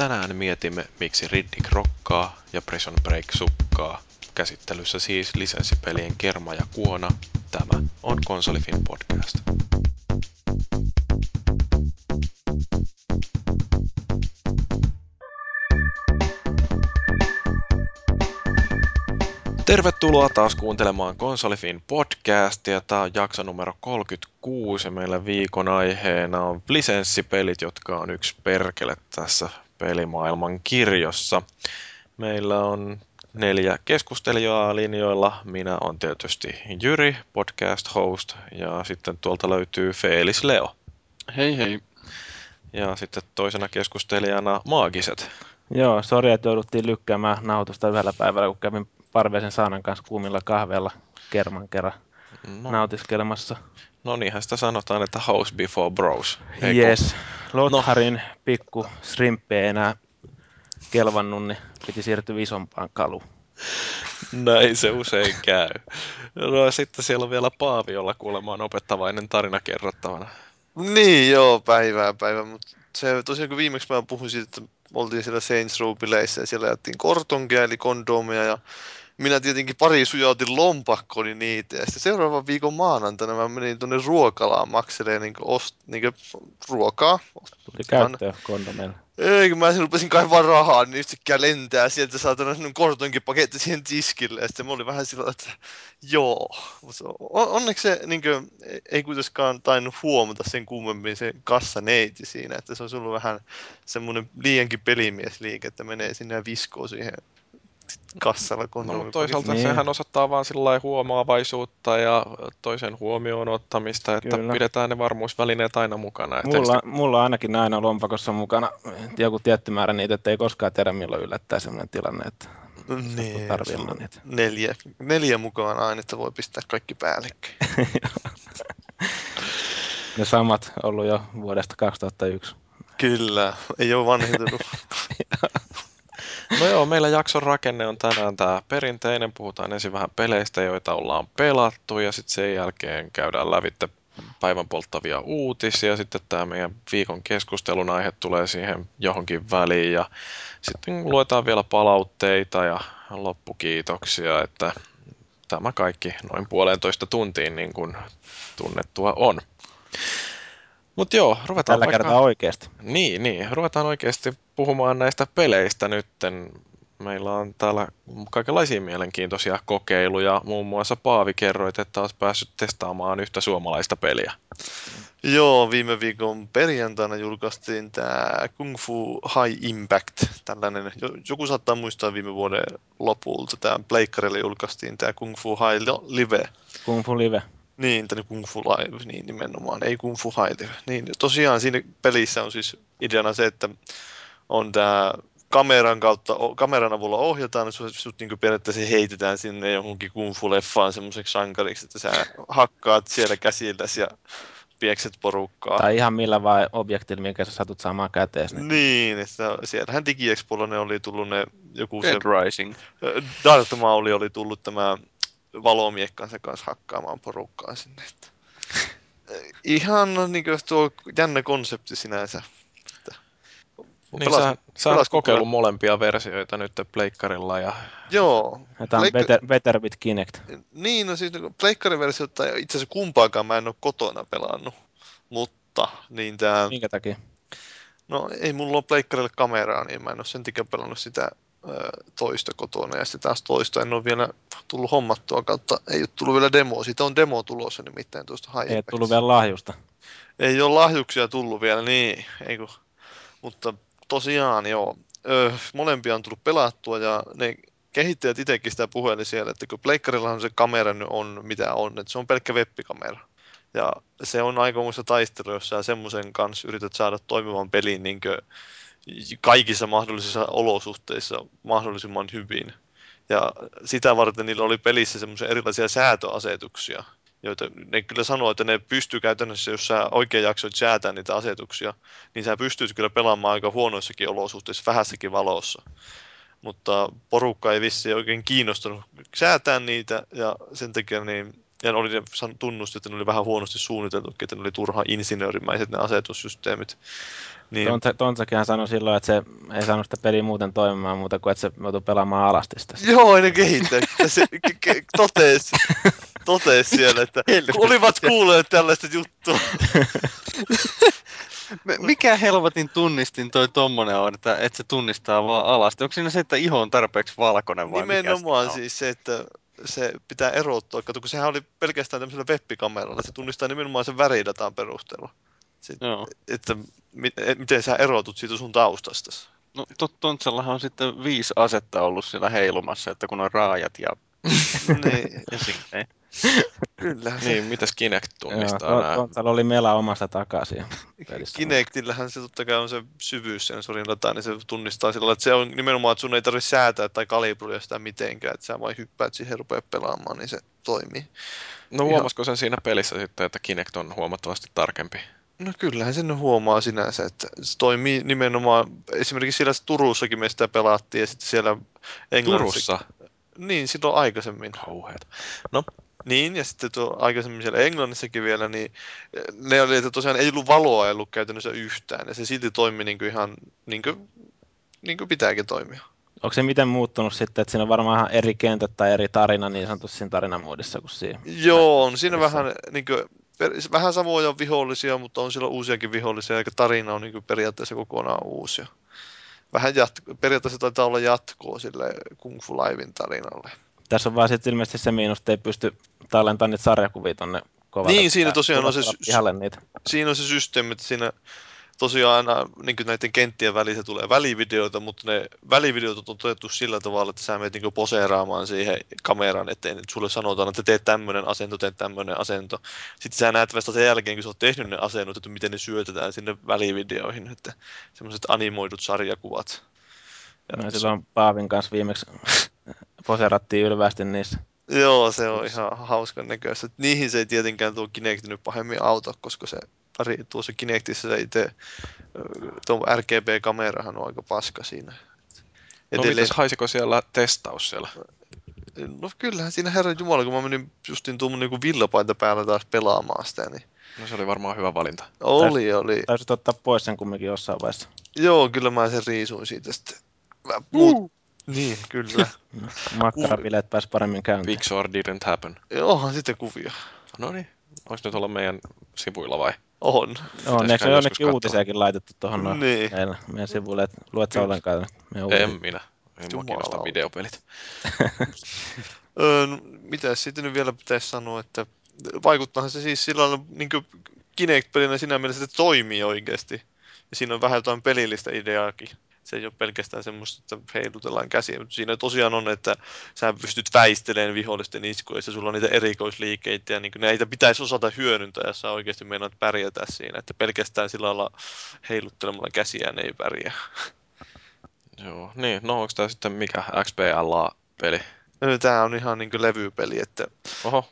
Tänään mietimme, miksi Riddick rokkaa ja Prison Break sukkaa. Käsittelyssä siis lisenssipelien kerma ja kuona. Tämä on Konsolifin podcast. Tervetuloa taas kuuntelemaan Konsolifin podcastia. Tämä on jakso numero 36 ja meillä viikon aiheena on lisenssipelit, jotka on yksi perkele tässä pelimaailman kirjossa. Meillä on neljä keskustelijaa linjoilla. Minä on tietysti Jyri, podcast host, ja sitten tuolta löytyy Feelis Leo. Hei hei. Ja sitten toisena keskustelijana Maagiset. Joo, sori, että jouduttiin lykkäämään nautusta yhdellä päivällä, kun kävin Parveisen Saanan kanssa kuumilla kahveilla kerman kerran no. nautiskelemassa. No niinhän sitä sanotaan, että house before bros. Yes. Lotharin no. pikku shrimpi ei enää kelvannut, niin piti siirtyä isompaan kaluun. Näin se usein käy. No sitten siellä on vielä Paavi, jolla kuulemaan opettavainen tarina kerrottavana. Niin joo, päivää päivä, mutta se tosiaan kun viimeksi mä puhuin siitä, että oltiin siellä Saints Row-bileissä ja siellä jättiin kortonkia eli kondomia ja minä tietenkin pari sujautin lompakkoni niitä. Ja sitten seuraavan viikon maanantaina mä menin tuonne ruokalaan makseleen niin ost, niin ruokaa. Tuli käyttöä kondomeilla. Ei, kun mä rupesin kaivaa rahaa, niin yhtäkkiä lentää sieltä saatana sinun kortonkin paketti siihen tiskille. Ja sitten mä olin vähän sillä että joo. Mutta onneksi se niin kuin, ei kuitenkaan tainnut huomata sen kummemmin se kassaneiti siinä. Että se on ollut vähän semmoinen liiankin pelimiesliike, että menee sinne ja viskoo siihen kassalla kondomi. No, toisaalta niin. sehän osoittaa vaan huomaavaisuutta ja toisen huomioon ottamista, että Kyllä. pidetään ne varmuusvälineet aina mukana. Että mulla, sitä... mulla on ainakin aina lompakossa mukana joku tietty määrä niitä, että ei koskaan tiedä milloin yllättää sellainen tilanne, että niin, niitä. Neljä, neljä mukaan aina, että voi pistää kaikki päällekkäin. ne samat ollut jo vuodesta 2001. Kyllä, ei ole vanhentunut. No joo, meillä jakson rakenne on tänään tämä perinteinen. Puhutaan ensin vähän peleistä, joita ollaan pelattu ja sitten sen jälkeen käydään lävitte päivän polttavia uutisia. Sitten tämä meidän viikon keskustelun aihe tulee siihen johonkin väliin ja sitten luetaan vielä palautteita ja loppukiitoksia, että tämä kaikki noin puolentoista tuntiin niin kuin tunnettua on. Mutta joo, ruvetaan Tällä vaikka... kertaa oikeasti. Niin, niin, ruvetaan oikeasti puhumaan näistä peleistä nytten. Meillä on täällä kaikenlaisia mielenkiintoisia kokeiluja. Muun muassa Paavi kerroit, että olet päässyt testaamaan yhtä suomalaista peliä. Joo, viime viikon perjantaina julkaistiin tämä Kung Fu High Impact. Tällainen, joku saattaa muistaa viime vuoden lopulta. Tämä Pleikkarille julkaistiin tämä Kung Fu High Live. Kung Fu Live. Niin, tänne Kung Fu Live, niin nimenomaan, ei Kung Fu High Niin, tosiaan siinä pelissä on siis ideana se, että on tämä kameran kautta, kameran avulla ohjataan, niin sut, sut niin periaatteessa heitetään sinne johonkin kung fu-leffaan semmoiseksi sankariksi, että sä hakkaat siellä käsilläsi ja piekset porukkaa. Tai ihan millä vai objektilla, minkä sä satut saamaan käteen. Niin, niin että siellähän DigiExpolla ne oli tullut ne joku Dead se... Rising. Darth Mauli oli tullut tämä valomiekkansa kanssa hakkaamaan porukkaa sinne. Että. Ihan no, niin kuin tuo jännä konsepti sinänsä. Että niin, pelas, sä, sä olet kokeillut kyllä. molempia versioita nyt Pleikkarilla. Ja... Joo. Tämä on Pleikka... better, better with Kinect. Niin, no siis Pleikkarin versiota itse asiassa kumpaakaan mä en ole kotona pelannut. Mutta, niin tämä... Minkä takia? No ei mulla ole Pleikkarille kameraa, niin mä en ole sen takia pelannut sitä toista kotona ja sitten taas toista en ole vielä tullut hommattua kautta, ei ole tullut vielä demo, siitä on demo tulossa nimittäin tuosta High Ei ole tullut vielä lahjusta. Ei ole lahjuksia tullut vielä, niin, ei kun. mutta tosiaan joo, ö, molempia on tullut pelattua ja ne kehittäjät itsekin sitä puheli siellä, että kun Pleikkarillahan se kamera nyt on mitä on, että se on pelkkä webbikamera. Ja se on aikomusta taistelu, jos sä semmoisen kanssa yrität saada toimivan pelin niin kaikissa mahdollisissa olosuhteissa mahdollisimman hyvin. Ja sitä varten niillä oli pelissä semmoisia erilaisia säätöasetuksia, joita ne kyllä sanoo, että ne pystyy käytännössä, jos sä oikein jaksoit säätää niitä asetuksia, niin sä pystyt kyllä pelaamaan aika huonoissakin olosuhteissa, vähässäkin valossa. Mutta porukka ei vissi oikein kiinnostunut säätää niitä, ja sen takia niin ja oli ne tunnusti, että ne oli vähän huonosti suunniteltu, että ne oli turha insinöörimäiset ne asetussysteemit. Niin. Tontsakinhan sanoi silloin, että se ei saanut sitä peliä muuten toimimaan muuta kuin, että se joutui pelaamaan alastista. Joo, ne kehittää. Se totesi, totesi siellä, että olivat kuulleet tällaista juttua. Mikä helvetin tunnistin toi tommonen on, että, että se tunnistaa vaan alasti? Onko siinä se, että iho on tarpeeksi valkoinen vai Nimenomaan mikä siis se, että se pitää erottua. Kato, kun sehän oli pelkästään tämmöisellä web-kameralla. Se tunnistaa nimenomaan sen väridatan perusteella. Sit, Joo. Että mit, et, miten sä erotut siitä sun taustasta. No Tontsallahan on sitten viisi asetta ollut siellä heilumassa, että kun on raajat ja... niin. ja Kyllä. niin, mitäs Kinect tunnistaa Joo, Tontsalla oli mela omasta takaisin. Kinectillähän se totta kai on se syvyyssensorin data, niin se tunnistaa sillä että se on nimenomaan, että sun ei tarvitse säätää tai kalibroida sitä mitenkään, että sä vain hyppäät siihen ja rupeat pelaamaan, niin se toimii. No huomasiko sen siinä pelissä sitten, että Kinect on huomattavasti tarkempi? No kyllähän sen huomaa sinänsä, että se toimii nimenomaan, esimerkiksi siellä Turussakin me sitä pelattiin ja sitten siellä Englannissa. Turussa? Niin, silloin aikaisemmin. Kauheeta. No, niin, ja sitten tuo aikaisemmin siellä Englannissakin vielä, niin ne oli, että tosiaan ei ollut valoa ei ollut käytännössä yhtään, ja se silti toimi niin kuin ihan niin kuin, niin kuin pitääkin toimia. Onko se miten muuttunut sitten, että siinä on varmaan eri kentät tai eri tarina niin sanotusti siinä tarinamuodissa kuin siinä? Joo, on siinä vähän niin kuin, vähän samoja vihollisia, mutta on siellä uusiakin vihollisia, eikä tarina on niin periaatteessa kokonaan uusia. Vähän jat- periaatteessa taitaa olla jatkoa sille Kung Fu Livein tarinalle. Tässä on vaan sitten ilmeisesti se miinus, että ei pysty tallentamaan niitä sarjakuvia tonne kovalle. Niin, siinä tosiaan on se, niitä. siinä on se systeemi, että siinä tosiaan aina niin näiden kenttien välissä tulee välivideoita, mutta ne välivideot on otettu sillä tavalla, että sä menet niin poseeraamaan siihen kameran eteen, että sulle sanotaan, että teet tämmöinen asento, teet tämmöinen asento. Sitten sä näet vasta sen jälkeen, kun sä oot tehnyt ne asennot, että miten ne syötetään sinne välivideoihin, että semmoiset animoidut sarjakuvat. Ja no, silloin Paavin kanssa viimeksi poseerattiin ylvästi niissä. Joo, se on ihan hauskan näköistä. Niihin se ei tietenkään tuo Kinect nyt pahemmin auta, koska se tuossa Kinectissä se itse, tuo RGB-kamerahan on aika paska siinä. No mitäs, haisiko siellä testaus siellä? No kyllähän siinä herran jumala, kun mä menin justin tuon niin villapaita päällä taas pelaamaan sitä, niin... No se oli varmaan hyvä valinta. Oli, Tais, oli. Taisit ottaa pois sen kumminkin jossain vaiheessa. Joo, kyllä mä sen riisuin siitä sitten. Mut, niin, kyllä. Makkarabileet pääsi paremmin käyntiin. Big Sword didn't happen. Onhan sitten kuvia. No niin. Onko nyt olla meidän sivuilla vai? On. On, eikö se jonnekin uutisiakin laitettu tuohon no, niin. meillä, meidän sivuille, että luet sä ollenkaan En minä. Ei mua kiinnosta videopelit. öö, mitä sitten nyt vielä pitäisi sanoa, että vaikuttaahan se siis sillä lailla niin Kinect-pelinä siinä mielessä, että se toimii oikeasti. Ja siinä on vähän jotain pelillistä ideaakin se ei ole pelkästään semmoista, että heilutellaan käsiä, mutta siinä tosiaan on, että sä pystyt väistelemään vihollisten iskuja, ja sulla on niitä erikoisliikkeitä, ja niin näitä pitäisi osata hyödyntää, jos sä oikeasti meinaat pärjätä siinä, että pelkästään sillä lailla heiluttelemalla käsiään ei pärjää. Joo, niin, no onko tämä sitten mikä XBLA-peli? Tämä on ihan niin levypeli, että... Oho,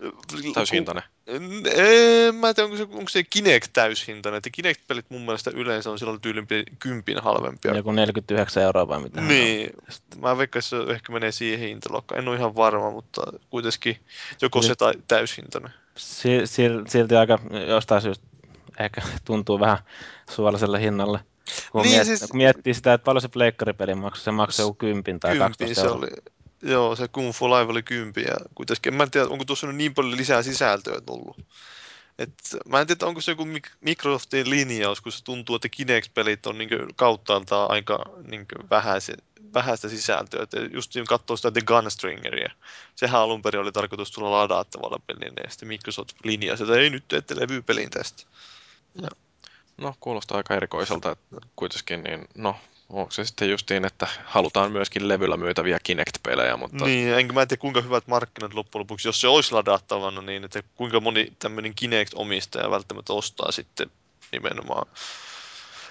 täyshintainen. En mä tiedä, onko se, onko se Kinect täyshintainen. Että Kinect-pelit mun mielestä yleensä on silloin tyylimpi kympin halvempia. Joku 49 euroa vai mitä? Niin. Mä veikkaan, että se ehkä menee siihen hintaluokkaan. En ole ihan varma, mutta kuitenkin joko se tai täyshintainen. Silti aika jostain syystä ehkä tuntuu vähän suolaiselle hinnalle. Kun, niin, miet, siis... kun miettii sitä, että paljon se pleikkaripeli maksoi, se maksoi joku kympin tai kympin, se oli, Joo, se Kung Fu Live oli kympi ja kuitenkin, mä en tiedä, onko tuossa niin paljon lisää sisältöä tullut. Et, mä en tiedä, onko se joku Microsoftin linjaus, kun se tuntuu, että Kinect-pelit on niin kauttaaltaan aika niin vähäise, vähäistä sisältöä. Et just kun katsoo sitä The Gunstringeria, sehän alun perin oli tarkoitus tulla ladattavalla pelin, ja sitten Microsoft linjasi, että ei nyt teette levypelin tästä. Ja. No, kuulostaa aika erikoiselta, että kuitenkin niin, no, onko se sitten justiin, että halutaan myöskin levyllä myytäviä Kinect-pelejä, mutta... Niin, enkä mä tiedä kuinka hyvät markkinat loppujen lopuksi, jos se olisi ladattavana, niin että kuinka moni tämmöinen Kinect-omistaja välttämättä ostaa sitten nimenomaan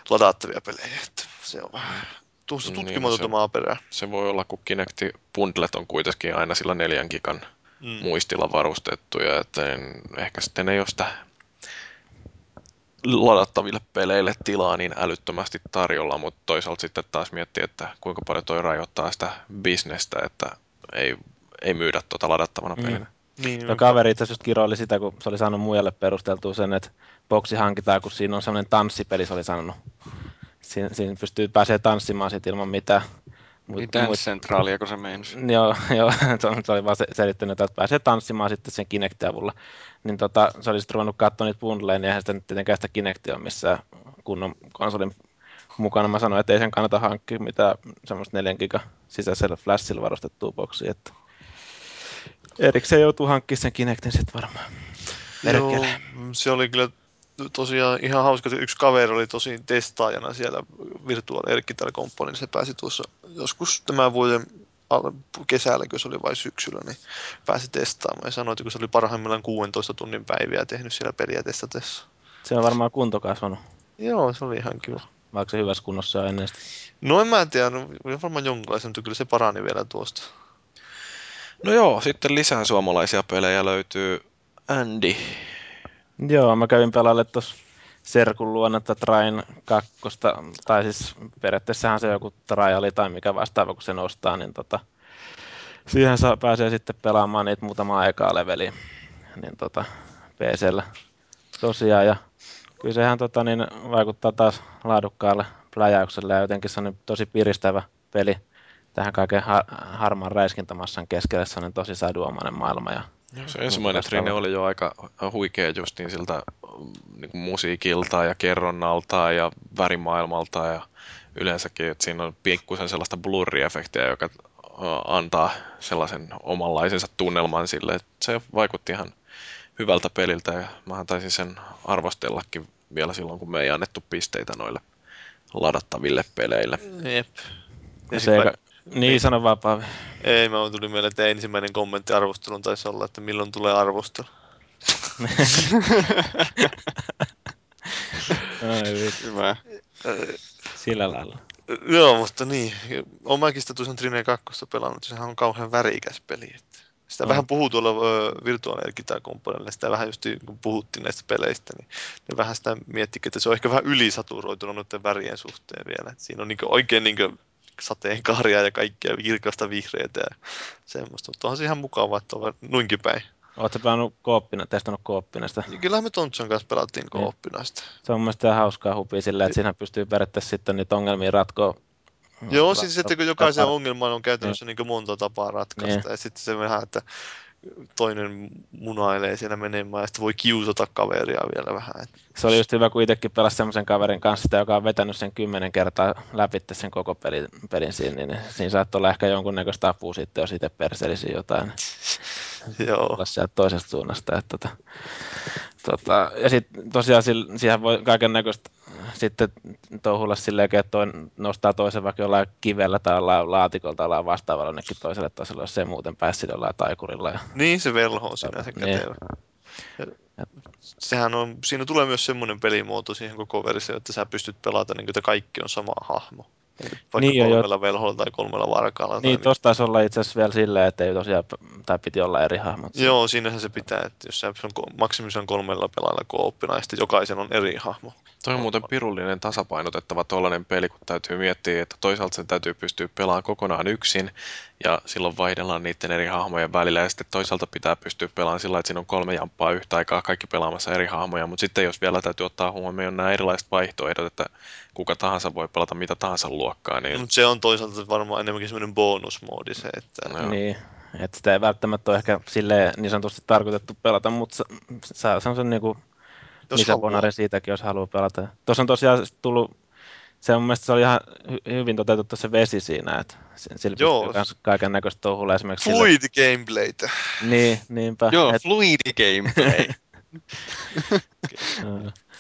ladattavia pelejä, että se on vähän tuossa tutkimatonta niin, maaperää. Se voi olla, kun Kinecti bundlet on kuitenkin aina sillä neljän gigan mm. muistilla varustettuja, että ehkä sitten ei ole sitä ladattaville peleille tilaa niin älyttömästi tarjolla, mutta toisaalta sitten taas miettii, että kuinka paljon toi rajoittaa sitä bisnestä, että ei, ei myydä tuota ladattavana mm. pelinä. Niin, Tuo kaveri itse asiassa kiroili sitä, kun se oli saanut muijalle perusteltua sen, että boksi hankitaan, kun siinä on sellainen tanssipeli, se oli sanonut. Siinä, siinä pystyy pääsee tanssimaan sit ilman mitään. Mut, Dance mut, Centralia, kun se meinasi. Joo, joo se oli vaan selittänyt, että pääsee tanssimaan sitten sen Kinectin avulla. Niin tota, se oli sitten ruvennut katsoa niitä bundleja, niin eihän sitä nyt tietenkään sitä Kinectia ole missään kunnon konsolin mukana. Mä sanoin, että ei sen kannata hankkia mitään semmoista 4 giga sisäisellä flashilla varustettua boksia, että erikseen joutuu hankkimaan sen Kinectin sitten varmaan. Joo, se oli kyllä tosiaan ihan hauska, että yksi kaveri oli tosi testaajana siellä Virtual Erkital Company, se pääsi tuossa joskus tämän vuoden kesällä, kun se oli vain syksyllä, niin pääsi testaamaan ja sanoi, että kun se oli parhaimmillaan 16 tunnin päiviä tehnyt siellä peliä testatessa. Se on varmaan kunto kasvanut. Joo, se oli ihan kiva. Vaikka se hyvässä kunnossa on ennen sitä? No en mä tiedä, no, varmaan jonkunlaisen, mutta kyllä se parani vielä tuosta. No joo, sitten lisää suomalaisia pelejä löytyy Andy. Joo, mä kävin pelaalle tuossa Serkun luonnetta Train 2, tai siis periaatteessahan se joku triali tai mikä vastaava, kun se nostaa, niin tota, siihen saa, pääsee sitten pelaamaan niitä muutama aikaa leveliä niin tota, PCllä tosiaan. Ja kyllä sehän tota, niin, vaikuttaa taas laadukkaalle pläjäykselle ja jotenkin se on tosi piristävä peli tähän kaiken har- harmaan räiskintämassan keskelle. Se on tosi saduomainen maailma ja se ensimmäinen trine oli jo aika huikea justiin siltä niin kuin musiikilta ja kerronnalta ja värimaailmalta ja yleensäkin, että siinä on pikkusen sellaista blurri-efektiä, joka antaa sellaisen omanlaisensa tunnelman sille, että se vaikutti ihan hyvältä peliltä ja mä taisin sen arvostellakin vielä silloin, kun me ei annettu pisteitä noille ladattaville peleille. Jep. Ja se eikä, niin, sano vaan Paavi. Ei, mä tuli mieleen, että ensimmäinen kommentti arvostelun taisi olla, että milloin tulee arvostelu. Ai Hyvä. Sillä lailla. Joo, mutta niin. Olen mäkin sitä tuossa Trine 2 pelannut. Sehän on kauhean värikäs peli. Että sitä no. vähän puhuu tuolla virtuaalikitarkomponentilla, sitä vähän just kun puhuttiin näistä peleistä, niin ne vähän sitä miettikin, että se on ehkä vähän ylisaturoitunut noiden värien suhteen vielä. Et siinä on niin oikein niin sateenkaaria ja kaikkea kirkasta vihreitä ja semmoista. Mutta onhan se ihan mukavaa, että on noinkin päin. Oletko pelannut kooppina, testannut kooppina sitä? Kyllä me Tontson kanssa pelattiin niin. kooppina sitä. Se on mun mielestä hauskaa hupia sillä, että siinä pystyy periaatteessa sitten niitä ongelmia ratkoa Joo, siis että kun jokaisen ongelman on käytännössä niin. niin monta tapaa ratkaista, niin. ja sitten se vähän, että toinen munailee siellä menemään ja sitten voi kiusata kaveria vielä vähän. Se oli just hyvä, kun itsekin pelasi semmoisen kaverin kanssa, joka on vetänyt sen kymmenen kertaa läpi sen koko pelin, pelin siinä, niin siinä saattoi olla ehkä jonkunnäköistä apua sitten, jos itse perselisi jotain. Joo. sieltä toisesta suunnasta. Että, tota, tota, ja sitten tosiaan siihen voi kaiken näköistä sitten touhulla silleen, että toin, nostaa toisen vaikka jollain kivellä tai jollain laatikolta tai jollain vastaavalla jonnekin toiselle tasolle, jos se muuten pääsi jollain taikurilla. Ja... Niin, se velho on sinänsä niin. kätevä. Ja, sehän on, siinä tulee myös semmoinen pelimuoto siihen koko versio, että sä pystyt pelata niin että kaikki on sama hahmo. Vaikka niin, kolmella jo. velholla tai kolmella varkaalla. Niin, tuossa taisi olla itse asiassa vielä silleen, että ei tosiaan, tai piti olla eri hahmot. Joo, siinähän se pitää, että jos se on maksimissaan kolmella pelailla kooppina, ja sitten jokaisen on eri hahmo. Toi on muuten pirullinen tasapainotettava tuollainen peli, kun täytyy miettiä, että toisaalta sen täytyy pystyä pelaamaan kokonaan yksin, ja silloin vaihdellaan niiden eri hahmojen välillä, ja sitten toisaalta pitää pystyä pelaamaan sillä, että siinä on kolme jamppaa yhtä aikaa, kaikki pelaamassa eri hahmoja, mutta sitten jos vielä täytyy ottaa huomioon nämä erilaiset vaihtoehdot, että kuka tahansa voi pelata mitä tahansa luokkaa. Niin... Mutta se on toisaalta varmaan enemmänkin semmoinen bonusmoodi se, että... No. Niin, että sitä ei välttämättä ole ehkä silleen niin sanotusti tarkoitettu pelata, mutta saa semmoisen niinku lisäbonari siitäkin, jos haluaa pelata. Tuossa on tosiaan tullut se mun mielestä se oli ihan hy- hyvin toteutettu se vesi siinä, että sillä Joo. pystyy myös kaiken näköistä touhulla esimerkiksi. Fluid sillä... gameplaytä. Niin, niinpä. Joo, et... fluid gameplay.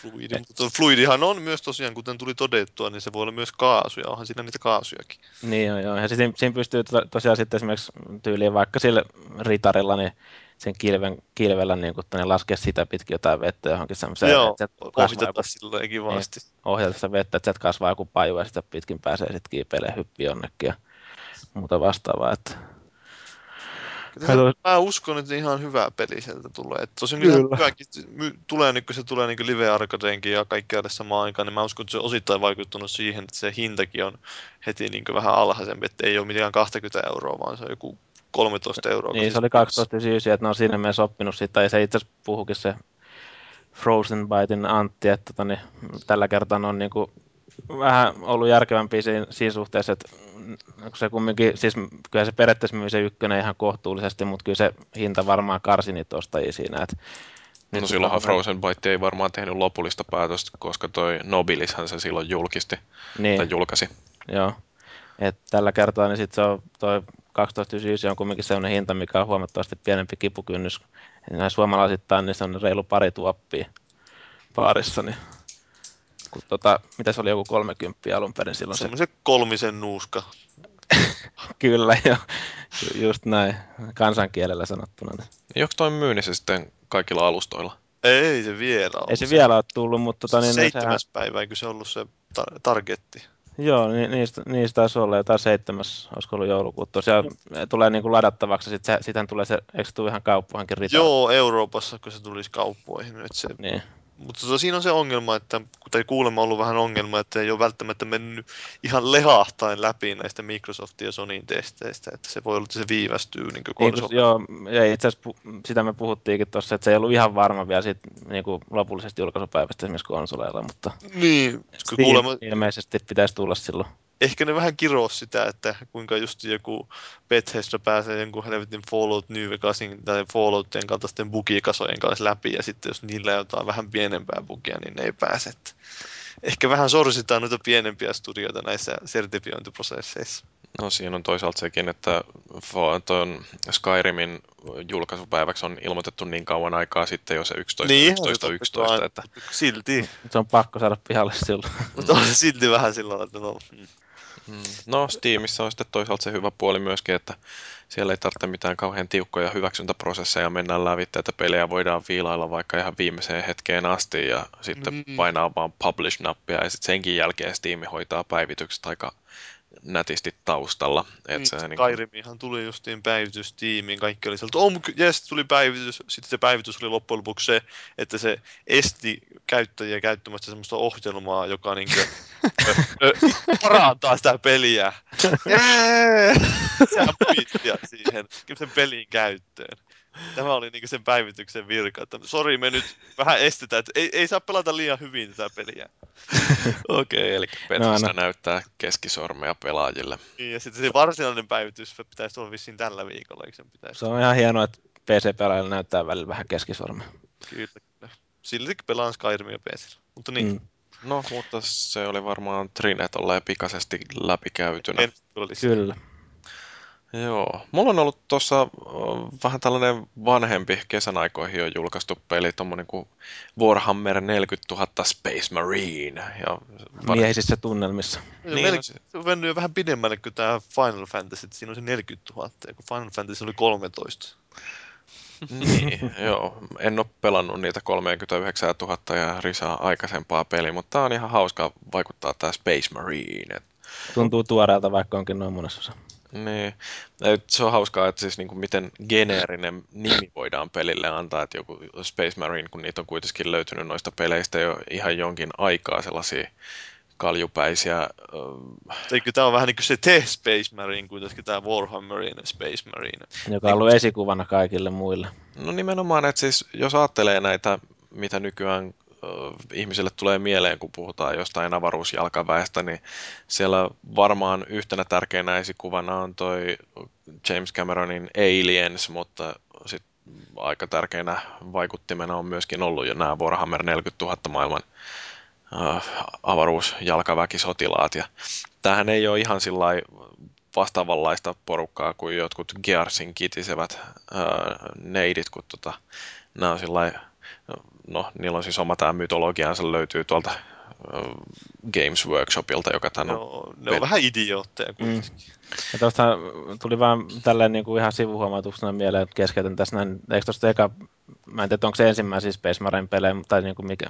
Fluidi, mutta fluidihan on myös tosiaan, kuten tuli todettua, niin se voi olla myös kaasuja, onhan siinä niitä kaasujakin. Niin joo, joo. ja siinä, siinä pystyy to, tosiaan sitten esimerkiksi tyyliin vaikka sillä ritarilla, niin sen kilven, kilvellä niin kun, niin laskea sitä pitkin jotain vettä johonkin semmoiseen. Joo, ohjata joku, silloin kivasti. Niin, ohjata sitä vettä, että sieltä kasvaa joku paju ja sitä pitkin pääsee sitten kiipeilemään hyppi jonnekin ja muuta vastaavaa. Että Kato. Mä uskon, että ihan hyvä peli sieltä tulee. Et tosin kyllä. Hyväkin, tulee nyt, kun se tulee niin live arcadeenkin ja kaikkea samaan aikaan, niin mä uskon, että se on osittain vaikuttanut siihen, että se hintakin on heti niin vähän alhaisempi, että ei ole mitään 20 euroa, vaan se on joku 13 euroa. Niin, se oli 12,99, että ne on siinä mielessä oppinut siitä, ja se itse asiassa puhukin se Frozen Bitein Antti, että tota, niin, tällä kertaa ne on niin kuin, vähän ollut järkevämpiä siinä, siinä suhteessa, että kun se kumminkin, siis kyllä se periaatteessa myy se ykkönen ihan kohtuullisesti, mutta kyllä se hinta varmaan karsi niitä ostajia siinä. Että No nyt silloinhan tota- Frozen Byte ei varmaan tehnyt lopullista päätöstä, koska toi Nobilishan se silloin julkisti Niin. tai julkaisi. Joo. Et tällä kertaa niin sit se on toi 12,99 on kumminkin sellainen hinta, mikä on huomattavasti pienempi kipukynnys. Näin suomalaisittain niin se on reilu pari tuoppia baarissa. Niin. Kun tota, mitä se oli joku 30 alun perin silloin se. Semmoisen kolmisen nuuska. Kyllä jo. Ju- Just näin. Kansankielellä sanottuna. Niin. Onko toi myynnissä sitten kaikilla alustoilla? Ei se vielä ole. Ei se vielä ole tullut, mutta tota, niin, sehän, Seitsemäs päivä, eikö se ollut se tar- targetti? Joo, ni, niistä, niistä taisi olla jotain seitsemäs, olisiko ollut joulukuuta. Tosiaan tulee niin kuin ladattavaksi, sit se, sitähän tulee se, eikö se tule ihan kauppoihinkin rita? Joo, Euroopassa, kun se tulisi kauppoihin. Että se, Niin. Mutta tota, siinä on se ongelma, että tai kuulemma ollut vähän ongelma, että ei ole välttämättä mennyt ihan lehahtain läpi näistä Microsoftin ja Sonyin testeistä, että se voi olla, että se viivästyy niin Niin konsoli. kuin, joo, ja itse asiassa sitä me puhuttiinkin tuossa, että se ei ollut ihan varma vielä siitä niin kuin lopullisesta julkaisupäivästä esimerkiksi konsoleilla, mutta Niin, kuulemma, ilmeisesti pitäisi tulla silloin. Ehkä ne vähän kiroo sitä, että kuinka just joku Bethesda pääsee jonkun helvetin Fallout New Vegasin tai Falloutien kaltaisten bugikasojen kanssa läpi, ja sitten jos niillä on jotain vähän pienempää bugia, niin ne ei pääse. Että Ehkä vähän sorsitaan noita pienempiä studioita näissä sertifiointiprosesseissa. No siinä on toisaalta sekin, että ton Skyrimin julkaisupäiväksi on ilmoitettu niin kauan aikaa sitten jo se 11, Niin, 11, se 11, on- että Silti, Se on pakko saada pihalle silloin. mutta on silti vähän sillä lailla, että no. Mm. No Steamissa on sitten toisaalta se hyvä puoli myöskin, että siellä ei tarvitse mitään kauhean tiukkoja hyväksyntäprosesseja mennä lävitse, että pelejä voidaan viilailla vaikka ihan viimeiseen hetkeen asti ja sitten Mm. painaa vaan publish-nappia ja sitten senkin jälkeen Steam hoitaa päivitykset aika nätisti taustalla. Et niin, se, niin Skyrimihan tuli justiin päivitys tiimiin, kaikki oli sieltä, oh, jes, tuli päivitys, sitten se päivitys oli loppujen lopuksi se, että se esti käyttäjiä käyttämästä semmoista ohjelmaa, joka niin kuin, ö, ö, parantaa sitä peliä. Sehän siihen, sen pelin käyttöön. Tämä oli niin sen päivityksen virka, että sori me nyt vähän estetään, että ei, ei saa pelata liian hyvin tätä peliä. Okei, okay, eli Bethesda no. näyttää keskisormea pelaajille. Niin, ja sitten se varsinainen päivitys pitäisi olla vissiin tällä viikolla, eikö sen pitäisi? Se on ihan hienoa, että PC-pelaajilla näyttää välillä vähän keskisormen. Kyllä, kyllä. Silti pelaan Skyrimia PCllä. Mutta niin, mm. No, mutta se oli varmaan Trine tolleen pikaisesti läpikäytynä. en. Kyllä. Joo. Mulla on ollut tuossa vähän tällainen vanhempi kesän aikoihin jo julkaistu peli, tommonen kuin Warhammer 40 000 Space Marine. Ja var- Miehisissä tunnelmissa. Niin, mel- no se- on mennyt jo vähän pidemmälle kuin tämä Final Fantasy, että siinä on se 40 000, ja kun Final Fantasy oli 13. niin, joo. En ole pelannut niitä 39 000 ja risaa aikaisempaa peliä, mutta tää on ihan hauska vaikuttaa tää Space Marine. Et, Tuntuu tuoreelta, vaikka onkin noin monessa osa. Niin. Se on hauskaa, että siis niinku miten geneerinen nimi voidaan pelille antaa, että joku Space Marine, kun niitä on kuitenkin löytynyt noista peleistä jo ihan jonkin aikaa sellaisia kaljupäisiä Eikö tämä on vähän niin kuin se The Space Marine, kuitenkin tämä Warhammerin Space Marine. Joka on ollut esikuvana kaikille muille. No nimenomaan, että siis jos ajattelee näitä, mitä nykyään ihmisille tulee mieleen, kun puhutaan jostain avaruusjalkaväestä, niin siellä varmaan yhtenä tärkeänä esikuvana on toi James Cameronin Aliens, mutta sitten aika tärkeänä vaikuttimena on myöskin ollut jo nämä Warhammer 40 000 maailman avaruusjalkaväkisotilaat. Ja tämähän ei ole ihan sillä vastaavanlaista porukkaa kuin jotkut Gearsin kitisevät neidit, kun tota, nämä on sillai, no niillä on siis oma tämä mytologiansa löytyy tuolta Games Workshopilta, joka tänne on. No, ne on vähän idiootteja kuitenkin. Ja tuosta tuli vaan tälleen niin kuin ihan sivuhuomautuksena mieleen, että keskeytän tässä näin. Eikö tuosta eka, mä en tiedä, onko se ensimmäisiä Space Marine pelejä, tai niin kuin mikä,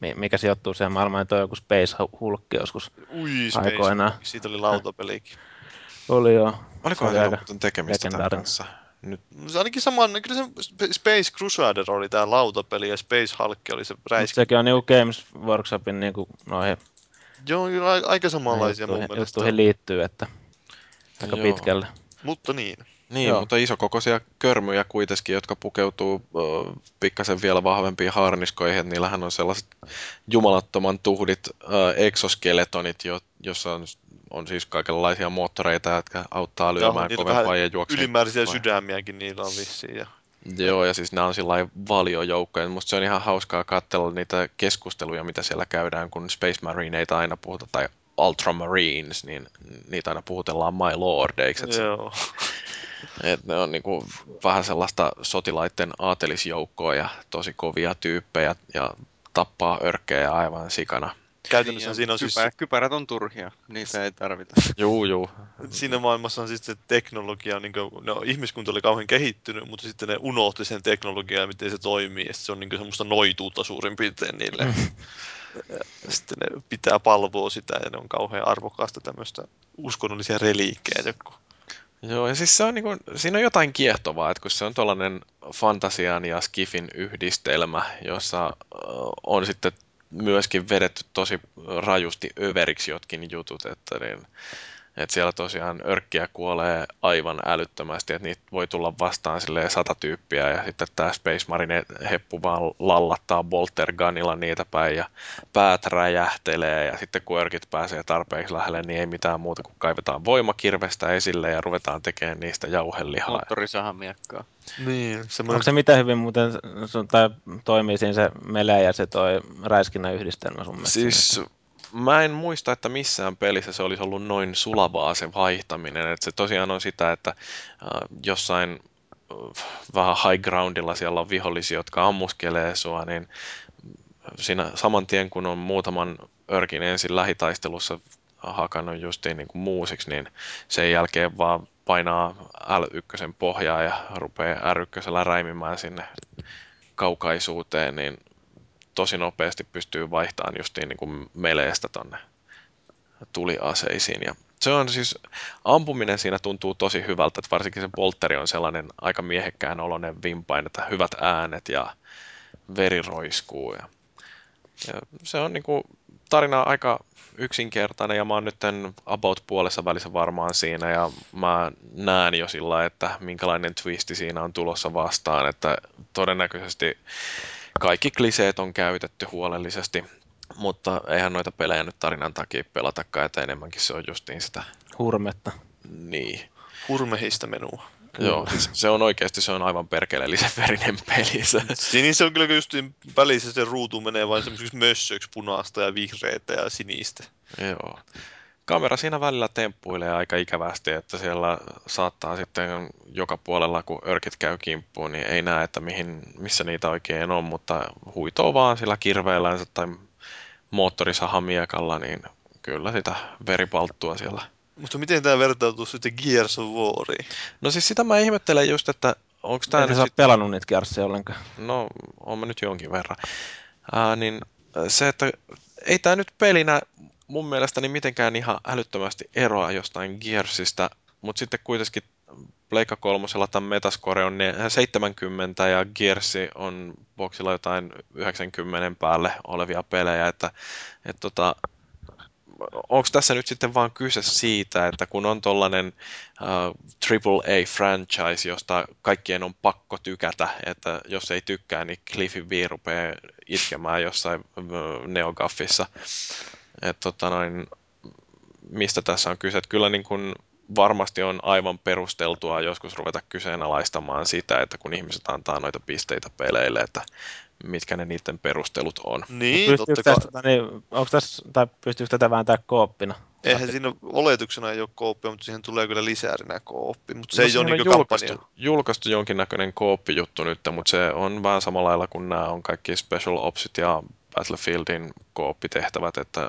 mi- mikä sijoittuu siihen maailmaan, että on joku Space Hulk joskus. Ui, Space Aikoinaan. Siitä oli lautapelikin. Oli joo. Olikohan se muuten tekemistä tämän kanssa? Nyt, Se ainakin saman, kyllä se Sp- Space Crusader oli tämä lautapeli ja Space Hulk oli se Mutta räisky. sekin on niin Games Workshopin niin kuin noihin, Joo, kyllä aika samanlaisia mun mielestä. juttuihin liittyy, että aika Joo. pitkälle. Mutta niin. Niin, Joo. mutta isokokoisia körmyjä kuitenkin, jotka pukeutuu ö, pikkasen vielä vahvempiin harniskoihin. Niillähän on sellaiset jumalattoman tuhdit ö, exoskeletonit, jo, jossa on, on siis kaikenlaisia moottoreita, jotka auttaa lyömään kovempaa ja juoksemaan. Ylimääräisiä vai- sydämiäkin niillä on vissiin. Ja... Joo, ja siis nämä on sillä valiojoukkoja. Musta se on ihan hauskaa katsella niitä keskusteluja, mitä siellä käydään, kun Space Marineita aina puhuta, tai Ultramarines, niin niitä aina puhutellaan my lordeiksi. Joo. Et ne on niinku vähän sellaista sotilaiden aatelisjoukkoa ja tosi kovia tyyppejä ja tappaa örkkejä aivan sikana. Käytännössä Niin, siinä on siis, kypä, kypärät on turhia, niitä ei tarvita. Juu, juu. siinä maailmassa on siis se teknologia, niin kuin, no, ihmiskunta oli kauhean kehittynyt, mutta sitten ne unohti sen teknologiaa ja miten se toimii, ja se on niin semmoista noituutta suurin piirtein niille. Ja sitten ne pitää palvoa sitä, ja ne on kauhean arvokasta tämmöistä uskonnollisia reliikkejä joku. Joo, ja siis se on niinku, siinä on jotain kiehtovaa, että kun se on tuollainen fantasian ja skifin yhdistelmä, jossa on sitten myöskin vedetty tosi rajusti överiksi jotkin jutut, että, niin, että siellä tosiaan örkkiä kuolee aivan älyttömästi, että niitä voi tulla vastaan silleen sata tyyppiä ja sitten tämä Space Marine heppu vaan lallattaa Bolter Gunilla niitä päin ja päät räjähtelee ja sitten kun örkit pääsee tarpeeksi lähelle, niin ei mitään muuta kuin kaivetaan voimakirvestä esille ja ruvetaan tekemään niistä jauhelihaa. Moottorisahamiekkaa. Niin, semmoinen Onko se miten hyvin muuten tai toimii siinä se melee ja se toi räiskinnän yhdistelmä sun mielestä? Siis mä en muista, että missään pelissä se olisi ollut noin sulavaa se vaihtaminen. Että se tosiaan on sitä, että äh, jossain äh, vähän high groundilla siellä on vihollisia, jotka ammuskelee sua, niin siinä saman tien kun on muutaman örkin ensin lähitaistelussa hakannut justiin niin kuin muusiksi, niin sen jälkeen vaan painaa L1 pohjaa ja rupeaa R1 räimimään sinne kaukaisuuteen, niin tosi nopeasti pystyy vaihtamaan justiin niin kuin meleestä tonne tuliaseisiin. Ja se on siis, ampuminen siinä tuntuu tosi hyvältä, että varsinkin se poltteri on sellainen aika miehekkään oloinen vimpain, että hyvät äänet ja veri roiskuu. Ja, ja se on niin kuin, tarina aika yksinkertainen ja mä oon nyt about puolessa välissä varmaan siinä ja mä näen jo sillä, että minkälainen twisti siinä on tulossa vastaan, että todennäköisesti kaikki kliseet on käytetty huolellisesti, mutta eihän noita pelejä nyt tarinan takia pelatakaan, että enemmänkin se on justiin sitä Hurmetta. niin. hurmehista menua. Joo, siis se on oikeasti se on aivan perkeleellisen verinen peli. Se. Siinä se on kyllä just välissä se ruutu menee vain semmoisiksi mössöiksi punaista ja vihreitä ja sinistä. Joo. Kamera siinä välillä temppuilee aika ikävästi, että siellä saattaa sitten joka puolella, kun örkit käy kimppuun, niin ei näe, että mihin, missä niitä oikein on, mutta huitoo vaan sillä kirveellänsä tai moottorisahamiekalla, niin kyllä sitä veripalttua siellä. Mutta miten tämä vertautuu sitten Gears of Wariin? No siis sitä mä ihmettelen just, että onko tämä En sä sit... sit... pelannut niitä Gearsia ollenkaan. No, on mä nyt jonkin verran. Ää, niin se, että ei tämä nyt pelinä mun mielestäni mitenkään ihan älyttömästi eroa jostain Gearsista, mutta sitten kuitenkin Pleikka kolmosella tämän Metascore on ne 70 ja Gearsi on boxilla jotain 90 päälle olevia pelejä, että et tota, onko tässä nyt sitten vaan kyse siitä, että kun on tollainen uh, AAA-franchise, josta kaikkien on pakko tykätä, että jos ei tykkää, niin Cliffy B rupeaa itkemään jossain uh, Neogaffissa. Et, tota noin, mistä tässä on kyse? Et kyllä niin kun varmasti on aivan perusteltua joskus ruveta kyseenalaistamaan sitä, että kun ihmiset antaa noita pisteitä peleille, että mitkä ne niiden perustelut on. Niin, Pystyykö totta kai. tästä, niin, onko tässä, tai pystyykö tätä vääntää kooppina? Eihän siinä oletuksena ei ole kooppia, mutta siihen tulee kyllä lisäärinä kooppi. Mutta se No ei ole on niinku julkaistu, kampanja. julkaistu jonkinnäköinen kooppijuttu nyt, mutta se on vähän samalla lailla kuin nämä on kaikki Special Opsit ja Battlefieldin kooppitehtävät, että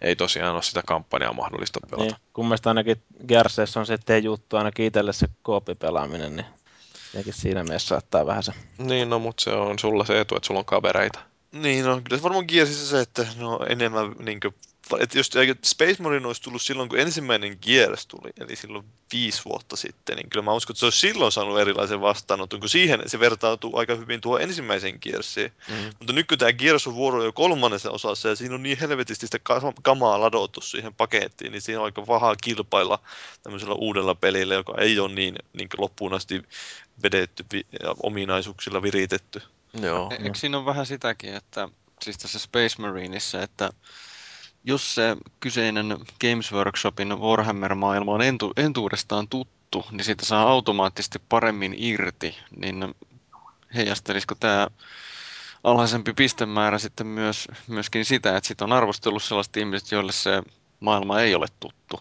ei tosiaan ole sitä kampanjaa mahdollista pelata. Niin, kun mielestä ainakin Gearseissa on se T-juttu ainakin itselle se kooppipelaaminen, niin jotenkin siinä mielessä saattaa vähän se. Niin, no mutta se on sulla se etu, että sulla on kavereita. Niin, no kyllä se varmaan Gearsissa se, että no enemmän niin että jos eikö Space Marine olisi tullut silloin, kun ensimmäinen Gears tuli, eli silloin viisi vuotta sitten, niin kyllä mä uskon, että se olisi silloin saanut erilaisen vastaanoton, kun siihen se vertautuu aika hyvin tuo ensimmäisen Gearsiin. Mm. Mutta nyt kun tämä Gears on jo kolmannessa osassa ja siinä on niin helvetisti sitä ka- kamaa ladottu siihen pakettiin, niin siinä on aika vahaa kilpailla tämmöisellä uudella pelillä, joka ei ole niin, niin loppuun asti vedetty ja ominaisuuksilla viritetty. Joo. E- Eikö siinä ole vähän sitäkin, että siis tässä Space Marineissa, että jos se kyseinen Games Workshopin Warhammer-maailma on entu, entuudestaan tuttu, niin siitä saa automaattisesti paremmin irti, niin heijastelisiko tämä alhaisempi pistemäärä sitten myös, myöskin sitä, että sit on arvostellut sellaiset ihmiset, joille se maailma ei ole tuttu,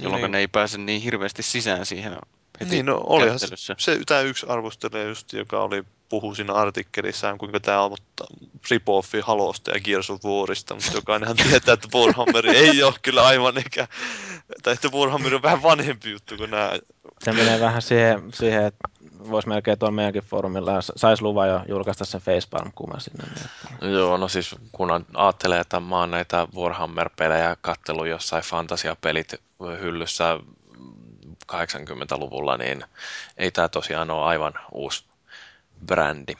jolloin Niin. ne ei pääse niin hirveästi sisään siihen heti Niin, no olihan se, se tämä yksi arvostelija just, joka oli puhu siinä artikkelissaan, kuinka tämä on mutta rip-offi Halosta ja Gears of Warista, mutta jokainenhan tietää, että Warhammer ei ole kyllä aivan eikä, tai että Warhammer on vähän vanhempi juttu kuin nämä. Se menee vähän siihen, siihen että voisi melkein tuolla meidänkin foorumilla, jos saisi luvan jo julkaista sen facepalm-kuvan sinne. Niin. Joo, no siis kun ajattelee, että mä oon näitä Warhammer-pelejä kattellut jossain fantasiapelit hyllyssä 80-luvulla, niin ei tämä tosiaan ole aivan uusi brändi.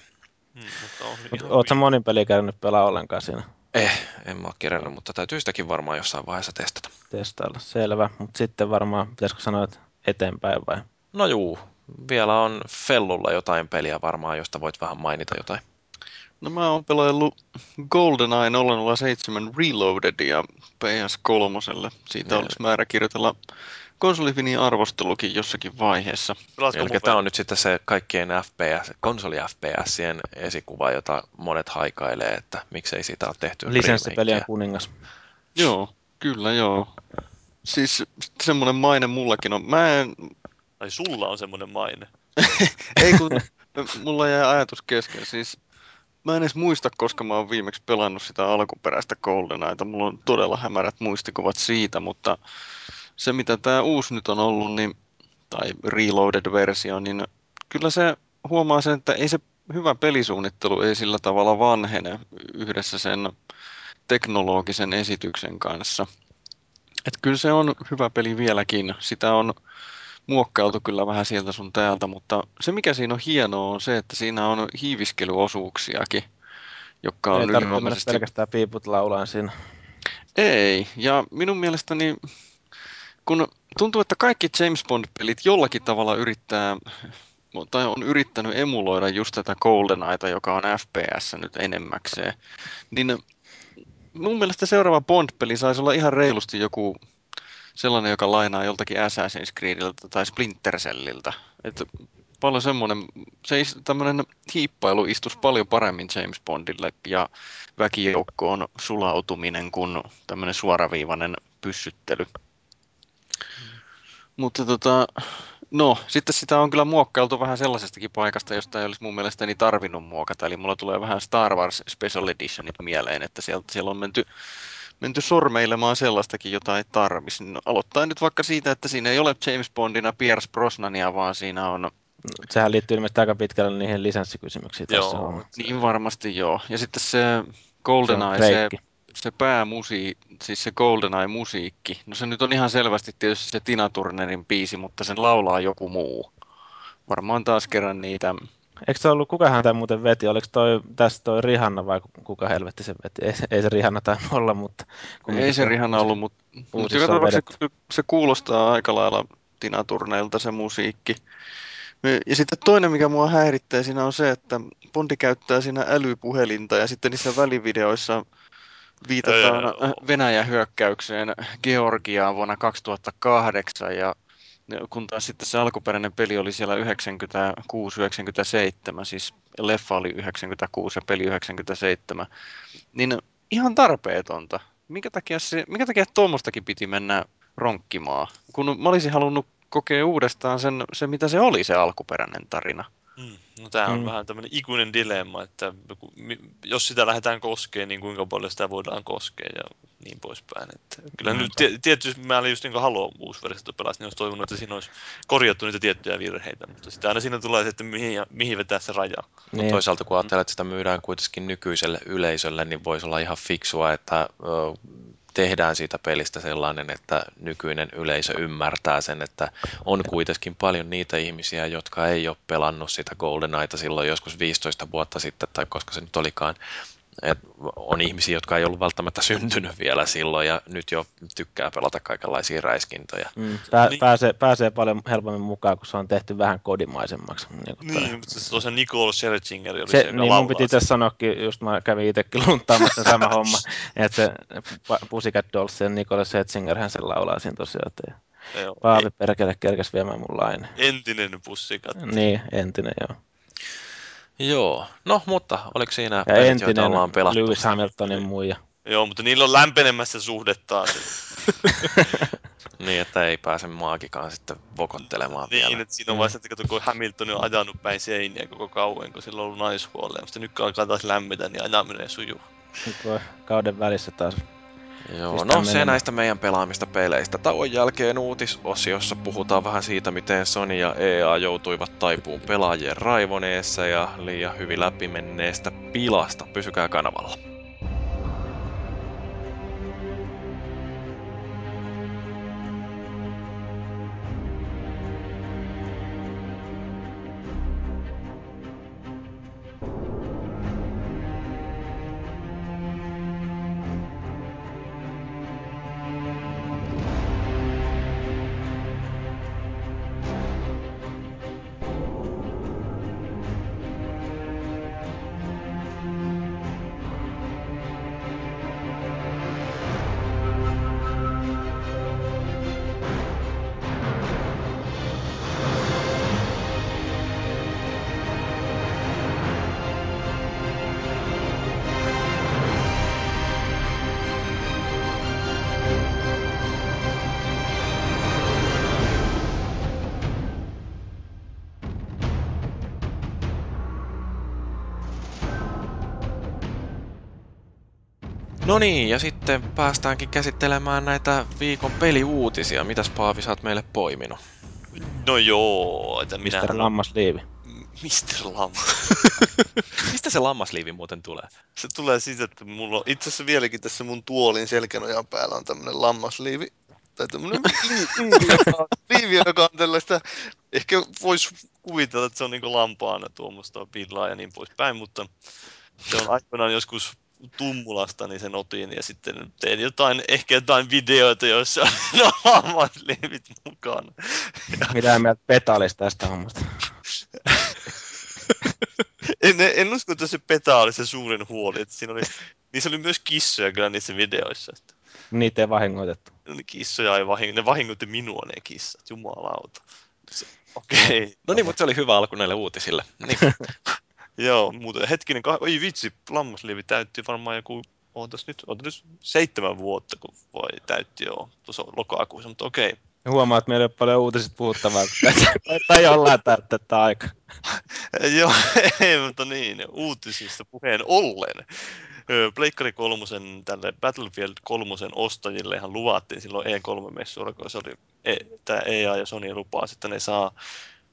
Hmm, mutta on Mut ihan Oletko hyvin. monin peli käynyt pelaa ollenkaan siinä Eh, en mä ole kerännyt, mutta täytyy sitäkin varmaan jossain vaiheessa testata. testailla? Selvä. Mutta sitten varmaan, pitäisikö sanoa, että eteenpäin vai? No juu, vielä on Fellulla jotain peliä varmaan, josta voit vähän mainita jotain. No mä oon pelaillut GoldenEye 007 Reloadedia PS3. Siitä Joo. olisi määrä kirjoitella konsolifinin arvostelukin jossakin vaiheessa. Eli tämä on nyt sitten se kaikkien FPS, konsoli FPSien esikuva, jota monet haikailee, että miksei siitä ole tehty Lisenssipelien remakea. kuningas. Joo, kyllä joo. Siis semmoinen maine mullakin on. Mä en, Ai sulla on semmoinen maine. ei kun mulla jäi ajatus kesken. Siis mä en edes muista, koska mä oon viimeksi pelannut sitä alkuperäistä GoldenEyeta. Mulla on todella hämärät muistikuvat siitä, mutta se mitä tämä uusi nyt on ollut, niin, tai reloaded-versio, niin kyllä se huomaa sen, että ei se hyvä pelisuunnittelu ei sillä tavalla vanhene yhdessä sen teknologisen esityksen kanssa. Et kyllä se on hyvä peli vieläkin. Sitä on muokkailtu kyllä vähän sieltä sun täältä, mutta se mikä siinä on hienoa on se, että siinä on hiiviskelyosuuksiakin, jotka on Ei ylivoimaisesti... pelkästään piiput laulaan siinä. Ei, ja minun mielestäni, kun tuntuu, että kaikki James Bond-pelit jollakin tavalla yrittää, tai on yrittänyt emuloida just tätä GoldenEyeta, joka on FPS nyt enemmäkseen, niin mun mielestä seuraava Bond-peli saisi olla ihan reilusti joku sellainen, joka lainaa joltakin Assassin's Creediltä tai Splinter Celliltä. Että paljon semmoinen, se is- tämmöinen hiippailu istus paljon paremmin James Bondille ja väkijoukkoon sulautuminen kuin tämmöinen suoraviivainen pyssyttely. Mutta tota, no, sitten sitä on kyllä muokkailtu vähän sellaisestakin paikasta, josta ei olisi mun mielestäni tarvinnut muokata. Eli mulla tulee vähän Star Wars Special Editionit mieleen, että sieltä, siellä on menty, menty sormeilemaan sellaistakin, jota ei tarvisi. No, aloittaa nyt vaikka siitä, että siinä ei ole James Bondina Pierce Brosnania, vaan siinä on Sehän liittyy ilmeisesti aika pitkälle niihin lisenssikysymyksiin Joo. tässä on. Niin varmasti joo. Ja sitten se GoldenEye, Se se, se päämusi, siis se GoldenEye-musiikki. No se nyt on ihan selvästi tietysti se Tina Turnerin biisi, mutta sen laulaa joku muu. Varmaan taas kerran niitä. Eikö se ollut, kukahan tämä muuten veti? Oliko toi, tässä toi Rihanna vai kuka helvetti se veti? Ei, se- ei se Rihanna tainnut olla, mutta... Ei se Rihanna ollut, mutta, tapauksessa se, se kuulostaa aika lailla Tina Turneilta se musiikki. Ja sitten toinen, mikä mua häiritsee siinä on se, että Bondi käyttää siinä älypuhelinta ja sitten niissä välivideoissa viitataan. Venäjän hyökkäykseen Georgiaan vuonna 2008 ja kun taas sitten se alkuperäinen peli oli siellä 96-97, siis leffa oli 96 ja peli 97, niin ihan tarpeetonta. Minkä takia, se, minkä takia tuommoistakin piti mennä ronkkimaan, kun mä olisin halunnut kokea uudestaan sen, se, mitä se oli se alkuperäinen tarina. Mm. No tämä on Mm. vähän tämmöinen ikuinen dilemma, että jos sitä lähdetään koskemaan, niin kuinka paljon sitä voidaan koskea ja niin poispäin. Että kyllä Mm. nyt tie- tietysti mä olin just niin kuin Halo uusi versio pelasi, niin olisi toivonut, että siinä olisi korjattu niitä tiettyjä virheitä, mutta sitten aina siinä tulee se, että mihin, mihin vetää se raja. Niin, Toisaalta kun ajattelee, että sitä myydään kuitenkin nykyiselle yleisölle, niin voisi olla ihan fiksua, että tehdään siitä pelistä sellainen, että nykyinen yleisö ymmärtää sen, että on kuitenkin paljon niitä ihmisiä, jotka ei ole pelannut sitä GoldenEyeta silloin joskus 15 vuotta sitten, tai koska se nyt olikaan, et on ihmisiä, jotka ei ollut välttämättä syntynyt vielä silloin ja nyt jo tykkää pelata kaikenlaisia räiskintoja. Mm, pää, Niin. pääsee, pääsee paljon helpommin mukaan, kun se on tehty vähän kodimaisemmaksi. Niin. Niin, mutta se tosiaan Nicole Scherzinger oli se, se, joka niin mun piti tässä sanoakin, just mä kävin itsekin luntaamassa sama homma, että se Pussycat Dolls ja Nicole Setzinger hän sen laulaa siinä tosiaan. että Paavi perkele kerkäs viemään mun laine. entinen pussikat. Niin, entinen joo. Joo, no mutta oliko siinä Ja pelit, joita ollaan pelattu? Lewis Hamiltonin muija. Joo, mutta niillä on lämpenemässä suhdettaan. Niin, että ei pääse maakikaan sitten vokottelemaan niin, vielä. että siinä on vaiheessa, että kun Hamilton on ajanut päin seiniä koko kauan, kun sillä on ollut naishuolella. Mutta nyt kun alkaa taas lämmetä, niin ajaminen sujuu. Nyt voi kauden välissä taas. Joo, Pistää no se menemään. näistä meidän pelaamista peleistä. Tauon jälkeen uutisosiossa puhutaan vähän siitä, miten Sony ja EA joutuivat taipuun pelaajien raivoneessa ja liian hyvin läpimenneestä pilasta. Pysykää kanavalla. No niin, ja sitten päästäänkin käsittelemään näitä viikon peliuutisia. Mitäs Paavi sä oot meille poiminut? No joo, että minä... Mr. Lammasliivi. Mr. Lamma. Mistä se lammasliivi muuten tulee? Se tulee siitä, että mulla on itse asiassa vieläkin tässä mun tuolin selkänojan päällä on tämmönen lammasliivi. Tai tämmönen li- liivi, joka on, liivi, joka on tällaista, ehkä voisi kuvitella, että se on niinku lampaana tuommoista villaa ja niin poispäin, mutta se on aikoinaan joskus Tummulasta, niin sen otin ja sitten tein jotain, ehkä jotain videoita, joissa on no, lammasliivit mukana. Mitä mieltä Petalis tästä hommasta? En, en usko, että se peta oli se suurin huoli, että siinä oli, niissä oli myös kissoja kyllä niissä videoissa. Että Niitä ei vahingoitettu. ne kissoja ei vahingo, ne vahingoitti minua ne kissat, jumalauta. Se- Okei. Okay. No niin, mutta se oli hyvä alku näille uutisille. Niin. Joo, muuten hetkinen, kah- oi vitsi, lammasliivi täytti varmaan joku, ootas nyt, ootas nyt seitsemän vuotta, kun voi täytti joo, tuossa lokakuussa, mutta okei. Okay. Ja Huomaa, että meillä ei ole paljon uutiset puhuttavaa, kun tai- tai jollain täyttää tätä aikaa. Joo, ei, mutta niin, uutisista puheen ollen. Pleikkari kolmosen tälle Battlefield kolmosen ostajillehan luvattiin silloin E3-messuilla, kun se oli, e, tämä EA ja Sony lupaa, että ne saa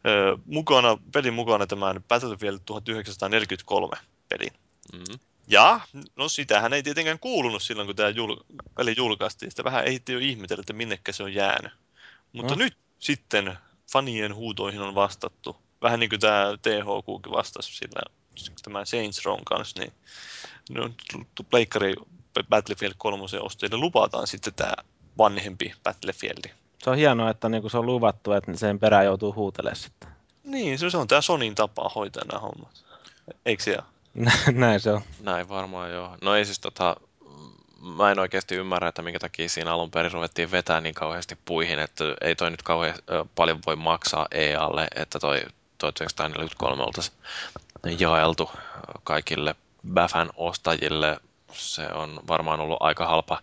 ö, mukana, pelin mukana tämän Battlefield 1943 pelin. Mm. Ja, no sitähän ei tietenkään kuulunut silloin, kun tämä jul, peli julkaistiin. Sitä vähän ehti jo ihmetellä, että minnekä se on jäänyt. Mutta No. nyt sitten fanien huutoihin on vastattu. Vähän niin kuin tämä THQkin vastasi sillä tämän Saints Rown kanssa, niin no, Pleikkari Battlefield 3 ostajille lupataan sitten tämä vanhempi Battlefield. Se on hienoa, että niinku se on luvattu, että sen perään joutuu huutelemaan sitten. Niin, se on tämä Sonin tapa hoitaa nämä hommat. Eikö se? Näin se on. Näin varmaan joo. No ei siis tota, mä en oikeasti ymmärrä, että minkä takia siinä alun perin ruvettiin vetää niin kauheasti puihin, että ei toi nyt kauhean paljon voi maksaa EAlle, että toi 1943 oltaisiin jaeltu kaikille Bafan ostajille. Se on varmaan ollut aika halpa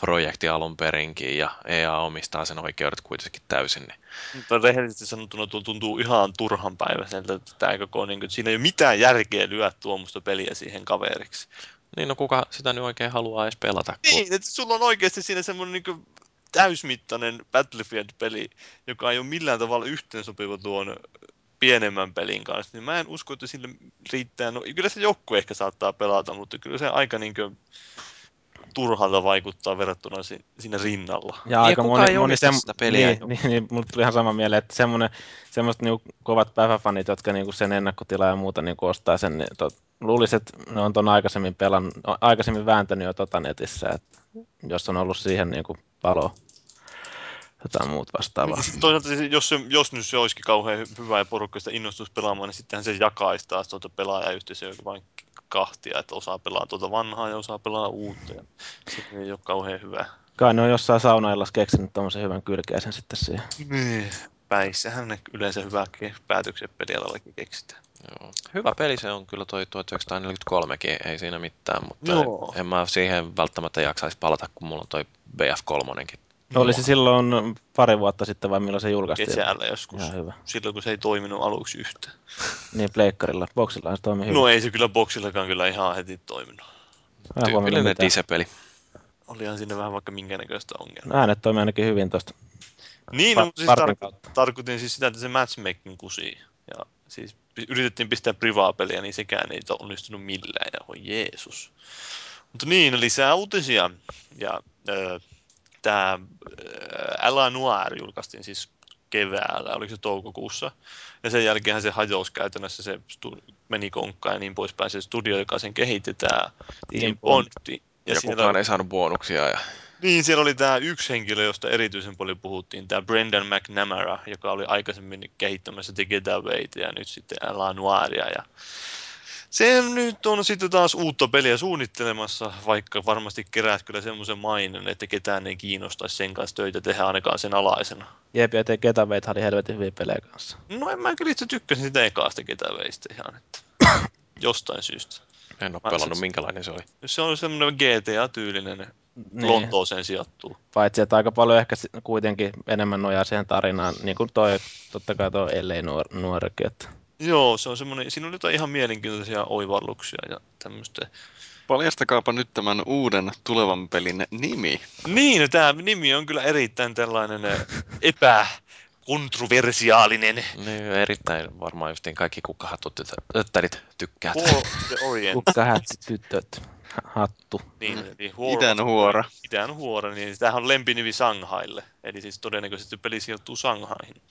projekti alun perinkin ja EA omistaa sen oikeudet kuitenkin täysin. Niin. Mutta rehellisesti sanottuna tuo tuntuu ihan turhan päiväiseltä, että tämä koko, niin kuin, siinä ei ole mitään järkeä lyödä tuommoista peliä siihen kaveriksi. niin no kuka sitä nyt oikein haluaa edes pelata? kun- Niin, että sulla on oikeasti siinä semmoinen niin kuin, täysmittainen Battlefield-peli, joka ei ole millään tavalla yhteensopiva tuon pienemmän pelin kanssa, niin mä en usko, että sille riittää. No, kyllä se joku ehkä saattaa pelata, mutta kyllä se aika niin kuin, turhalta vaikuttaa verrattuna si- siinä rinnalla. Ja aika kukaan moni, ei moni omista sitä peliä. Niin, niin, niin, mulle tuli ihan sama mieleen, että semmoinen, semmoiset niinku kovat päiväfanit, jotka niinku sen ennakkotilaa ja muuta niinku ostaa sen, niin tot, luulisin, että ne on ton aikaisemmin pelannut, aikaisemmin vääntänyt jo tota netissä, että jos on ollut siihen niinku palo jotain muut vastaavaa. Niin, toisaalta siis, jos, se, jos nyt se olisikin kauhean hy- hyvä ja porukka sitä innostus pelaamaan, niin sittenhän se jakaisi taas tuota pelaajayhteisöä vain kahtia, että osa pelaa tuota vanhaa ja osa pelaa uutta. Ja se ei ole kauhean hyvä. Kai ne on jossain saunaillassa keksinyt tommosen hyvän kylkeäisen sitten siihen. Niin. Päissähän ne yleensä hyvät päätökset pelialallakin keksitään. Joo. Hyvä peli se on kyllä toi 1943, ei siinä mitään, mutta Joo. en, en mä siihen välttämättä jaksaisi palata, kun mulla on toi BF3. No. Oli se silloin pari vuotta sitten vai milloin se julkaistiin? Kesällä joskus. Ihan hyvä. Silloin kun se ei toiminut aluksi yhtään. Niin, pleikkarilla. Boxilla se toimi hyvin. No ei se kyllä boksillakaan kyllä ihan heti toiminut. Tyypillinen disepeli. Olihan siinä vähän vaikka minkä näköistä ongelmaa. No, Äänet toimi ainakin hyvin tosta. Niin, no, mutta siis tar- tarkoitin siis sitä, että se matchmaking kusi. Ja siis yritettiin pistää privaa-peliä, niin sekään ei onnistunut millään. Ja oi Jeesus. Mutta niin, lisää uutisia. Ja äh, tämä äh, Ala Noir julkaistiin siis keväällä, oliko se toukokuussa. Ja sen jälkeen se hajosi käytännössä, se stu- meni konkkaan ja niin poispäin. Se studio, joka sen kehitti, tämä Team Bond. Ja, ja siellä- kukaan ei saanut bonuksia. Ja... niin, siellä oli tämä yksi henkilö, josta erityisen paljon puhuttiin, tämä Brendan McNamara, joka oli aikaisemmin kehittämässä The Getawayta ja nyt sitten La Noiria. Ja se nyt on sitten taas uutta peliä suunnittelemassa, vaikka varmasti kerät kyllä semmoisen mainon, että ketään ei kiinnostaisi sen kanssa töitä tehdä ainakaan sen alaisena. Jep, ja te Getaways oli helvetin hyviä pelejä kanssa. No en mä kyllä itse tykkäsin sitä ekaasta Getawaysta ihan, että jostain syystä. En ole Mä- pelannut, se- minkälainen se oli. Se on semmoinen GTA-tyylinen, Niin, Lontooseen sijoittuu. paitsi että aika paljon ehkä kuitenkin enemmän nojaa siihen tarinaan, niin kuin toi, totta kai tuo ellei nuor, nuorekin, että Joo, se on semmoinen, siinä on jotain ihan mielenkiintoisia oivalluksia ja tämmöistä. Paljastakaapa nyt tämän uuden tulevan pelin nimi. Niin, no tämä nimi on kyllä erittäin tällainen eh, epäkontroversiaalinen. Niin, erittäin varmaan justiin kaikki kukkahatut töttärit tykkää. For the Orient. kukkahätsi, tytöt, hattu. Niin, Mm. eli War Idän of- huora. Idän huora, niin tämähän on lempinimi Shanghaille. Eli siis todennäköisesti peli sijoittuu Shanghaihin.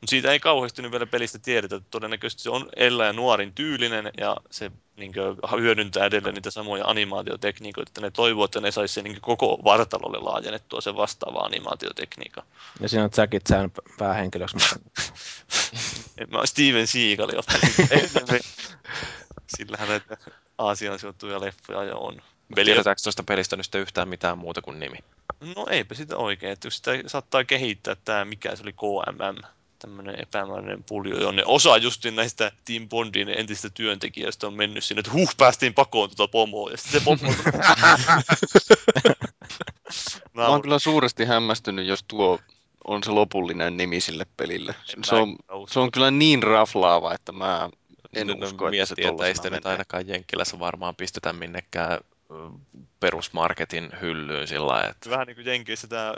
Mutta siitä ei kauheasti nyt vielä pelistä tiedetä. että Todennäköisesti se on Ella ja Nuorin tyylinen ja se niin hyödyntää edelleen niitä samoja animaatiotekniikoita. Että ne toivoo, että ne saisi sen niin koko vartalolle laajennettua se vastaava animaatiotekniikka. Ja siinä on Jackie Chan päähenkilöksi. En Mä Steven Seagal enemmän. Sillähän näitä Aasian sijoittuvia leffoja jo on. Peli, Tiedetäänkö tuosta pelistä nyt yhtään mitään muuta kuin nimi? no eipä sitä oikein, että sitä saattaa kehittää tämä, mikä se oli KMM, tämmöinen epämääräinen puljo, jonne osa justin näistä Team Bondin entistä työntekijöistä on mennyt sinne, että huh, päästiin pakoon tuota pomoa, ja sitten se pomo... Mä oon kyllä suuresti hämmästynyt, jos tuo on se lopullinen nimi sille pelille. En Se on, se on kyllä niin raflaava, että mä en Nyt usko, että se että ei sitä nyt ainakaan Jenkkilässä varmaan pistetä minnekään perusmarketin hyllyyn sillä lailla, että Vähän niin kuin Jenkeissä tämä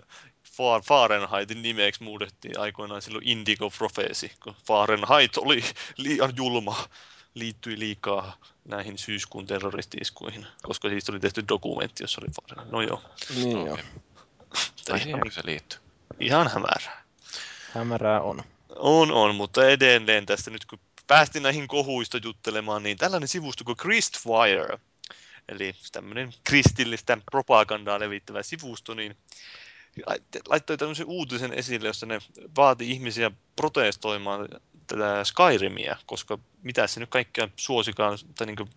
Fahrenheitin nimeksi muutettiin aikoinaan silloin Indigo Prophecy, kun Fahrenheit oli liian julma, liittyi liikaa näihin syyskuun terroristi-iskuihin, koska siitä oli tehty dokumentti, jossa oli Fahrenheit. No joo, niin joo, tai ihan, siihenkö se liittyy? ihan hämärää. hämärää on. On, on, mutta edelleen tästä nyt kun päästiin näihin kohuista juttelemaan, niin tällainen sivusto kuin Christfire, eli tämmöinen kristillistä propagandaa levittävä sivusto, niin laittoi tämmöisen uutisen esille, jossa ne vaati ihmisiä protestoimaan tätä Skyrimia, koska mitä se nyt kaikkea suosikaan, tai niin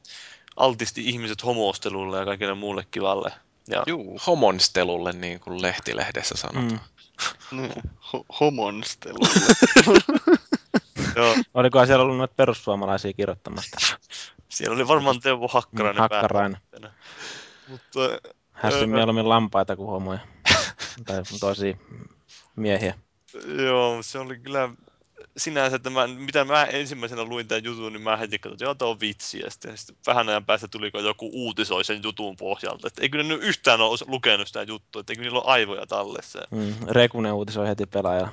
altisti ihmiset homostelulle ja kaikille muulle kivalle. Ja Juu, Homonstelulle, niin kuin lehtilehdessä sanotaan. Mm. niin, ho- homonstelulle. joo, Olikohan siellä ollut noita perussuomalaisia kirjoittamasta? siellä oli varmaan Teuvo Hakkarainen, Mm, Hakkarainen. Mutta Hässin Öö. mieluummin lampaita kuin homoja. Tai toisia miehiä. Joo, se oli kyllä sinänsä, että mä, mitä mä ensimmäisenä luin tämän jutun, niin mä heti katsoin, että joo, tämä on vitsi. Ja sitten, sitten vähän ajan päästä tuli, kun joku uutisoi sen jutun pohjalta. Että eikö ne nyt yhtään ole lukenut sitä juttua, että eikö niillä ole aivoja tallessa. Mm. Rekunen uutisoi heti pelaaja.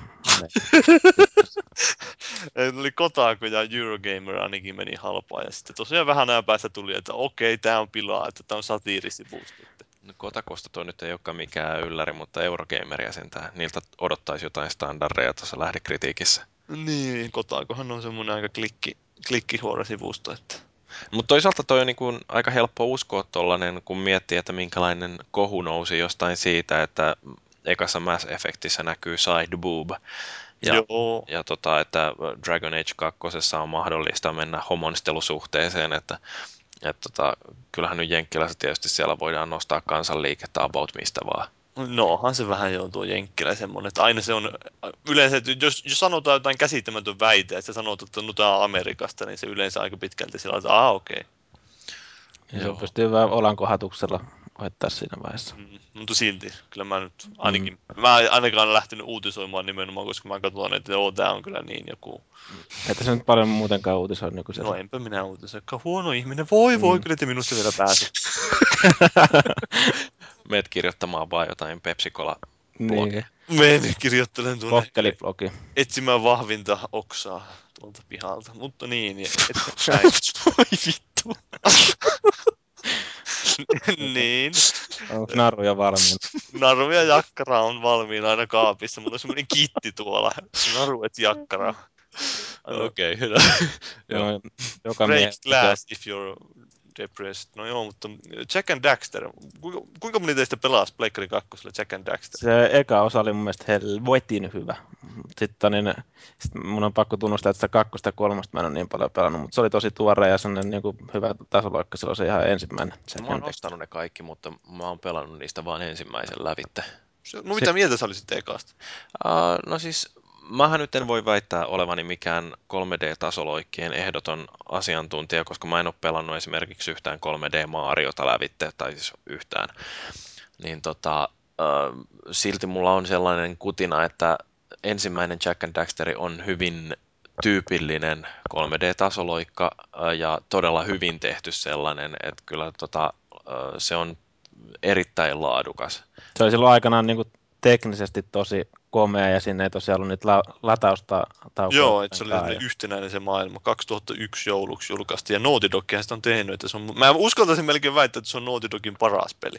Ja oli Kotaku ja Eurogamer ainakin meni halpaa. Ja sitten tosiaan vähän ajan päästä tuli, että okei, tämä on pilaa, että tämä on satiirisivusto. No Kotakosta toi nyt ei olekaan mikään ylläri, mutta Eurogameria sentään. Niiltä odottaisi jotain standardeja tuossa lähdekritiikissä. Niin, Kotakohan on semmoinen aika klikki, klikkihuoresivusto, että... Mutta toisaalta toi on niin kuin aika helppo uskoa tollanen, kun miettii, että minkälainen kohu nousi jostain siitä, että ekassa Mass Effectissä näkyy side boob. Ja, Joo. ja tota, että Dragon Age 2 on mahdollista mennä homonistelusuhteeseen, että et tota, kyllähän nyt Jenkkilässä tietysti siellä voidaan nostaa kansanliikettä about mistä vaan. No, onhan se vähän joo tuo Jenkkilä semmoinen, että aina se on yleensä, että jos, jos sanotaan jotain käsittämätön väite, että sanot, että no tää on Amerikasta, niin se yleensä aika pitkälti sillä että ah okei. Okay. Ja se Joo. pystyy vähän olankohatuksella voittaa siinä vaiheessa. Mm, mutta silti, kyllä mä nyt ainakin, mm. mä en ainakaan lähtenyt uutisoimaan nimenomaan, koska mä katson, että joo, tää on kyllä niin joku. Että se nyt paljon muutenkaan uutisoi nykyisellä. No enpä minä uutisoikaan. Huono ihminen, voi voi, kyllä te minusta vielä pääse. Meet kirjoittamaan vaan jotain Pepsi-Cola niin. blogia. Menen kirjoittelen tuonne Kokkeliblogi. etsimään vahvinta oksaa tuolta pihalta. Mutta niin, et, näin. Voi vittu. niin. Onko naruja valmiina? Naru ja jakkara on valmiina aina kaapissa. Mulla on semmoinen kitti tuolla. Naru et jakkara. Okei, hyvä. Joo. Joka Break glass if you're depressed. No joo, mutta Jack and Daxter. Kuinka, kuinka moni teistä pelasi Pleikkari 2 Jack and Daxter? se eka osa oli mun mielestä helvetin hyvä. Sitten niin, sit mun on pakko tunnustaa, että sitä kakkosta ja kolmosta mä en ole niin paljon pelannut, mutta se oli tosi tuore ja sellainen niin kuin hyvä tasoloikka silloin se ihan ensimmäinen. Jack Mä oon ostanut ne kaikki, mutta mä oon pelannut niistä vain ensimmäisen lävitte. Se- No mitä mieltä sä olisit ekasta? Uh, no siis, mähän nyt en voi väittää olevani mikään 3D-tasoloikkien ehdoton asiantuntija, koska mä en ole pelannut esimerkiksi yhtään 3D-Mariota lävitte, tai siis yhtään. Niin tota, uh, silti mulla on sellainen kutina, että ensimmäinen Jack and Daxter on hyvin tyypillinen 3D-tasoloikka uh, ja todella hyvin tehty sellainen, että kyllä tota, se on erittäin laadukas. Se oli silloin aikanaan niin kuin teknisesti tosi komea ja sinne ei tosiaan ollut niitä la- latausta taukoja. Joo, että se oli semmoinen yhtenäinen se maailma. 2001 jouluksi julkaistiin ja Naughty Doghan sitä on tehnyt. Että se on, mä uskaltaisin melkein väittää, että se on Naughty Dogin paras peli.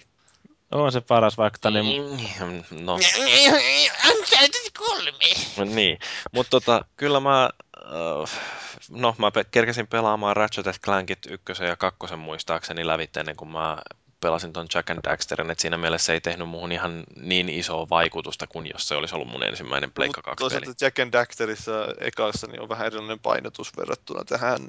ja On se paras, vaikka niin, Mm, No, niin. Mutta tota, kyllä mä, äh, no mä kerkesin pelaamaan Ratchet Clankit ykkösen ja kakkosen muistaakseni lävitse ennen kuin mä pelasin ton Jack and Daxterin, että siinä mielessä se ei tehnyt muhun ihan niin isoa vaikutusta kuin jos se olisi ollut mun ensimmäinen Pleikka Mut 2 peli. toisaalta Jack and Daxterissa ekassa niin on vähän erilainen painotus verrattuna tähän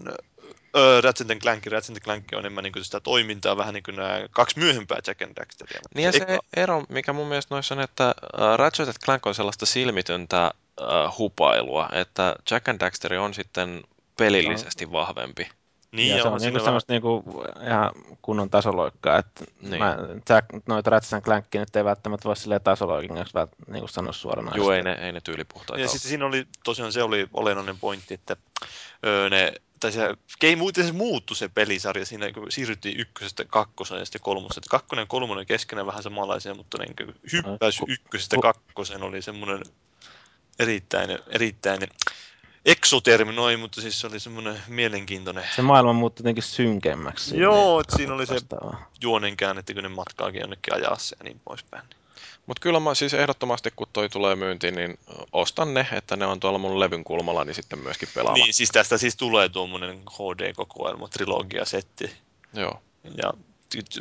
öö, Ratchet Clank. Ratchet Clank on enemmän niin sitä toimintaa, vähän niin kuin nämä kaksi myöhempää Jack and Daxteria. Niin ja se ero, mikä mun mielestä noissa on, että äh, Ratchet Clank on sellaista silmitöntä äh, hupailua, että Jack and Daxter on sitten pelillisesti vahvempi. Niin, ja se on niinku semmoista niinku ihan kunnon tasoloikkaa, että Niin. mä, Jack, noita Ratchet Clankia nyt ei välttämättä voi silleen tasoloikingaksi vält, niinku sanoa suoraan. Joo, ei ne, ei ne tyylipuhtaita Ja ole. sitten siinä oli, tosiaan se oli olennainen pointti, että öö, ne, tai se, ei muuten se muuttui se pelisarja siinä, kun siirryttiin ykkösestä kakkoseen ja sitten kolmoseen. Että kakkonen ja kolmonen keskenään vähän samanlaisia, mutta niin kuin hyppäys ku- ykkösestä ku- kakkoseen oli semmoinen erittäin, erittäin eksoterminoi, mutta siis se oli semmoinen mielenkiintoinen Se maailma muuttui jotenkin synkemmäksi. siinä, Joo, että siinä oli se- vastaavaa. juonenkään, että kun ne matkaakin jonnekin ajassa ja niin poispäin. Mutta kyllä mä siis ehdottomasti, kun toi tulee myyntiin, niin ostan ne, että ne on tuolla mun levyn kulmalla, niin sitten myöskin pelaamaan. Niin, siis tästä siis tulee tuommoinen HD-kokoelma, trilogia-setti. Joo. Ja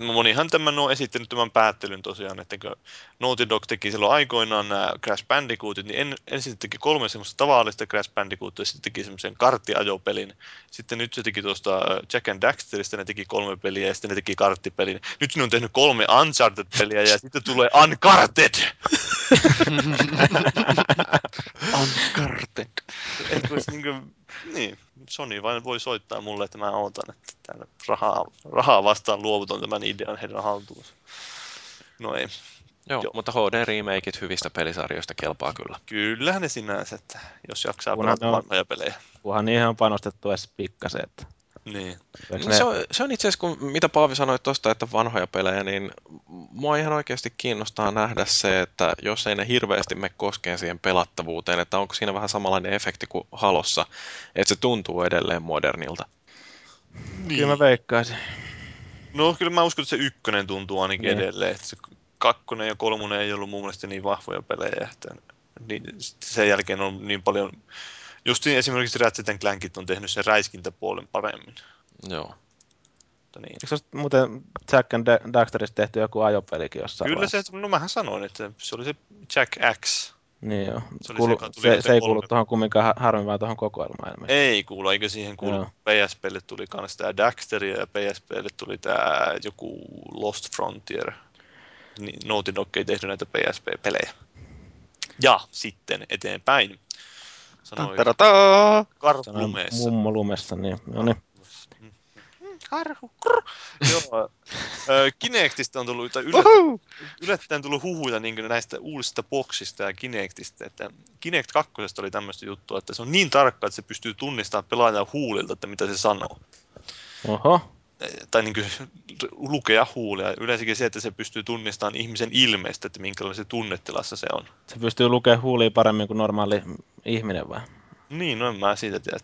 monihan tämän on esittänyt tämän päättelyn tosiaan, että kun Naughty Dog teki silloin aikoinaan nämä Crash Bandicootit, niin en, ensin teki kolme semmoista tavallista Crash Bandicootia, ja sitten teki semmoisen karttiajopelin. Sitten nyt se teki tuosta äh, Jack and Daxterista, ne teki kolme peliä, ja sitten ne teki karttipelin. Nyt ne on tehnyt kolme Uncharted-peliä, ja sitten tulee Uncharted! Uncharted. Et vois niinku, niin, Sony vain voi soittaa mulle, että mä ootan, että tänne rahaa, rahaa vastaan luovuton tämän idean heidän haltuunsa. No ei. Joo, Joo. Mutta HD-remakeit hyvistä pelisarjoista kelpaa kyllä. Kyllähän ne sinänsä, että jos jaksaa pelata vanhoja pelejä. Kunhan niihin on panostettu edes pikkasen. Että Niin. No, ne- se, on, se on itse asiassa, kun, mitä Paavi sanoi tuosta, että vanhoja pelejä, niin mua ihan oikeasti kiinnostaa nähdä se, että jos ei ne hirveästi me koskeen siihen pelattavuuteen, että onko siinä vähän samanlainen efekti kuin Halossa, että se tuntuu edelleen modernilta. Kyllä mä veikkaisin. No kyllä mä uskon, että se ykkönen tuntuu ainakin Niin. edelleen. Että se kakkonen ja kolmonen ei ollut mun mielestä niin vahvoja pelejä. Että niin, sen jälkeen on niin paljon... Justiin esimerkiksi Ratchet Clankit on tehnyt sen räiskintäpuolen paremmin. Joo. Mutta niin. Eikö se muuten Jack and Da- Daxterista tehty joku ajopelikin jossain Kyllä vaiheessa? se, no mähän sanoin, että se oli se Jack X. Niin joo. Se oli Kuulu, se, se, se ei kuulu tuohon kumminkaan ha- harvin vaan tuohon kokoelmaan ilmeisesti. Ei kuulu, eikö siihen kuulu. Joo. PSPlle tuli kans tää Daxteria ja PSPlle tuli tää joku Lost Frontier. Niin, Naughty Dog ei tehnyt näitä PSP-pelejä. Ja sitten eteenpäin. Sanoi! Karhu lumeessa. mummo lumessa, niin, no niin. Karhu. Krr. Joo. Kinectistä on tullut, yllättäen, yllättäen tullut huhuja niin näistä uusista boksista ja Kinectistä, että Kinect 2 oli tämmöistä juttua, että se on niin tarkka, että se pystyy tunnistamaan pelaajan huulilta, että mitä se sanoo. Oho, tai niin kuin, lukea huulia. Yleensäkin se, että se pystyy tunnistamaan ihmisen ilmeistä, että minkälaisessa tunnetilassa se on. se pystyy lukemaan huulia paremmin kuin normaali ihminen vai? Niin, no en mä siitä tiedä.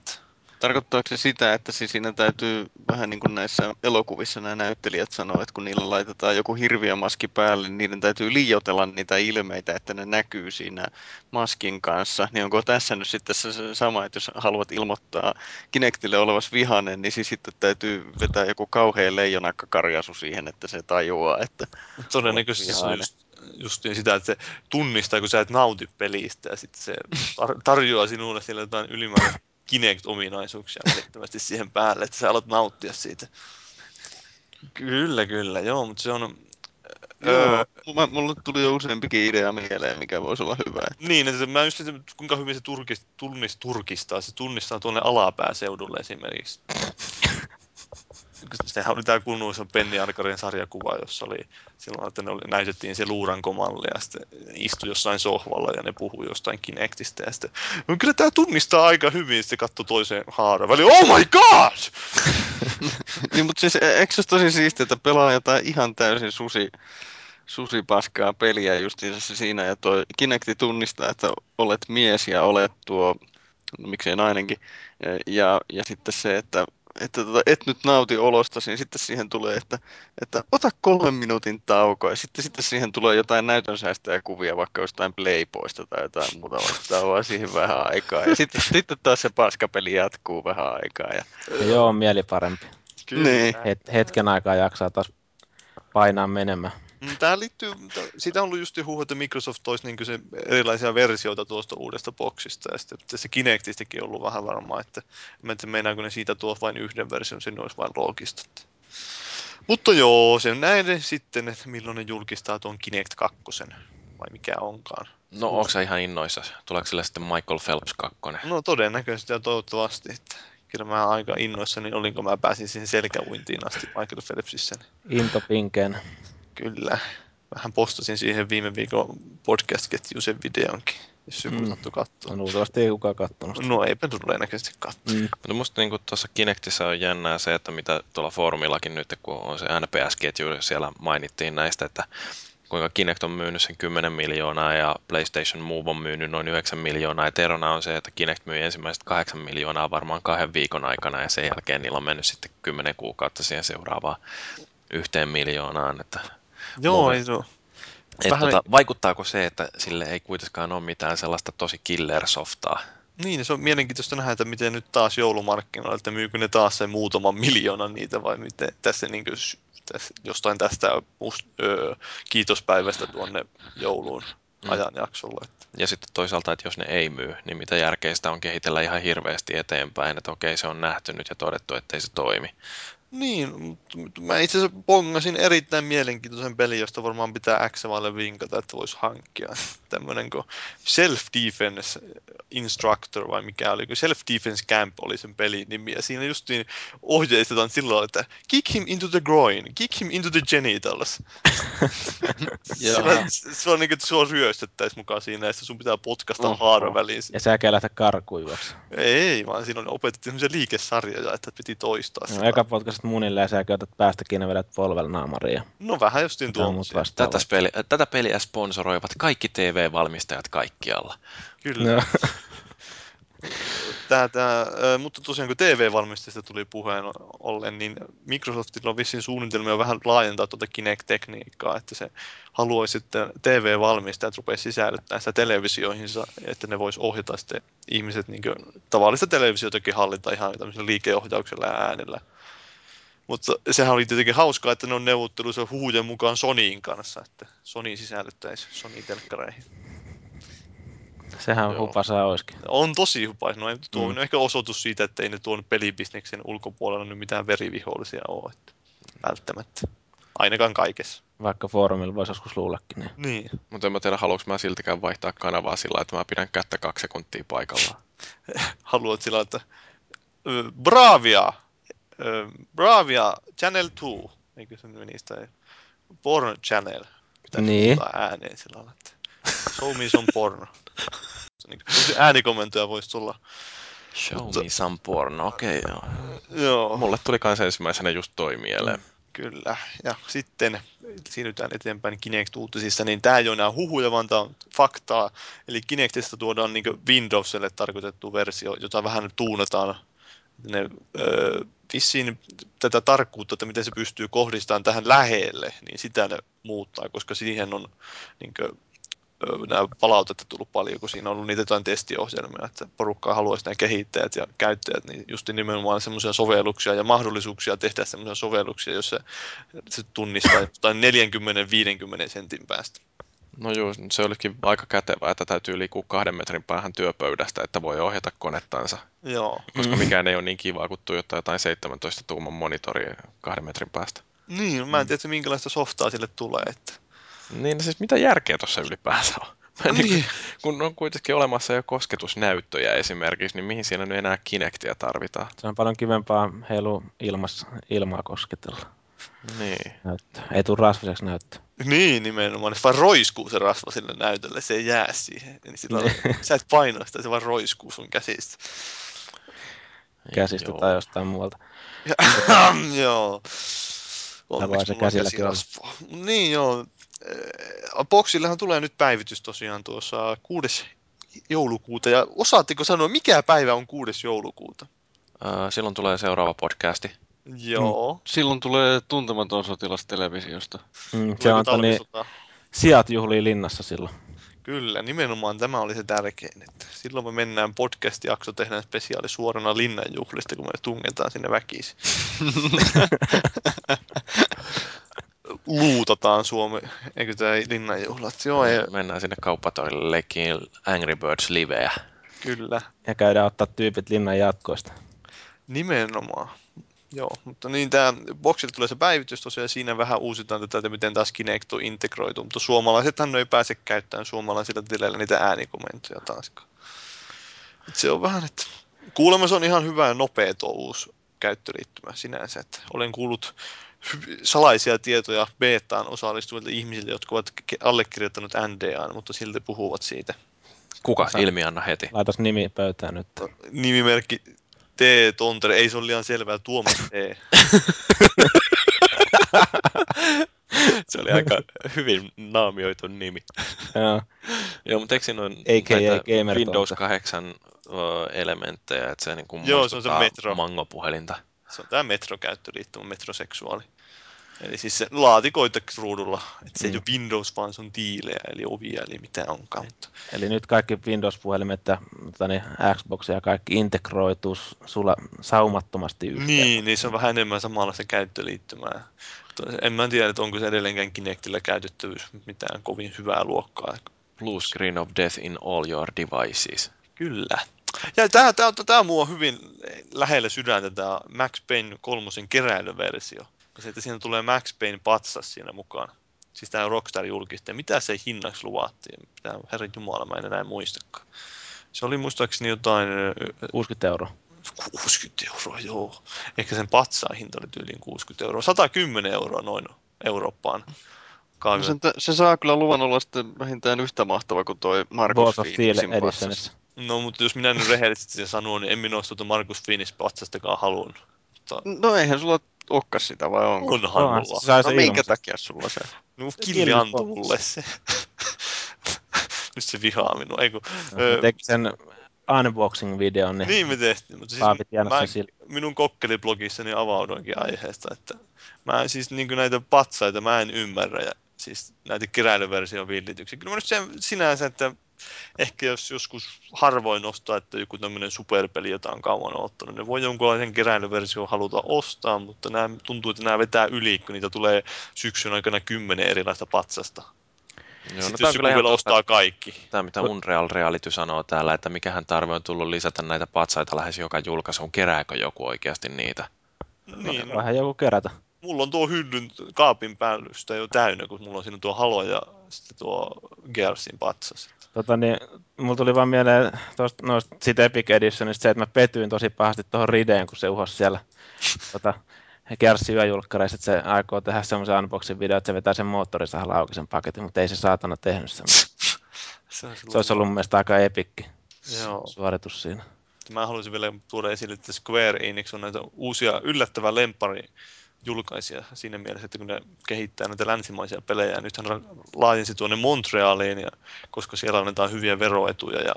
Tarkoittaako se sitä, että siis siinä täytyy vähän niin kuin näissä elokuvissa nämä näyttelijät sanoo, että kun niillä laitetaan joku hirviömaski päälle, niin niiden täytyy liioitella niitä ilmeitä, että ne näkyy siinä maskin kanssa. Niin onko tässä nyt sitten se sama, että jos haluat ilmoittaa Kinectille olevas vihanen, niin siis sitten täytyy vetää joku kauhea leijonakkakarjasu siihen, että se tajuaa, että Todennäköisesti se on just, justiin sitä, että se tunnistaa, kun sä et nauti pelistä ja sitten se tar- tarjoaa sinulle siellä jotain ylimääräistä Kinect-ominaisuuksia välittömästi siihen päälle, että sä alat nauttia siitä. Kyllä, kyllä, joo, mutta se on... Joo, mä, mulle tuli jo useampikin idea mieleen, mikä voisi olla hyvä. Niin, että mä just että kuinka hyvin se turkist, tunnis, turkistaa, se tunnistaa tuonne alapääseudulle esimerkiksi. Sehän oli tämä kunnoissa Penni Arkarin sarjakuva, jossa oli silloin, että ne oli, näytettiin se luurankomalli ja sitten istui jossain sohvalla ja ne puhui jostain Kinectistä ja sitten, no kyllä tämä tunnistaa aika hyvin, sitten katsoi toiseen haaraan väliin, oh my god! niin, mutta siis e- eikö se tosi siistiä, että pelaa jotain ihan täysin susi, susipaskaa peliä justiinsa siinä, ja tuo Kinecti tunnistaa, että olet mies ja olet tuo, no miksei nainenkin, ja, ja sitten se, että että tota, et nyt nauti olostasi, niin sitten siihen tulee, että, että ota kolmen minuutin tauko, ja sitten, sitten siihen tulee jotain näytönsäästäjäkuvia, vaikka jostain Playboysta tai jotain muuta vastaavaa siihen vähän aikaa. Ja sitten, sitten taas se paskapeli jatkuu vähän aikaa. Ja, Ja joo, mieli parempi. Niin. Het, hetken aikaa jaksaa taas painaa menemään. Mm, Tämä liittyy, siitä on ollut just huhu, että Microsoft toisi niin se erilaisia versioita tuosta uudesta boksista, ja sitten tässä Kinectistäkin on ollut vähän varmaa, että tiedä, meinaako ne siitä tuo vain yhden version, sinne olisi vain loogista. Mutta joo, se näin sitten, että milloin ne julkistaa tuon Kinect 2, vai mikä onkaan. No onko se ihan innoissa? Tuleeko sille sitten Michael Phelps 2? No todennäköisesti ja toivottavasti, että kyllä mä aika innoissani olin, kun mä pääsin siihen selkäuintiin asti Michael Phelpsissä. Into pinkeen. Kyllä. Vähän postasin siihen viime viikon podcast-ketjuun sen videonkin, jos joku Mm. sattui katsoa. No, luultavasti ei kukaan kattonut sitä. No eipä todennäköisesti katsoa. Mm. Mutta musta niinku tuossa Kinectissä on jännää se, että mitä tuolla foorumillakin nyt, kun on se NPS-ketju, siellä mainittiin näistä, että kuinka Kinect on myynyt sen 10 miljoonaa ja PlayStation Move on myynyt noin 9 miljoonaa. Ja erona on se, että Kinect myi ensimmäiset 8 miljoonaa varmaan kahden viikon aikana ja sen jälkeen niillä on mennyt sitten 10 kuukautta siihen seuraavaan yhteen miljoonaan. Että, Joo, Move. se ole. et Vähän- tota, vaikuttaako se, että sille ei kuitenkaan ole mitään sellaista tosi killer-softaa? Niin, se on mielenkiintoista nähdä, että miten nyt taas joulumarkkinoilla, että myykö ne taas sen muutaman miljoonan niitä vai miten tässä, niin kuin, tässä jostain tästä must, öö, kiitospäivästä tuonne jouluun Mm. ajanjaksolle. Että. Ja sitten toisaalta, että jos ne ei myy, niin mitä järkeistä on kehitellä ihan hirveästi eteenpäin, että okei se on nähty nyt ja todettu, että ei se toimi. Niin, mä itse asiassa pongasin erittäin mielenkiintoisen pelin, josta varmaan pitää x vinkata, että voisi hankkia. Tämmönen kuin Self-Defense Instructor vai mikä oli, Self-Defense Camp oli sen pelin nimi. Ja siinä justiin ohjeistetaan sillä lailla, että kick him into the groin, kick him into the genitals. se, se, on niin kuin, että sua ryöstettäisiin mukaan siinä ja sun pitää potkasta Oho. haara väliin. Ja sä lähteä karkuun. Ei, vaan siinä on opetettu semmoisia liikesarjoja, että piti toistaa No, sitä. eka potkasit munille ja sä käytät päästä kiinni vedät ja No vähän muut tuommoisia. vastaavaa. Tätä, peli, tätä peliä sponsoroivat kaikki TV-valmistajat kaikkialla. Kyllä. No. Tää, tää, mutta tosiaan kun TV-valmistajista tuli puheen ollen, niin Microsoftilla on vissiin suunnitelmia vähän laajentaa tuota Kinect-tekniikkaa, että se haluaisi sitten TV-valmistajat rupeaisi sisällyttämään sitä televisioihinsa, että ne vois ohjata sitten ihmiset niin tavallista televisiotakin hallita ihan tämmöisellä liikeohjauksella ja äänellä. Mutta sehän oli tietenkin hauskaa, että ne on neuvottelussa huhujen mukaan Sonyin kanssa, että Sony sisällyttäisi Sony-telkkareihin. Sehän on Joo. hupasaa olisikin. On tosi hupais. No, ei- tuo Mm. on ehkä osoitus siitä, että ei ne tuon pelibisneksen ulkopuolella nyt mitään verivihollisia ole. Että välttämättä. Ainakaan kaikessa. Vaikka foorumilla voisi joskus luullakin. Niin. Niin. Mutta en mä tiedä, haluanko mä siltikään vaihtaa kanavaa sillä, että mä pidän kättä kaksi sekuntia paikallaan. Haluat sillä, että Bravia! Bravia Channel 2. Eikö se meni sitä? Porn Channel. Pitää Niin. ääneen sillä lailla, että show me some porn. Se niin, äänikomentoja voisi tulla. Show Mutta- me some porn, okei okay, joo. Joo. Mulle tuli kans ensimmäisenä just toi mieleen. Kyllä. Ja sitten siirrytään eteenpäin Kinect-uutisissa, niin tämä ei ole enää huhuja, vaan tämä on faktaa. Eli Kinectista tuodaan niin Windowsille tarkoitettu versio, jota vähän tuunataan. Ne, öö, vissiin tätä tarkkuutta, että miten se pystyy kohdistamaan tähän lähelle, niin sitä ne muuttaa, koska siihen on niin kuin, nämä palautetta tullut paljon, kun siinä on ollut niitä jotain testiohjelmia, että porukkaa haluaisi nämä kehittäjät ja käyttäjät, niin just nimenomaan semmoisia sovelluksia ja mahdollisuuksia tehdä semmoisia sovelluksia, joissa se tunnistaa jotain 40-50 sentin päästä. No joo, se olikin aika kätevää, että täytyy liikkua kahden metrin päähän työpöydästä, että voi ohjata konettansa. Joo. Koska Mm. mikään ei ole niin kivaa kuin tuijottaa jotain 17 tuuman monitoria kahden metrin päästä. Niin, mä en tiedä, että minkälaista softaa sille tulee. Että... Niin siis mitä järkeä tuossa ylipäänsä on? Mä Niin. niin. kun on kuitenkin olemassa jo kosketusnäyttöjä esimerkiksi, niin mihin siinä nyt enää Kinectia tarvitaan? Se on paljon kivempaa heilu ilmas, ilmaa kosketella. Niin. Näyttö. Ei tule rasvaseksi näyttö. Niin, nimenomaan. Se vaan roiskuu se rasva sille näytölle, se ei jää siihen. Niin sillä lailla, sä et painoa sitä, se vaan roiskuu sun käsistä. Käsistä Joo. tai jostain muualta. Ja, joo. Onneksi se on käsilläkin on? Niin joo. Eh, Boxillehan tulee nyt päivitys tosiaan tuossa 6. joulukuuta. Ja osaatteko sanoa, mikä päivä on 6. joulukuuta? Silloin tulee seuraava podcasti. Joo. Silloin tulee tuntematon sotilas televisiosta. Mm, se toni, talvisota? sijat juhlii linnassa silloin. Kyllä, nimenomaan tämä oli se tärkein. Että silloin me mennään podcast-jakso, tehdään spesiaali suorana linnanjuhlista, kun me tungetaan sinne väkisin. Luutataan Suomi, eikö tämä linnanjuhlat? Joo, ja, Mennään sinne kauppatoille leikkiin Angry Birds liveä. kyllä, Ja käydään ottaa tyypit linnan jatkoista. nimenomaan. Joo, mutta niin tämä Boxille tulee se päivitys tosiaan, ja siinä vähän uusitaan tätä, että miten taas Kinect on integroitu, mutta suomalaisethan ei pääse käyttämään suomalaisilla tileillä niitä äänikomentoja taaskaan. Et se on vähän, että kuulemma se on ihan hyvä ja nopea tuo uusi käyttöliittymä sinänsä, että olen kuullut salaisia tietoja betaan osallistuvilta ihmisiltä, jotka ovat allekirjoittanut NDA, mutta silti puhuvat siitä. Kuka? Ilmianna heti. Laitas nimi pöytään nyt. Nimimerkki T. Tontere, ei se ole liian selvää, Tuomas T. Se oli aika hyvin naamioitu nimi. Joo. Joo, mutta eikö siinä ole näitä Gamer Windows Tonte. 8 ö, elementtejä, että se niin kuin Joo, se on se Metro. mangopuhelinta. Se on tämä metrokäyttöliittymä, metroseksuaali. Eli siis se laatikoita ruudulla, että se ei Mm. ole Windows, vaan se on tiilejä, eli ovia, eli mitä onkaan. Mutta Eli nyt kaikki Windows-puhelimet ja tani, Xbox ja kaikki integroituu sulla saumattomasti yhteen. niin, niin se on vähän enemmän samanlaista käyttöliittymää. Mutta En mä tiedä, että onko se edelleenkään Kinectillä käytettävyys mitään kovin hyvää luokkaa. Blue screen of death in all your devices. Kyllä. Ja tämä, tämä, tämä mua hyvin lähellä sydäntä, tämä Max Payne kolmosen keräilyversio. Se, että siinä tulee Max Payne patsas siinä mukaan. Siis tämä Rockstar julkisti. Mitä se hinnaksi luvattiin? Mitä, herran jumala, mä en enää muistakaan. Se oli muistaakseni jotain ö, 60 euroa. 60 euroa, joo. Ehkä sen patsaan hinta oli tyyliin 60 euroa. 110 euroa noin Eurooppaan. No Kaavi- se, se saa kyllä luvan olla sitten vähintään yhtä mahtava kuin toi Markus Phoenixin patsas. No, mutta jos minä nyt rehellisesti sen sanon, niin en minä olisi tuota Markus Finis patsastakaan halunnut. Mutta No eihän sulla olekaan sitä vai onko? onhan Onhan, mulla. se No sen minkä takia sulla se? No, Se Killi antoi mulle se. Nyt se vihaa minua. Ei kun, No, se teki sen unboxing-videon, niin, Niin me tehtiin, mutta siis mä, sille. minun kokkeliblogissani avaudoinkin aiheesta, että mä siis niin näitä patsaita mä en ymmärrä ja siis näitä keräilyversion villityksiä. Kyllä mä nyt sen sinänsä, että ehkä jos joskus harvoin ostaa, että joku tämmöinen superpeli, jota on kauan ottanut, ne voi jonkunlaisen keräilyversion haluta ostaa, mutta nämä, tuntuu, että nämä vetää yli, kun niitä tulee syksyn aikana kymmenen erilaista patsasta. Joo, Sitten tää jos joku vielä ostaa kaikki. Tämä, mitä Unreal Reality sanoo täällä, että mikähän tarve on tullut lisätä näitä patsaita lähes joka julkaisuun. Kerääkö joku oikeasti niitä? Niin, no, Vähän joku kerätä. Mulla on tuo hyllyn kaapin päällystä jo täynnä, kun mulla on siinä tuo Halo ja sitten tuo Gearsin patsas. Tota, niin, mulla tuli vaan mieleen tosta, noista, siitä Epic Editionista se, että mä petyin tosi pahasti tuohon Rideen, kun se uhos siellä tota, Kerssi yöjulkkareissa, että se aikoo tehdä semmoisen unboxing video, että se vetää sen moottorisahalla auki sen paketin, mutta ei se saatana tehnyt semmoista. Se, on Se olisi ollut mun mielestä aika epikki Joo. suoritus siinä. Mä haluaisin vielä tuoda esille, että Square Enix on näitä uusia yllättävää lempari julkaisia siinä mielessä, että kun ne kehittää näitä länsimaisia pelejä, ja nythän laajensi tuonne Montrealiin, ja, koska siellä annetaan hyviä veroetuja, ja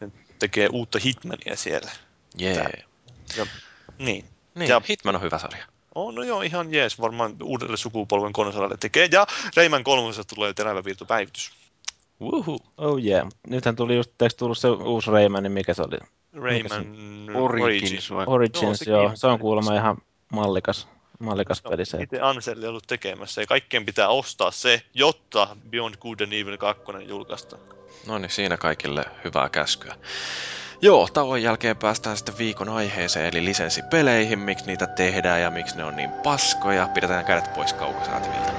ne tekee uutta Hitmania siellä. Jee. Niin. Niin, Ja- Hitman on hyvä sarja. Oh, no joo, ihan jees, varmaan uudelle sukupolven konsolille tekee. Ja Rayman 3 tulee terävä virtupäivitys. Woohoo. Oh yeah. Nythän tuli just, eikö tullut se uusi Rayman, niin mikä se oli? Rayman Origins vai? Origins, sekin joo. Se on Origins. kuulemma ihan mallikas, mallikas peli se. Itse Anseli ollut tekemässä ja kaikkien pitää ostaa se, jotta Beyond Good and Evil 2 julkaistaan. No niin, siinä kaikille hyvää käskyä. Joo, tauon jälkeen päästään sitten viikon aiheeseen, eli lisenssipeleihin, miksi niitä tehdään ja miksi ne on niin paskoja. Pidetään kädet pois kaukosäätiviltä.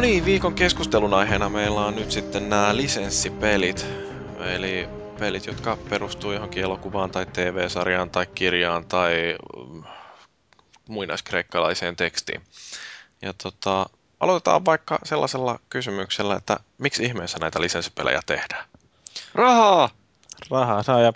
No niin, viikon keskustelun aiheena meillä on nyt sitten nämä lisenssipelit. Eli pelit, jotka perustuu johonkin elokuvaan tai TV-sarjaan tai kirjaan tai mm, muinaiskreikkalaiseen tekstiin. Ja tota, aloitetaan vaikka sellaisella kysymyksellä, että miksi ihmeessä näitä lisenssipelejä tehdään? Rahaa! Rahaa saa ja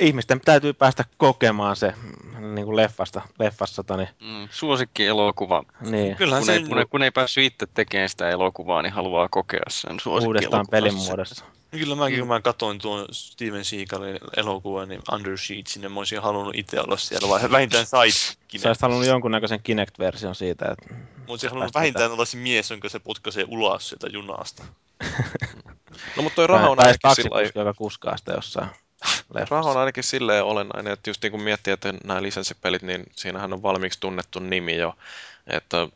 ihmisten täytyy päästä kokemaan se mm, niin kuin leffasta, leffassa. Niin, Mm, suosikki elokuva. niin, Kyllähän Kun se ei, kun, ei, kun ei päässyt itse tekemään sitä elokuvaa, niin haluaa kokea sen suosikki uudestaan pelin muodossa. Kyllä mäkin, kun mä katsoin tuon Steven Seagalin elokuvan, niin Under Sheetsin, niin mä olisin halunnut itse olla siellä, vai vähintään sidekick. Sä olisit halunnut jonkunnäköisen Kinect-version siitä, että Mä olisin halunnut vähintään olla se mies, jonka se potkaisee ulos sieltä junasta. No mutta toi raha on ainakin sillä joka kuskaa sitä jossain. Raha on ainakin silleen olennainen, että just niin kun miettii, että nämä lisenssipelit, niin siinähän on valmiiksi tunnettu nimi jo, että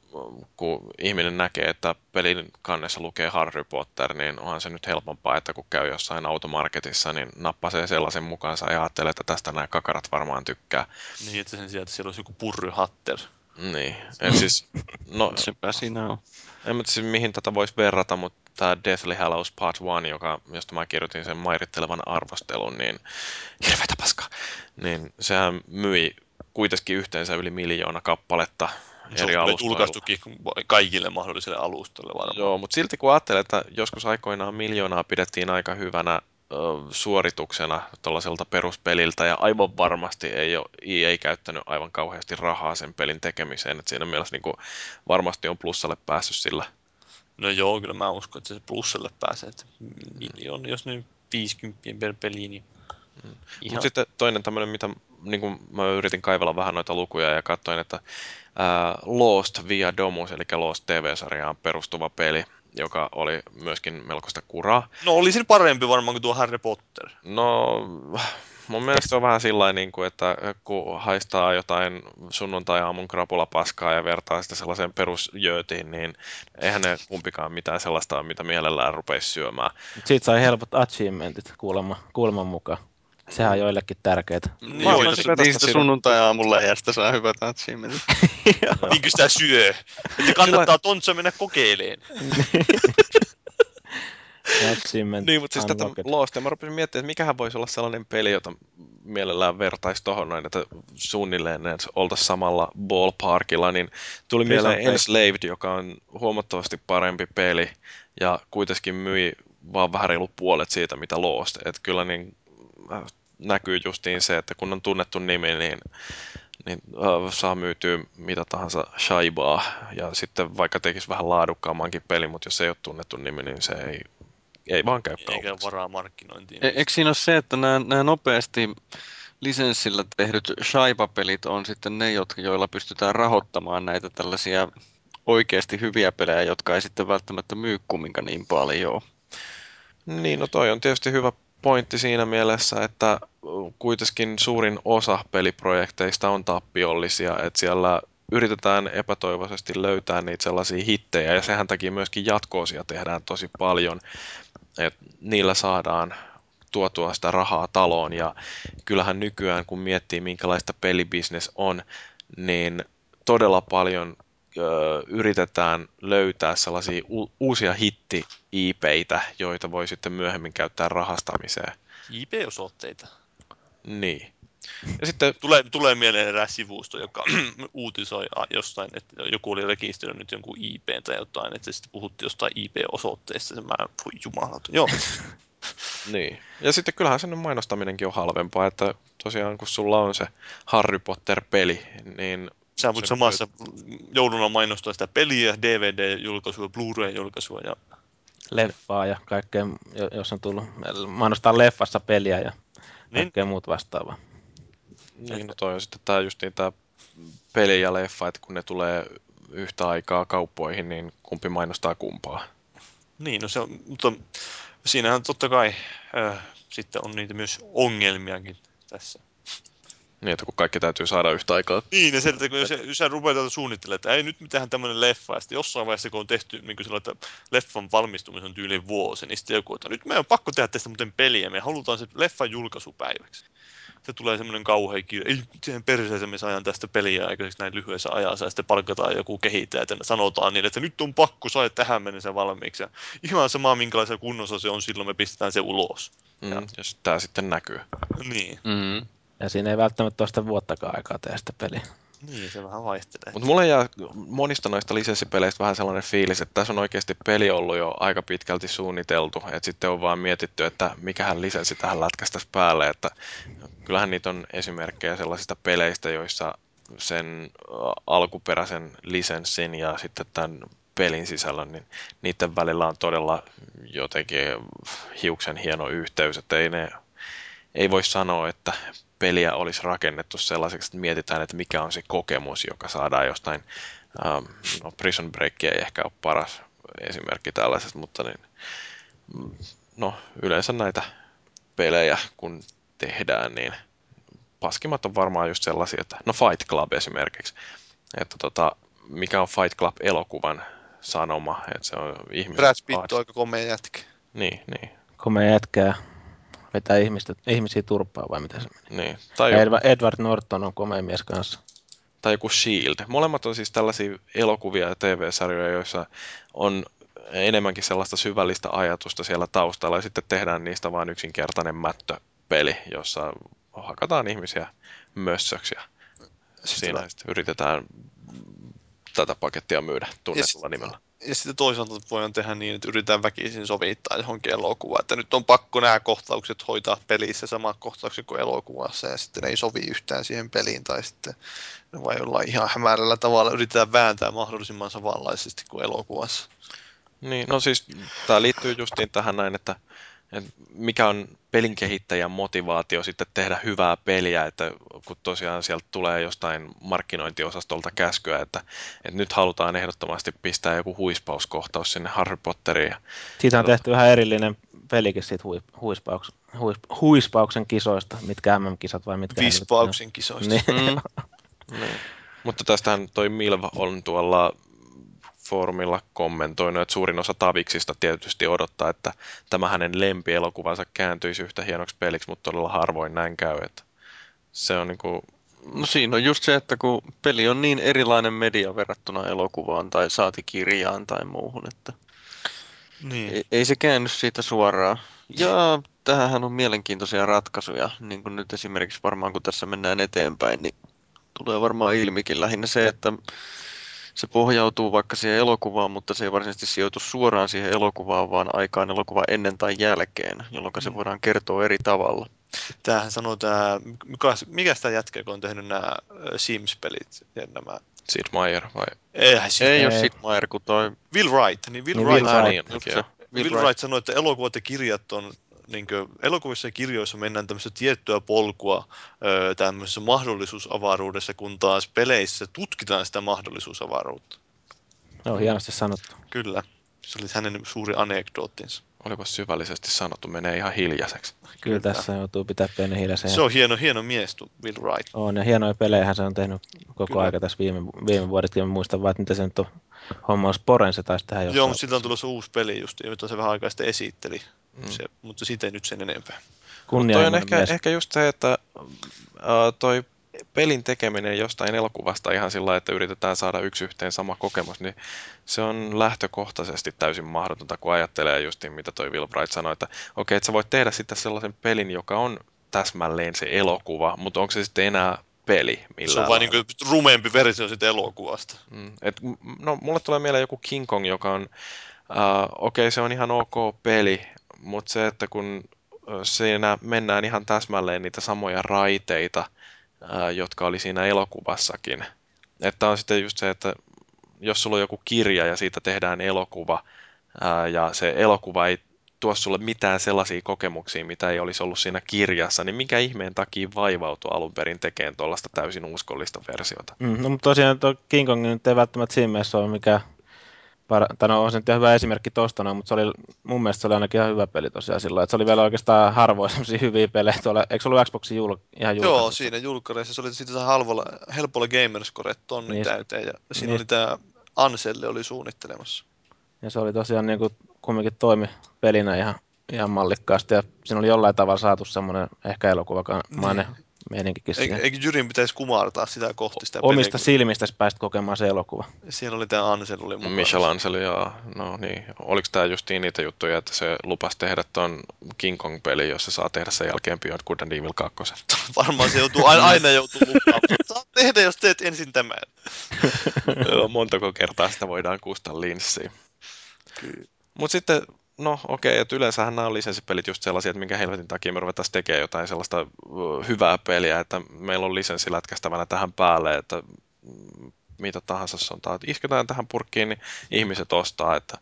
kun ihminen näkee, että pelin kannessa lukee Harry Potter, niin onhan se nyt helpompaa, että kun käy jossain automarketissa, niin nappasee sellaisen mukaansa ja ajattelee, että tästä nämä kakarat varmaan tykkää. Niin, että sen sijaan, että siellä olisi joku purryhatter. Niin, et siis, no, Sepä siinä on. En mä tiedä siis mihin tätä voisi verrata, mutta tämä Deathly Hallows Part 1, joka, josta mä kirjoitin sen mairittelevan arvostelun, niin hirveätä paskaa, niin sehän myi kuitenkin yhteensä yli miljoona kappaletta Se eri alustoilla. julkaistukin kaikille mahdollisille alustoille varmaan. Joo, mutta silti kun ajattelee, että joskus aikoinaan miljoonaa pidettiin aika hyvänä suorituksena tuollaiselta peruspeliltä, ja aivan varmasti ei ole EA käyttänyt aivan kauheasti rahaa sen pelin tekemiseen, että siinä mielessä niin kuin varmasti on plussalle päässyt sillä. No joo, kyllä mä uskon, että se plussalle pääsee. Että miljoona, jos ne 50 per peli, niin ihan... Mutta sitten toinen tämmöinen, mitä niin kuin mä yritin kaivella vähän noita lukuja ja katsoin, että ää, Lost via Domus, eli Lost TV-sarjaan perustuva peli, joka oli myöskin melkoista kuraa. No oli siinä parempi varmaan kuin tuo Harry Potter. No, mun mielestä se on vähän sillä niin kuin, että kun haistaa jotain sunnuntai-aamun krapulapaskaa ja vertaa sitä sellaiseen perusjöötiin, niin eihän ne kumpikaan mitään sellaista mitä mielellään rupeisi syömään. Mut siitä sai helpot achievementit kuulemma, kuuleman mukaan. Sehän on joillekin tärkeää. Niin, Mä jos, sitä- Niistä sunnuntai-aamulla ja sitä saa hyvät achievementit. niinkö sitä syö. Että kannattaa tontsa mennä kokeileen. Achievement Niin, mutta siis tätä. Lostia mä rupesin miettimään, että mikähän voisi olla sellainen peli, jota mielellään vertaisi tohon noin, että suunnilleen oltaisiin samalla ballparkilla, niin tuli Prison mieleen. Enslaved, joka on huomattavasti parempi peli ja kuitenkin myi vaan vähän reilu puolet siitä, mitä Lost. Että kyllä niin näkyy justiin se, että kun on tunnettu nimi, niin niin äh, saa myytyä mitä tahansa shaibaa ja sitten vaikka tekisi vähän laadukkaammankin peli, mutta jos ei ole tunnettu nimi, niin se ei, ei vaan käy Eikä kaupaksi. varaa markkinointiin. E- eikö siinä ole se, että nämä, nämä nopeasti lisenssillä tehdyt Shaiba-pelit on sitten ne, jotka, joilla pystytään rahoittamaan näitä tällaisia oikeasti hyviä pelejä, jotka ei sitten välttämättä myy kumminkaan niin paljon. Niin, no toi on tietysti hyvä pointti siinä mielessä, että kuitenkin suurin osa peliprojekteista on tappiollisia, että siellä yritetään epätoivoisesti löytää niitä sellaisia hittejä, ja sehän takia myöskin jatkoosia tehdään tosi paljon, että niillä saadaan tuotua sitä rahaa taloon, ja kyllähän nykyään, kun miettii minkälaista pelibisnes on, niin todella paljon yritetään löytää sellaisia u- uusia hitti-IPitä, joita voi sitten myöhemmin käyttää rahastamiseen. IP-osoitteita. Niin. Ja sitten, Tulee, tulee mieleen eräs sivusto, joka uutisoi jostain, että joku oli rekisteröinyt jonkun IP tai jotain, että sitten puhuttiin jostain IP-osoitteesta. Mä, voi jumalauta. Joo, niin. Ja sitten kyllähän sen mainostaminenkin on halvempaa, että tosiaan kun sulla on se Harry Potter-peli, niin sä voit samassa jouluna mainostaa sitä peliä, DVD-julkaisua, Blu-ray-julkaisua ja Leffaa ja kaikkea, jo- jos on tullut, mainostaa leffassa peliä ja Niin. kaikkea muut vastaavaa. Niin, no toi on sitten tää just niin tää peli ja leffa, että kun ne tulee yhtä aikaa kauppoihin, niin kumpi mainostaa kumpaa. Niin, no se on, mutta siinähän totta kai äh, sitten on niitä myös ongelmiakin tässä. Niin, että kun kaikki täytyy saada yhtä aikaa. Niin, ja se, että kun jos, jos sä rupeat suunnittelemaan, että ei nyt me tehdään tämmöinen leffa, ja sitten jossain vaiheessa, kun on tehty niin kuin sillä, että leffan valmistumisen on tyyliin vuosi, niin sitten joku, että nyt meidän on pakko tehdä tästä muuten peliä, me halutaan se leffan julkaisupäiväksi. Se tulee semmoinen kauhea kiire, ei miten perseeseen me saadaan tästä peliä aikaiseksi näin lyhyessä ajassa, ja sitten palkataan joku kehittäjä, ja sanotaan niin, että nyt on pakko saada tähän mennessä valmiiksi. Ja ihan sama, minkälaisessa kunnossa se on, silloin me pistetään se ulos. Mm, Ja. ja sitten tää sitten näkyy. Niin, Mm-hmm. Ja siinä ei välttämättä ole sitä vuottakaan aikaa tehdä sitä peliä. niin se vähän vaihtelee. Mutta mulle jää monista noista lisenssipeleistä vähän sellainen fiilis, että tässä on oikeasti peli ollut jo aika pitkälti suunniteltu, että sitten on vaan mietitty, että mikähän lisenssi tähän lätkästäisi päälle, että kyllähän niitä on esimerkkejä sellaisista peleistä, joissa sen alkuperäisen lisenssin ja sitten tämän pelin sisällön, niin niiden välillä on todella jotenkin hiuksen hieno yhteys, että ei ne ei voi sanoa, että peliä olisi rakennettu sellaiseksi, että mietitään, että mikä on se kokemus, joka saadaan jostain, ähm, no Prison Break ei ehkä ole paras esimerkki tällaisesta, mutta niin, mm, no yleensä näitä pelejä kun tehdään, niin paskimmat on varmaan just sellaisia, että no Fight Club esimerkiksi, että tota, mikä on Fight Club-elokuvan sanoma, että se on ihmiset... Brad Pitt on aika komea jätkä. Niin, niin, Komea jätkää vetää ihmistä, ihmisiä turpaa vai mitä se meni. niin. Tai joku- Edward, Norton on komea mies kanssa. tai joku Shield. Molemmat on siis tällaisia elokuvia ja TV-sarjoja, joissa on enemmänkin sellaista syvällistä ajatusta siellä taustalla ja sitten tehdään niistä vain yksinkertainen mättöpeli, jossa hakataan ihmisiä mössöksi ja siinä sitten yritetään tätä pakettia myydä tunnetulla nimellä. Ja sitten toisaalta voidaan tehdä niin, että yritetään väkisin sovittaa johonkin elokuvaan, että nyt on pakko nämä kohtaukset hoitaa pelissä samat kohtaukset kuin elokuvassa, ja sitten ne ei sovi yhtään siihen peliin, tai sitten ne vai ihan hämärällä tavalla yritetään vääntää mahdollisimman samanlaisesti kuin elokuvassa. Niin, no siis tämä liittyy justiin tähän näin, että, Et mikä on pelin kehittäjän motivaatio sitten tehdä hyvää peliä, että kun tosiaan sieltä tulee jostain markkinointiosastolta käskyä, että, että nyt halutaan ehdottomasti pistää joku huispauskohtaus sinne Harry Potteriin. Siitä on tehty ihan erillinen pelikin siitä huispauks, huis, huispauksen kisoista, mitkä MM-kisat vai mitkä? Vispauksen kisoista. Niin. Mm. niin. Mutta tästähän toi Milva on tuolla foorumilla kommentoinut, että suurin osa taviksista tietysti odottaa, että tämä hänen lempielokuvansa kääntyisi yhtä hienoksi peliksi, mutta todella harvoin näin käy. Että se on niin kuin... No siinä on just se, että kun peli on niin erilainen media verrattuna elokuvaan tai saati kirjaan tai muuhun, että niin. ei, ei se käänny siitä suoraan. Ja tähän on mielenkiintoisia ratkaisuja, niin kuin nyt esimerkiksi varmaan kun tässä mennään eteenpäin, niin tulee varmaan ilmikin lähinnä se, että se pohjautuu vaikka siihen elokuvaan, mutta se ei varsinaisesti sijoitu suoraan siihen elokuvaan, vaan aikaan elokuva ennen tai jälkeen, jolloin se mm. voidaan kertoa eri tavalla. Tämähän sanoo tämä, mikä, mikä sitä jätkä, kun on tehnyt nämä Sims-pelit ja nämä Sid Meier vai? Eihän Sid, ei, ei ole Sid Meier, kun toi... Will Wright, niin Will Niin Wright, Will Wright, okay. Will Wright. Wright sanoi, että elokuvat ja kirjat on niin kuin, elokuvissa ja kirjoissa mennään tämmöistä tiettyä polkua öö, tämmöisessä mahdollisuusavaruudessa, kun taas peleissä tutkitaan sitä mahdollisuusavaruutta. No, hienosti sanottu. Kyllä. Se oli hänen suuri anekdoottinsa. Olipa syvällisesti sanottu, menee ihan hiljaiseksi. Kyllä, Kyllä. tässä joutuu pitää pieni hiljaisen. Se on hieno, hieno mies, Will Wright. On, ja hienoja pelejä se on tehnyt koko Kyllä. aika tässä viime, viime vuodet, ja muistan vaan, että mitä se nyt on homma on Sporen, se taisi tehdä jossain. Joo, mutta siltä on tulossa uusi peli just, jota se vähän aikaa sitten esitteli. Mm. Se, mutta siitä ei nyt sen enempää. Toi on ehkä, ehkä just se, että uh, toi pelin tekeminen jostain elokuvasta ihan sillä että yritetään saada yksi yhteen sama kokemus, niin se on lähtökohtaisesti täysin mahdotonta, kun ajattelee just mitä toi Will Bright sanoi, että okei, okay, että sä voit tehdä sitten sellaisen pelin, joka on täsmälleen se elokuva, mutta onko se sitten enää peli millään Se on vain niin rumeempi versio siitä elokuvasta. Mm, et, no, mulle tulee mieleen joku King Kong, joka on, uh, okei okay, se on ihan ok peli, mutta se, että kun siinä mennään ihan täsmälleen niitä samoja raiteita, jotka oli siinä elokuvassakin. Että on sitten just se, että jos sulla on joku kirja ja siitä tehdään elokuva, ja se elokuva ei tuo sulle mitään sellaisia kokemuksia, mitä ei olisi ollut siinä kirjassa, niin mikä ihmeen takia vaivautua alun perin tekemään tuollaista täysin uskollista versiota? Mm, no, mutta tosiaan tuo King Kong nyt ei välttämättä siinä mielessä ole mikään tai no, on se nyt ihan hyvä esimerkki tosta, no, mutta se oli, mun mielestä se oli ainakin ihan hyvä peli tosiaan silloin, että se oli vielä oikeastaan harvoin sellaisia hyviä pelejä tuolla, eikö se ollut Xboxin jul, ihan julkaisu? Joo, siinä julkkareissa se oli siitä halvalla, helpolla gamerscore tonnin niin, täyteen, ja siinä niin. oli tämä Anselle oli suunnittelemassa. Ja se oli tosiaan niin kuin, kumminkin toimi pelinä ihan, ihan mallikkaasti, ja siinä oli jollain tavalla saatu semmoinen ehkä elokuvamainen niin meininkikin siihen. Eikö Jyrin pitäisi kumartaa sitä kohti sitä Omista peliä, silmistä päästä kokemaan se elokuva. Siinä oli tämä Ansel oli mukana. Michel Ansel, ja no niin. Oliko tämä justiin niitä juttuja, että se lupasi tehdä tuon King Kong-peli, jossa saa tehdä sen jälkeen Beyond Good and Evil 2? Varmaan se joutuu, aina, aina joutuu lupaamaan. Saa tehdä, jos teet ensin tämän. Joo, montako kertaa sitä voidaan kuusta linssiin. Mutta sitten no okei, okay, että yleensähän nämä on lisenssipelit just sellaisia, että minkä helvetin takia me ruvetaan tekemään jotain sellaista hyvää peliä, että meillä on lisenssi lätkästävänä tähän päälle, että mm, mitä tahansa se on, että isketään tähän purkkiin, niin ihmiset ostaa, että,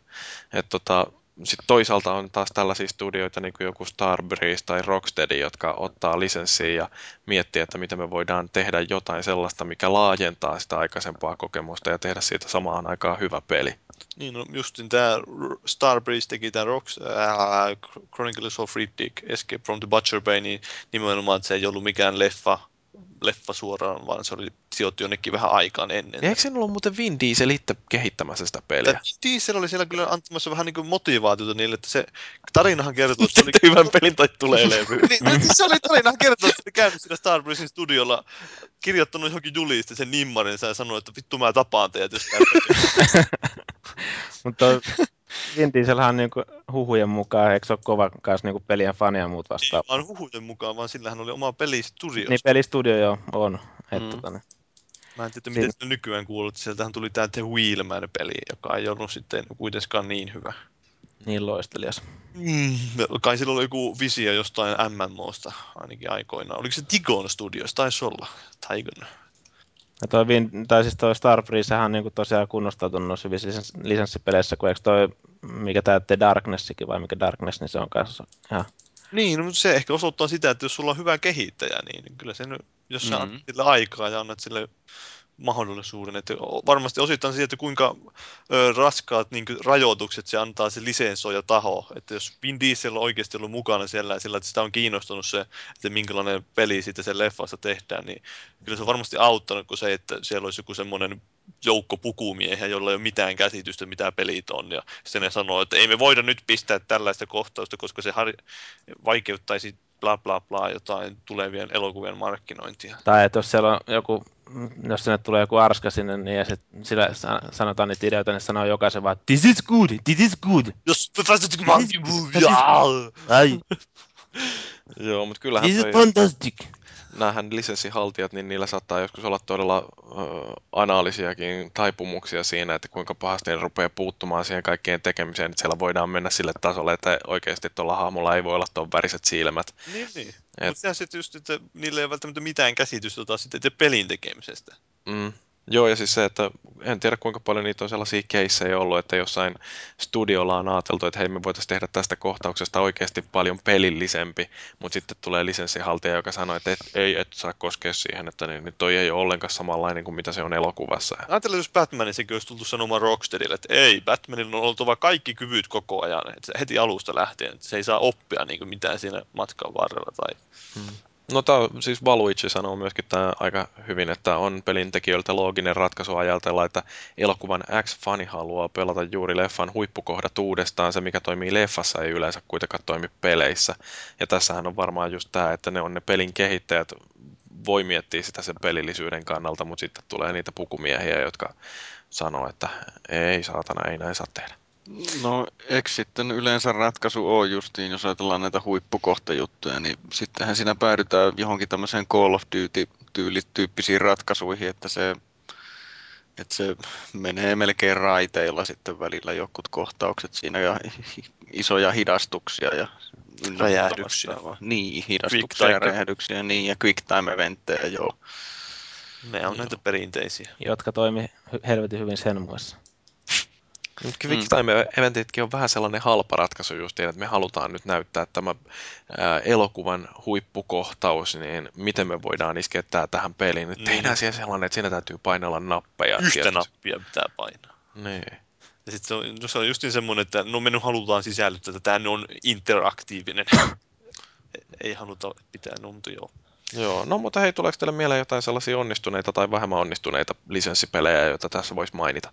että tota, sitten toisaalta on taas tällaisia studioita niin kuin joku Starbreeze tai Rocksteady, jotka ottaa lisenssiä ja miettii, että miten me voidaan tehdä jotain sellaista, mikä laajentaa sitä aikaisempaa kokemusta ja tehdä siitä samaan aikaan hyvä peli. Niin, no justin tämä Starbreeze teki tämän Rocks, äh, Chronicles of Riddick, Escape from the Butcher Bay, niin nimenomaan, että se ei ollut mikään leffa, leffa suoraan, vaan se oli sijoitti jonnekin vähän aikaan ennen. Eikö siinä ollut muuten Vin Diesel itse kehittämässä sitä peliä? Tämä Diesel oli siellä kyllä antamassa vähän niin kuin motivaatiota niille, että se tarinahan kertoo, että se oli... hyvän pelin tai tulee levy. niin, se oli tarinahan kertoo, että se oli käynyt siinä Starbreezin studiolla, kirjoittanut johonkin juliste sen nimmarin ja sanoi, että vittu mä tapaan teidät, jos Mutta Vin Dieselhän on niinku huhujen mukaan, eikö se ole kova kanssa niinku pelien fania ja muut vastaan? Ei vaan huhujen mukaan, vaan sillähän oli oma pelistudio. Niin pelistudio joo, on. mm. tota, niin. Mä en tiedä, miten Siin... nykyään kuuluu, että sieltähän tuli tämä The Wheelman-peli, joka ei ollut sitten kuitenkaan niin hyvä. Niin loistelias. Mm, kai sillä oli joku visio jostain MMOsta ainakin aikoinaan. Oliko se Tigon Studios? Taisi olla. Tigon. Ja toi, Win- tai siis toi Starbreezehän on niinku tosiaan kunnostautunut noissa hyvissä lisens- lisenssipeleissä, kun eikö toi, mikä tää The Darknessikin vai mikä Darkness, niin se on kanssa ihan Niin, no, mutta se ehkä osoittaa sitä, että jos sulla on hyvä kehittäjä, niin kyllä se nyt, jos sä Mhm. annat sille aikaa ja annat sille mahdollisuuden, että varmasti osittain siitä, että kuinka ö, raskaat niin kuin, rajoitukset se antaa se lisensoija taho, että jos Vin Diesel on oikeasti ollut mukana siellä, sillä että sitä on kiinnostunut se, että minkälainen peli sitten sen leffasta tehdään, niin kyllä se on varmasti auttanut kuin se, että siellä olisi joku semmoinen joukko pukumiehiä, jolla ei ole mitään käsitystä, mitä pelit on, ja sitten ne sanoo, että ei me voida nyt pistää tällaista kohtausta, koska se har- vaikeuttaisi bla bla bla jotain tulevien elokuvien markkinointia. Tai että jos siellä on joku, jos sinne tulee joku arska sinne, niin ja sit sillä sa- sanotaan niitä ideoita, niin sanoo jokaisen vaan, this is good, this is good. Jos fantastic movie, Ai, Joo, mutta kyllähän this is fantastic. Näähän lisenssihaltijat, niin niillä saattaa joskus olla todella ö, anaalisiakin taipumuksia siinä, että kuinka pahasti ne rupeaa puuttumaan siihen kaikkeen tekemiseen, että siellä voidaan mennä sille tasolle, että oikeasti tuolla hahmolla ei voi olla tuon väriset silmät. Niin, niin. Et- Mutta just, että niillä ei ole välttämättä mitään käsitystä taas sitten pelin tekemisestä. Mm. Joo, ja siis se, että en tiedä kuinka paljon niitä on sellaisia keissejä ollut, että jossain studiolla on ajateltu, että hei me voitaisiin tehdä tästä kohtauksesta oikeasti paljon pelillisempi, mutta sitten tulee lisenssihaltija, joka sanoo, että et, ei, et saa koskea siihen, että niin, niin toi ei ole ollenkaan samanlainen kuin mitä se on elokuvassa. Ajatellaan, jos Batmanissakin olisi tultu sanomaan Rocksteadille, että ei, Batmanilla on oltava kaikki kyvyt koko ajan, että heti alusta lähtien, että se ei saa oppia niin kuin mitään siinä matkan varrella. Tai... No on- siis Valuichi sanoo myöskin tämä aika hyvin, että on pelintekijöiltä looginen ratkaisu ajatella, että elokuvan X-fani haluaa pelata juuri leffan huippukohdat uudestaan. Se, mikä toimii leffassa, ei yleensä kuitenkaan toimi peleissä. Ja tässähän on varmaan just tämä, että ne on ne pelin kehittäjät, voi miettiä sitä sen pelillisyyden kannalta, mutta sitten tulee niitä pukumiehiä, jotka sanoo, että ei saatana, ei näin saa tehdä. No, eikö sitten yleensä ratkaisu on justiin, jos ajatellaan näitä huippukohtajuttuja, niin sittenhän siinä päädytään johonkin tämmöiseen Call of Duty-tyyppisiin ratkaisuihin, että se, että se menee melkein raiteilla sitten välillä jokut kohtaukset siinä ja isoja hidastuksia ja Räjähdyksiä. Niin, hidastuksia ja räjähdyksiä, niin, ja quick time eventtejä, joo. Ne on näitä perinteisiä. Jotka toimi hy- helvetin hyvin sen muassa. Mutta Quick Time Eventitkin on vähän sellainen halpa ratkaisu justiin, että me halutaan nyt näyttää tämä elokuvan huippukohtaus, niin miten me voidaan iskeä tää tähän peliin. Nyt Niin. tehdään siihen sellainen, että siinä täytyy painella nappeja. Yhtä tietysti. nappia pitää painaa. Niin. Ja sitten se on, no se on just niin semmoinen, että no me nyt halutaan sisällyttää, että tämä on interaktiivinen. ei haluta pitää, mutta joo. Joo, no mutta hei, tuleeko teille mieleen jotain sellaisia onnistuneita tai vähemmän onnistuneita lisenssipelejä, joita tässä voisi mainita?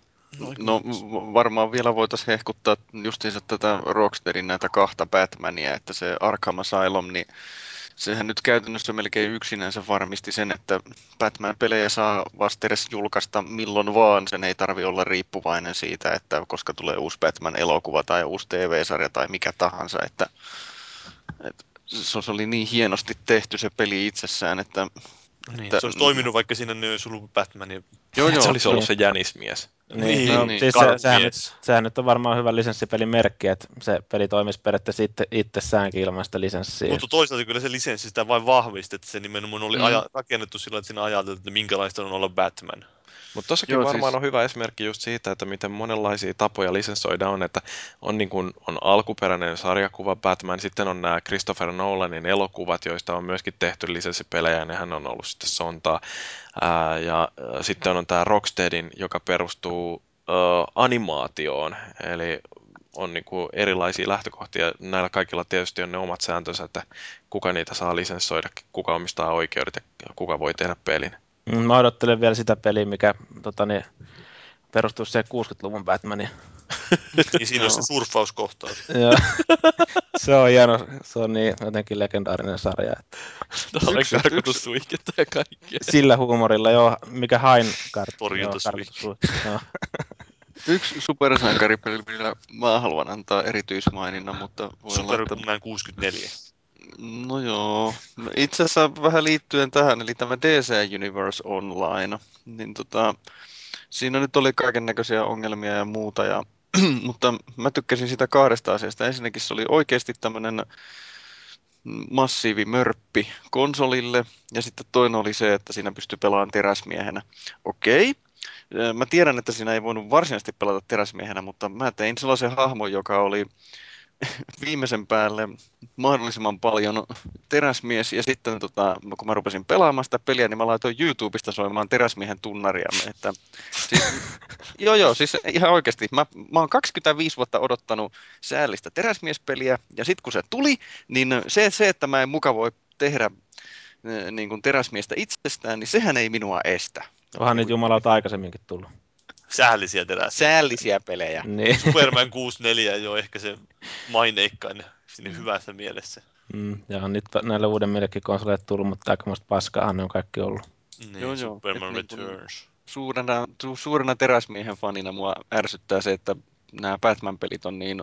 No varmaan vielä voitaisiin hehkuttaa justiinsa tätä Rocksteadin näitä kahta Batmania, että se Arkham Asylum, niin sehän nyt käytännössä melkein yksinänsä varmisti sen, että Batman-pelejä saa vasteres julkaista milloin vaan. Sen ei tarvi olla riippuvainen siitä, että koska tulee uusi Batman-elokuva tai uusi TV-sarja tai mikä tahansa. Että, että se oli niin hienosti tehty se peli itsessään, että Niin, Että- se olisi toiminut, vaikka siinä ne olisi ollut Batman ja joo joo, se olisi ollut niin. se jänismies. Niin, Niin, no, niin. siis se, sehän, nyt, sehän nyt on varmaan hyvä lisenssipelin merkki, että se peli toimisi periaatteessa itse, itsessäänkin ilman sitä lisenssiä. Mutta toisaalta kyllä se lisenssi sitä vain vahvisti, että se nimenomaan oli Mm. aja, rakennettu sillä, että siinä ajateltiin, että minkälaista on olla Batman. Mutta tossakin Joo, varmaan siis- on hyvä esimerkki just siitä, että miten monenlaisia tapoja lisenssoida on, että on, niin kuin, on alkuperäinen sarjakuva Batman, sitten on nämä Christopher Nolanin elokuvat, joista on myöskin tehty lisenssipelejä, ja nehän on ollut sitten sontaa. Ää, ja ää, sitten on tämä Rocksteadin, joka perustuu ää, animaatioon, eli on niin kuin erilaisia lähtökohtia. Näillä kaikilla tietysti on ne omat sääntönsä, että kuka niitä saa lisenssoida, kuka omistaa oikeudet ja kuka voi tehdä pelin. Mm, Mä odottelen vielä sitä peliä, mikä tota, niin, perustuu siihen 60-luvun Batmaniin. Niin siinä on se surffauskohtaus. Joo. se on hieno, se on niin jotenkin legendaarinen sarja. Että Olen Yksi- karkotussuihketta ja kaikkea. sillä huumorilla, joo, mikä hain kart- Torjuntassuihke. joo, kartoitussuihke, joo. yksi supersankaripeli, millä mä haluan antaa erityismaininnan, mutta voi olla, että Superman 64. No joo. No Itse asiassa vähän liittyen tähän, eli tämä DC Universe Online, niin tota, siinä nyt oli kaiken näköisiä ongelmia ja muuta, ja, mutta mä tykkäsin sitä kahdesta asiasta. Ensinnäkin se oli oikeasti tämmöinen massiivimörppi konsolille, ja sitten toinen oli se, että siinä pystyy pelaamaan teräsmiehenä. Okei, Mä tiedän, että siinä ei voinut varsinaisesti pelata teräsmiehenä, mutta mä tein sellaisen hahmon, joka oli viimeisen päälle mahdollisimman paljon teräsmies, ja sitten tota, kun mä rupesin pelaamaan sitä peliä, niin mä laitoin YouTubesta soimaan teräsmiehen tunnaria. Että, siis, joo joo, siis ihan oikeasti. Mä, mä oon 25 vuotta odottanut säällistä teräsmiespeliä, ja sitten kun se tuli, niin se, se että mä en muka voi tehdä niin kuin teräsmiestä itsestään, niin sehän ei minua estä. Onhan niitä jumalauta aikaisemminkin tullut. Säällisiä teräsiä. Säällisiä pelejä. Niin. Superman 64 ei ole ehkä se maineikkain sinne hyvässä mielessä. Mm, ja on nyt näille uudemmillekin konsoleille tullut, mutta aikamoista paskaahan ne on kaikki ollut. Niin, Joo, joo. Superman Et niin kun- Returns. Suurena, su, suurena teräsmiehen fanina mua ärsyttää se, että nämä Batman-pelit on niin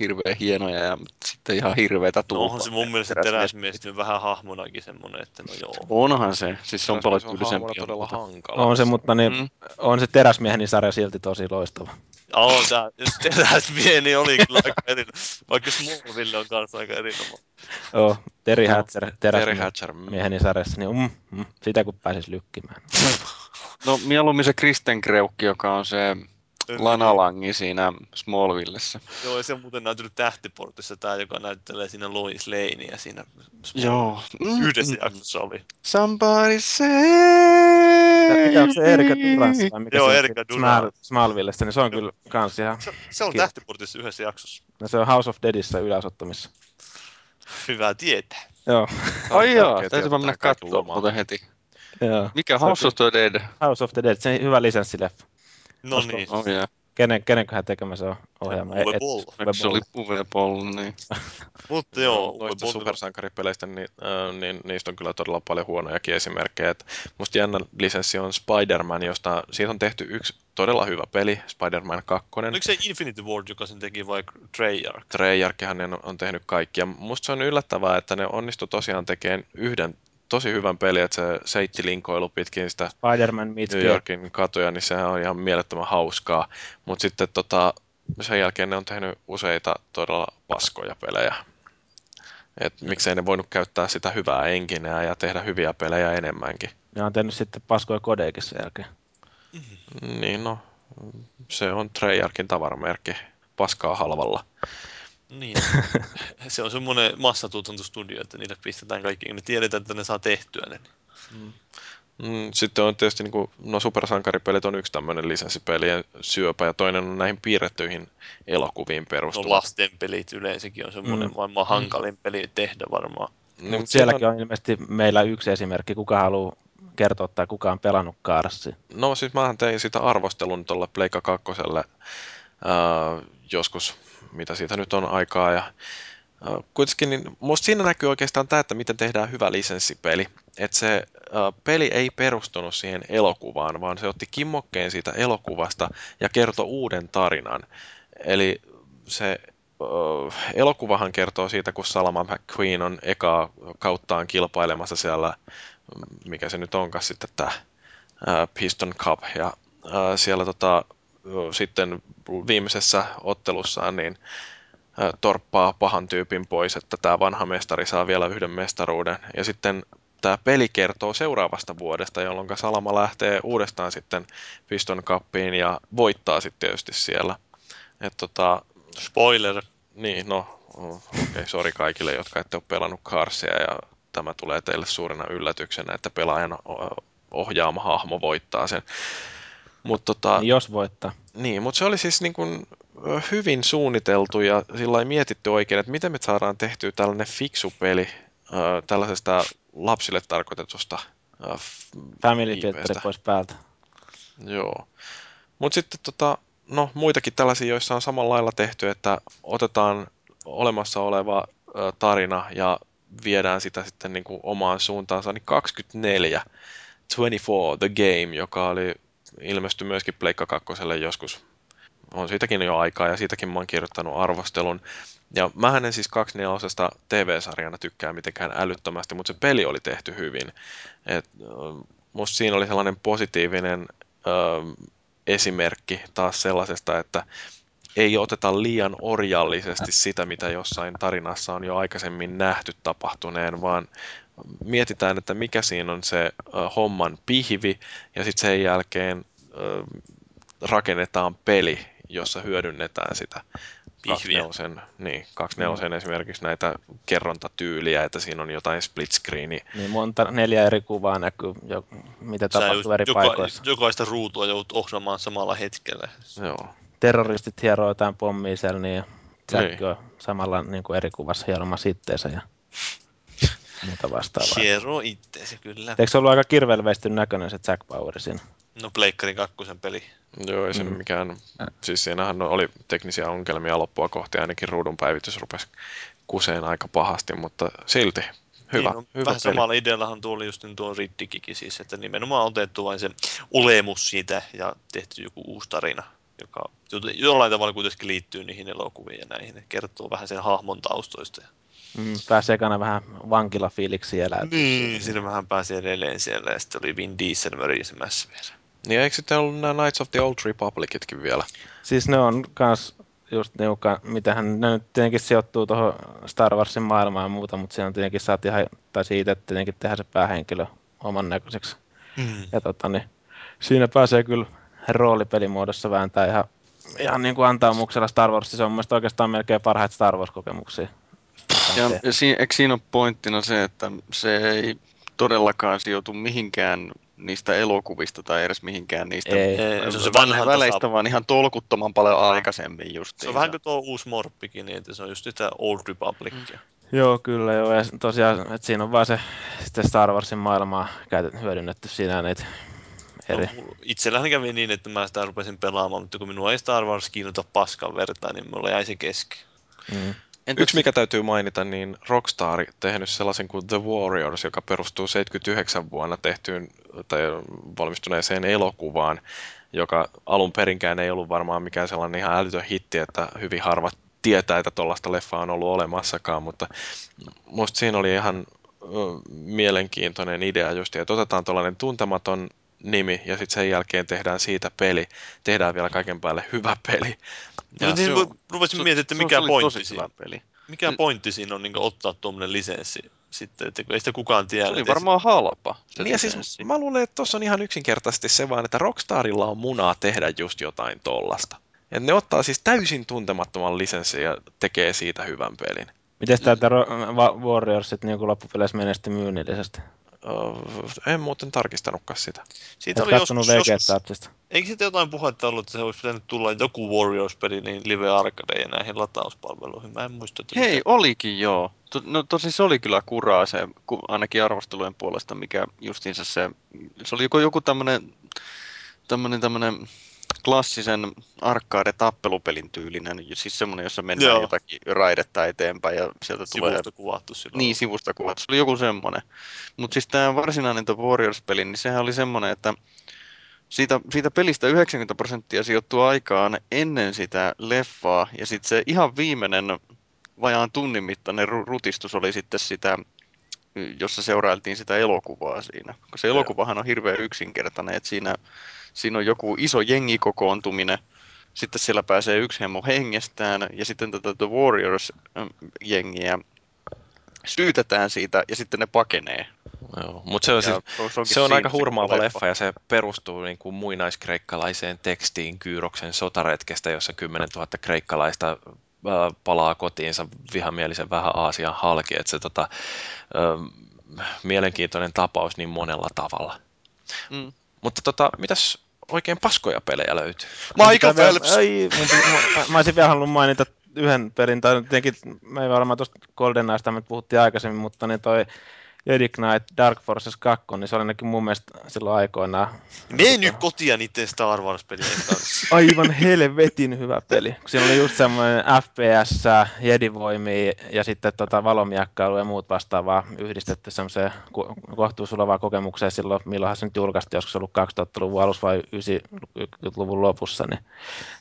hirveän hienoja ja sitten ihan hirveätä No tulpaa. onhan se mun mielestä teräsmies nyt vähän hahmonakin semmonen, että no joo. Onhan se. Siis se on paljon tyylisempi. todella hankala. On se, mutta niin, Mm. on se teräsmiehen sarja silti tosi loistava. Oo, tää, jos teräsmie, niin oli kyllä aika erinomainen. Vaikka Smallville on kanssa aika erinomainen. Joo, Terry Hatcher, Terry teräsmiehen Hatcher. mm. sarjassa, niin mm, mm, sitä kun pääsis lykkimään. No mieluummin se Kristen Kreukki, joka on se Lanalangi siinä Smallvillessä. Joo, ja se on muuten näytellyt tähtiportissa tää, joka näyttelee siinä Lois Lanea siinä Joo. Mm, yhdessä mm. jaksossa oli. Somebody Mikä on say... se Erika Durans vai mikä Joo, se on Erika. Small- Smallvillesta, niin se on kyllä kans ihan, Se, se on tähtiportissa yhdessä jaksossa. no se on House of Deadissä yläosattomissa. Hyvä tietää. Joo, Ai joo, täytyypä mennä lomaa. muuten heti. joo. Mikä House of the Dead? House of the Dead, se on hyvä lisenssileffa. No niin. Oh, yeah. Kenen, kenenköhän tekemä se on ohjelma? Uwe Boll. Se oli. Uwe Boll, niin. Mutta joo, Joo, Uwe noista Boll- supersankaripeleistä, niin, äh, niin niistä on kyllä todella paljon huonojakin esimerkkejä. Et musta jännä lisenssi on Spider-Man, josta siitä on tehty yksi todella hyvä peli, Spider-Man 2. Oliko se Infinity Ward, joka sen teki vai Treyarch? Treyarchhan ne on tehnyt kaikkia. Musta se on yllättävää, että ne onnistu tosiaan tekemään yhden tosi hyvän pelin, että se seittilinkoilu pitkin sitä Spider-Man New. Yorkin katuja, niin sehän on ihan mielettömän hauskaa. Mutta sitten tota, sen jälkeen ne on tehnyt useita todella paskoja pelejä. Et miksei ne voinut käyttää sitä hyvää engineä ja tehdä hyviä pelejä enemmänkin. Ne on tehnyt sitten paskoja kodeikin sen jälkeen. Niin no, se on Treyarchin tavaramerkki paskaa halvalla. Niin. se on semmoinen massatuotantostudio, että niille pistetään kaikki, ne tiedetään, että ne saa tehtyä ne. Mm, Sitten on tietysti, niin kuin, no supersankaripelit on yksi tämmöinen lisenssipelien syöpä ja toinen on näihin piirrettyihin elokuviin No perustuva. lasten pelit yleensäkin on semmoinen Mm. maailman hankalin peli tehdä varmaan. Niin, Mut sielläkin on ilmeisesti meillä yksi esimerkki, kuka haluaa kertoa tai kuka on pelannut Kaarassi. No siis mähän tein sitä arvostelun tuolle Pleikka kakkoselle ää, joskus, mitä siitä nyt on aikaa. Ja, kuitenkin niin musta siinä näkyy oikeastaan tämä, että miten tehdään hyvä lisenssipeli. Että se peli ei perustunut siihen elokuvaan, vaan se otti kimmokkeen siitä elokuvasta ja kertoi uuden tarinan. Eli se elokuvahan kertoo siitä, kun Salama McQueen on ekaa kauttaan kilpailemassa siellä, mikä se nyt onkaan sitten tämä Piston Cup. Ja siellä tota, sitten viimeisessä ottelussaan niin torppaa pahan tyypin pois, että tämä vanha mestari saa vielä yhden mestaruuden. Ja sitten tämä peli kertoo seuraavasta vuodesta, jolloin Salama lähtee uudestaan sitten Piston Cupiin ja voittaa sitten tietysti siellä. Et tota, Spoiler. niin, no, okei, okay, sori kaikille, jotka ette ole pelannut Carsia ja tämä tulee teille suurena yllätyksenä, että pelaajan ohjaama hahmo voittaa sen. Mutta tota, Niin jos voittaa. niin, mutta se oli siis niin kuin hyvin suunniteltu ja sillä mietitty oikein, että miten me saadaan tehtyä tällainen fiksu peli ö, tällaisesta lapsille tarkoitetusta f- Family filteri pois päältä. Joo. Mutta sitten tota, no, muitakin tällaisia, joissa on samalla lailla tehty, että otetaan olemassa oleva ö, tarina ja viedään sitä sitten niin kuin omaan suuntaansa, niin 24, 24, The Game, joka oli ilmestyi myöskin Pleikka 2 joskus. On siitäkin jo aikaa ja siitäkin mä oon kirjoittanut arvostelun. Ja mähän en siis 24 TV-sarjana tykkää mitenkään älyttömästi, mutta se peli oli tehty hyvin. Et, musta siinä oli sellainen positiivinen ö, esimerkki taas sellaisesta, että ei oteta liian orjallisesti sitä, mitä jossain tarinassa on jo aikaisemmin nähty tapahtuneen, vaan mietitään, että mikä siinä on se homman pihvi, ja sitten sen jälkeen rakennetaan peli, jossa hyödynnetään sitä Pihviä. 24, niin, 24 mm. esimerkiksi näitä kerrontatyyliä, että siinä on jotain split screeni. Niin monta, neljä eri kuvaa näkyy, jo, mitä Sä tapahtuu just eri joka, paikoissa. jokaista ruutua joudut ohjaamaan samalla hetkellä. Joo. Terroristit hieroo jotain pommia siellä, niin Niin. on samalla niin kuin eri kuvassa hieromassa itteensä ja muuta vastaavaa. Hiero itteesi kyllä. Eikö se ollut aika kirvelveistyn näköinen se Jack Bauer siinä? No Pleikkarin kakkosen peli. Joo, ei se Mm. mikään, siis siinähän oli teknisiä ongelmia loppua kohti, ainakin ruudun päivitys rupesi kuseen aika pahasti, mutta silti hyvä, niin, no, hyvä vähän peli. samalla ideallahan tuo oli just niin tuo Riddikikin siis, että nimenomaan otettu vain se olemus siitä ja tehty joku uusi tarina, joka jollain tavalla kuitenkin liittyy niihin elokuviin ja näihin. Kertoo vähän sen hahmon taustoista. Mm, pääsee ekana vähän vankilafiiliksi elää. Niin, siinä vähän pääsi edelleen siellä ja sitten oli Vin Diesel mörisemässä vielä. Niin eikö sitten ollut nämä Knights of the Old Republicitkin vielä? Siis ne on kans just niukan, mitähän ne nyt tietenkin sijoittuu tuohon Star Warsin maailmaan ja muuta, mutta siinä on tietenkin saat ihan, tai siitä että tietenkin tehdä se päähenkilö oman näköiseksi. Mm. Ja tota, niin, siinä pääsee kyllä roolipelimuodossa vääntää ihan, ihan niin kuin antaumuksella Star Wars. Se on mun mielestä oikeastaan melkein parhaita Star Wars-kokemuksia. Ja si- eikö siinä ole pointtina se, että se ei todellakaan sijoitu mihinkään niistä elokuvista tai edes mihinkään niistä Ei. Ei, se on se vanha väleistä, tasa- vaan ihan tolkuttoman paljon aikaisemmin just. Se on vähän kuin tuo uusi Morppikin, niin että se on just sitä Old Republicia. Joo, kyllä joo. Ja tosiaan, että siinä on vaan se sitten Star Warsin maailmaa käytet, hyödynnetty siinä niitä eri. No, itselläni kävi niin, että mä sitä rupesin pelaamaan, mutta kun minua ei Star Wars kiinnota paskan vertaa, niin mulla jäi se kesken. Mm. Entäs Yksi mikä täytyy mainita, niin Rockstar tehnyt sellaisen kuin The Warriors, joka perustuu 79 vuonna tehtyyn tai valmistuneeseen elokuvaan, joka alun perinkään ei ollut varmaan mikään sellainen ihan älytön hitti, että hyvin harvat tietää, että tuollaista leffaa on ollut olemassakaan, mutta musta siinä oli ihan mielenkiintoinen idea just, että otetaan tuollainen tuntematon nimi ja sitten sen jälkeen tehdään siitä peli, tehdään vielä kaiken päälle hyvä peli. Ja Ja niin se ru- on- rupesin miettimään, että mikä pointti tosi siinä, peli. mikä Se- pointti siinä on niin ottaa tuommoinen lisenssi sitten, että ei sitä kukaan tiedä. Se oli varmaan halpa. se Niin ja siis mä luulen, että tuossa on ihan yksinkertaisesti se vaan, että Rockstarilla on munaa tehdä just jotain tollasta. Ja ne ottaa siis täysin tuntemattoman lisenssin ja tekee siitä hyvän pelin. Miten tämä Warriors sitten niin loppupeleissä menestyi myynnillisesti? En muuten tarkistanutkaan sitä. Siitä Et oli joskus, joskus, eikö sitten jotain puhetta ollut, että se olisi pitänyt tulla joku Warriors-peli niin live arcade ja näihin latauspalveluihin? Mä en muista, että Hei, mikä- olikin joo. To, no tosi se oli kyllä kuraa se, ainakin arvostelujen puolesta, mikä justiinsa se, se oli joku, joku tämmönen, tämmönen, tämmönen klassisen arcade-tappelupelin tyylinen, siis semmonen, jossa mennään Joo. jotakin raidetta eteenpäin ja sieltä tulee sivusta kuvattu silloin. Niin, sivusta kuvat. Se oli joku semmonen. Mutta siis tämä varsinainen The Warriors-peli, niin sehän oli semmonen, että siitä, siitä pelistä 90 prosenttia sijoittuu aikaan ennen sitä leffaa, ja sitten se ihan viimeinen vajaan tunnin mittainen ru- rutistus oli sitten sitä, jossa seurailtiin sitä elokuvaa siinä. Koska se elokuvahan on hirveän yksinkertainen, että siinä, siinä on joku iso jengikokoontuminen, sitten siellä pääsee yksi hemmo hengestään, ja sitten tätä The Warriors-jengiä syytetään siitä, ja sitten ne pakenee. Joo, mutta se on, siis, se on siinä aika hurmaava koko leffa ja se perustuu niin kuin muinaiskreikkalaiseen tekstiin Kyyroksen sotaretkestä, jossa 10 000 kreikkalaista palaa kotiinsa vihamielisen vähän Aasian halki. Että se tota, ö, mielenkiintoinen tapaus niin monella tavalla. Mm. Mutta tota, mitäs oikein paskoja pelejä löytyy? Michael Phelps! Ai, mä, mä olisin vielä halunnut mainita yhden pelin, tai tietenkin me ei varmaan tuosta GoldenEyesta me puhuttiin aikaisemmin, mutta niin toi Jedi Knight Dark Forces 2, niin se oli ainakin mun mielestä silloin aikoinaan Mene nyt kotia niiden Star Wars-pelien kanssa. aivan helvetin hyvä peli. Siinä oli just semmoinen FPS, jedivoimia ja sitten tota valomiakkailu ja muut vastaavaa yhdistetty semmoiseen ku- kohtuusulevaan kokemukseen silloin, milloinhan se nyt julkaistiin, joskus ollut 2000-luvun alussa vai 90-luvun lopussa, niin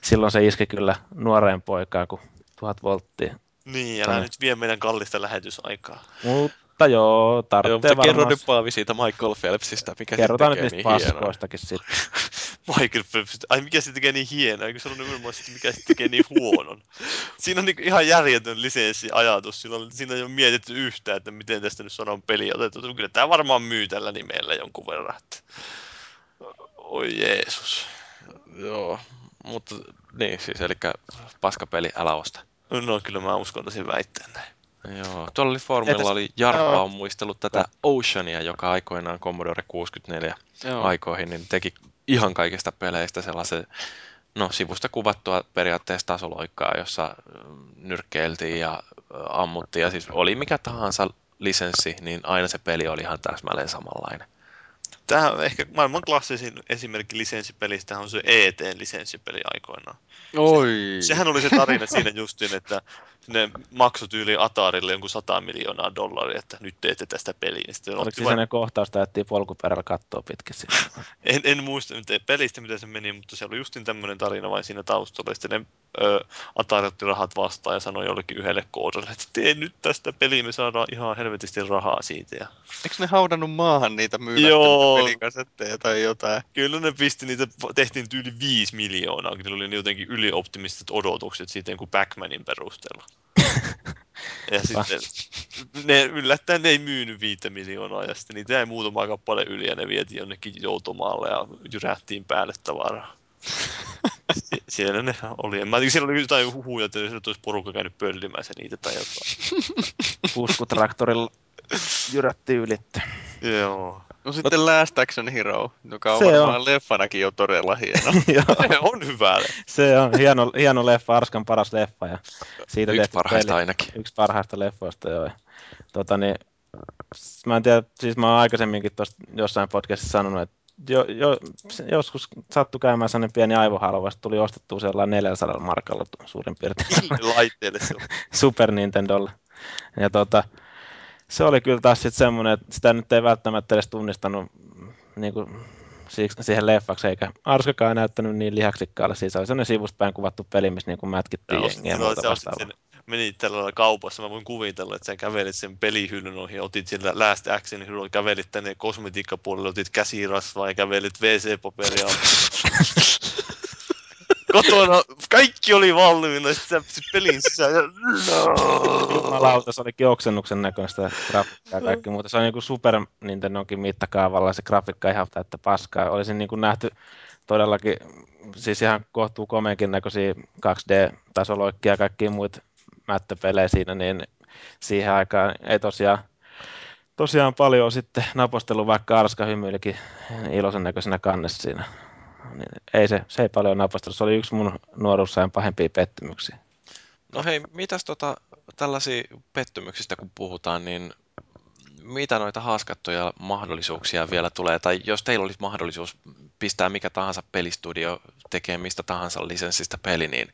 silloin se iski kyllä nuoreen poikaan kuin tuhat volttia. Niin, älä Tänne. nyt vie meidän kallista lähetysaikaa. Mutta joo, Joo, tarvitsee mutta kerro nyt Paavi siitä Michael Phelpsistä, mikä Kerrotaan nyt niistä niin paskoistakin sitten. Michael Phelps, ai mikä se tekee niin hienoa, eikö se on nimenomaan sitten, mikä se tekee niin huonon. Siinä on niin ihan järjetön lisenssiajatus, silloin, siinä ei ole mietitty yhtään, että miten tästä nyt saadaan peli otettu. Kyllä tämä varmaan myy tällä nimellä jonkun verran. Että... Oi Jeesus. Joo, mutta niin siis, eli paskapeli, älä osta. No kyllä mä uskaltaisin väittää näin. Joo, tuolla oli Formilla Entäs- oli Jarppa Joo. on muistellut tätä Oceania, joka aikoinaan Commodore 64 Joo. aikoihin, niin teki ihan kaikista peleistä sellaisen, no sivusta kuvattua periaatteessa tasoloikkaa, jossa mm, nyrkkeiltiin ja ammuttiin, ja siis oli mikä tahansa lisenssi, niin aina se peli oli ihan täsmälleen samanlainen. Tämähän on ehkä maailman klassisin esimerkki lisenssipelistä on se ET-lisenssipeli aikoinaan. Oi. Sehän oli se tarina siinä justiin, että ne maksoi tyyli Atarille jonkun 100 miljoonaa dollaria, että nyt teette tästä peliä. Ja Sitten Oliko se vain, sellainen kohtaus, että ajettiin polkuperällä kattoa pitkin en, en muista nyt pelistä, miten se meni, mutta se oli justin tämmöinen tarina vain siinä taustalla. Sitten ne ö, Atari otti rahat vastaan ja sanoi jollekin yhdelle koodille, että tee nyt tästä peliä, me saadaan ihan helvetisti rahaa siitä. Ja Eikö ne haudannut maahan niitä myymättömiä Joo. pelikasetteja tai jotain? Kyllä ne pisti niitä, tehtiin tyyli 5 miljoonaa, kun niillä oli jotenkin ylioptimistiset odotukset siitä kuin Backmanin perusteella. ja sitten ne yllättäen ne ei myynyt 5 miljoonaa ja sitten niitä jäi muutama kappale yli ja ne vietiin jonnekin joutomaalle ja jyrähtiin päälle tavaraa. Sie- siellä ne oli. En Mä tiedä, siellä oli jotain huhuja, että siellä olisi porukka käynyt pöllimässä niitä tai jotain. Puskutraktorilla jyrätti ylitte. Joo. No sitten Last Action Hero, joka on Se varmaan leffanakin jo todella hieno. Se on hyvä. se on hieno, hieno leffa, Arskan paras leffa. Ja siitä Yksi parhaista peli. ainakin. Yksi parhaista leffoista, joo. Tota, niin, mä en tiedä, siis mä oon aikaisemminkin tuossa jossain podcastissa sanonut, että jo, jo, joskus sattui käymään sellainen pieni aivohalvaus, että tuli ostettua sellainen 400 markalla suurin piirtein Laitteelle se on. Super Nintendolle. Ja tota, se oli kyllä taas sitten semmoinen, että sitä nyt ei välttämättä edes tunnistanut niin kuin, siksi, siihen leffaksi, eikä Arskakaan näyttänyt niin lihaksikkaalle. Siis se oli sellainen sivustapäin kuvattu peli, missä niin kuin mätkittiin Ja jengiä ostit, muuta ostit vastaavaa. sen, menit tällä kaupassa, mä voin kuvitella, että sä kävelit sen pelihyllyn ohi, otit sillä Last Action Hero, kävelit tänne kosmetiikkapuolelle, otit käsirasvaa ja kävelit WC-paperia. Kotona kaikki oli valmiina, sitten sä pelin sisään ja... Jumalauta, se olikin oksennuksen näköistä grafiikkaa ja kaikki muuta. Se on niin Super Nintendonkin mittakaavalla se grafiikka ihan täyttä paskaa. Olisin niin nähty todellakin siis ihan kohtuu komeenkin näköisiä 2D-tasoloikkia ja kaikkia muita mättöpelejä siinä, niin siihen aikaan ei tosiaan, tosiaan paljon sitten napostelu, vaikka Arska hymyilikin iloisen näköisenä kannessa siinä. Niin ei se, se ei paljon napostelu. Se oli yksi mun nuoruusajan pahempia pettymyksiä. No hei, mitäs tota, tällaisia pettymyksistä kun puhutaan, niin mitä noita haaskattuja mahdollisuuksia vielä tulee, tai jos teillä olisi mahdollisuus pistää mikä tahansa pelistudio tekee mistä tahansa lisenssistä peli, niin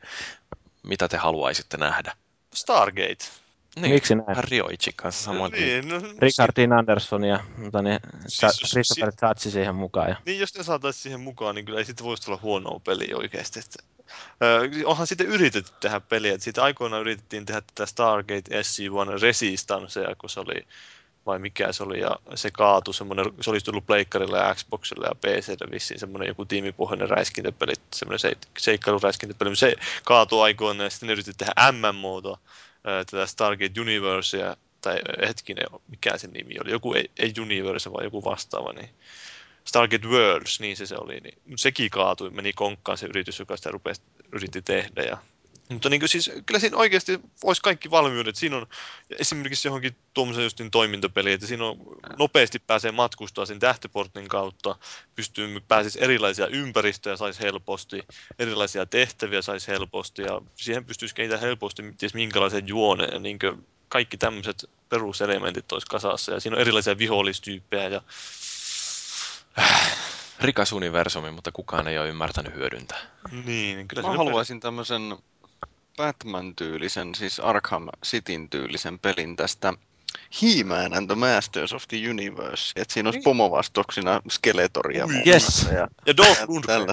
mitä te haluaisitte nähdä? Stargate. Niin, Miksi näin? vähän Rioichin kanssa samoin. Niin, no, Richard Dean Anderson ja mutta niin, Siis siis, jos- Christopher Tatsi siihen mukaan. Ja, Niin, jos ne saataisiin siihen mukaan, niin kyllä ei sitten voisi tulla huonoa peliä oikeasti. Että, öö, onhan sitten yritetty tehdä peliä. Että siitä aikoinaan yritettiin tehdä tätä Stargate SG-1 Resistancea, kun se oli, vai mikä se oli, ja se kaatui semmoinen, se olisi tullut Pleikkarille ja Xboxille ja PClle vissiin semmoinen joku tiimipohjainen räiskintäpeli, semmoinen se, seikkailuräiskintäpeli, mutta se kaatui aikoinaan ja sitten ne yritti tehdä MMOta, tätä Stargate Universea, tai hetkinen, mikä sen nimi oli, joku ei, ei Universe, vaan joku vastaava, niin Stargate Worlds, niin se se oli. Niin sekin kaatui, meni konkkaan se yritys, joka sitä rupesi, yritti tehdä. Ja, mutta niin kuin siis, kyllä siinä oikeasti olisi kaikki valmiudet. Siinä on esimerkiksi johonkin tuommoisen justin toimintapeli, että siinä on nopeasti pääsee matkustaa sen tähtiportin kautta, pystyy pääsisi erilaisia ympäristöjä saisi helposti, erilaisia tehtäviä saisi helposti ja siihen pystyisi kehittämään helposti ties minkälaisen juoneen ja niin kuin kaikki tämmöiset peruselementit olisi kasassa ja siinä on erilaisia vihollistyyppejä ja Rikas universumi, mutta kukaan ei ole ymmärtänyt hyödyntää. niin, kyllä Mä haluaisin tämmöisen Batman-tyylisen, siis Arkham Cityn tyylisen pelin tästä He-Man and the Masters of the Universe. Että siinä olisi pomovastoksina Skeletoria Yes. ja Ja Dolph Lundgren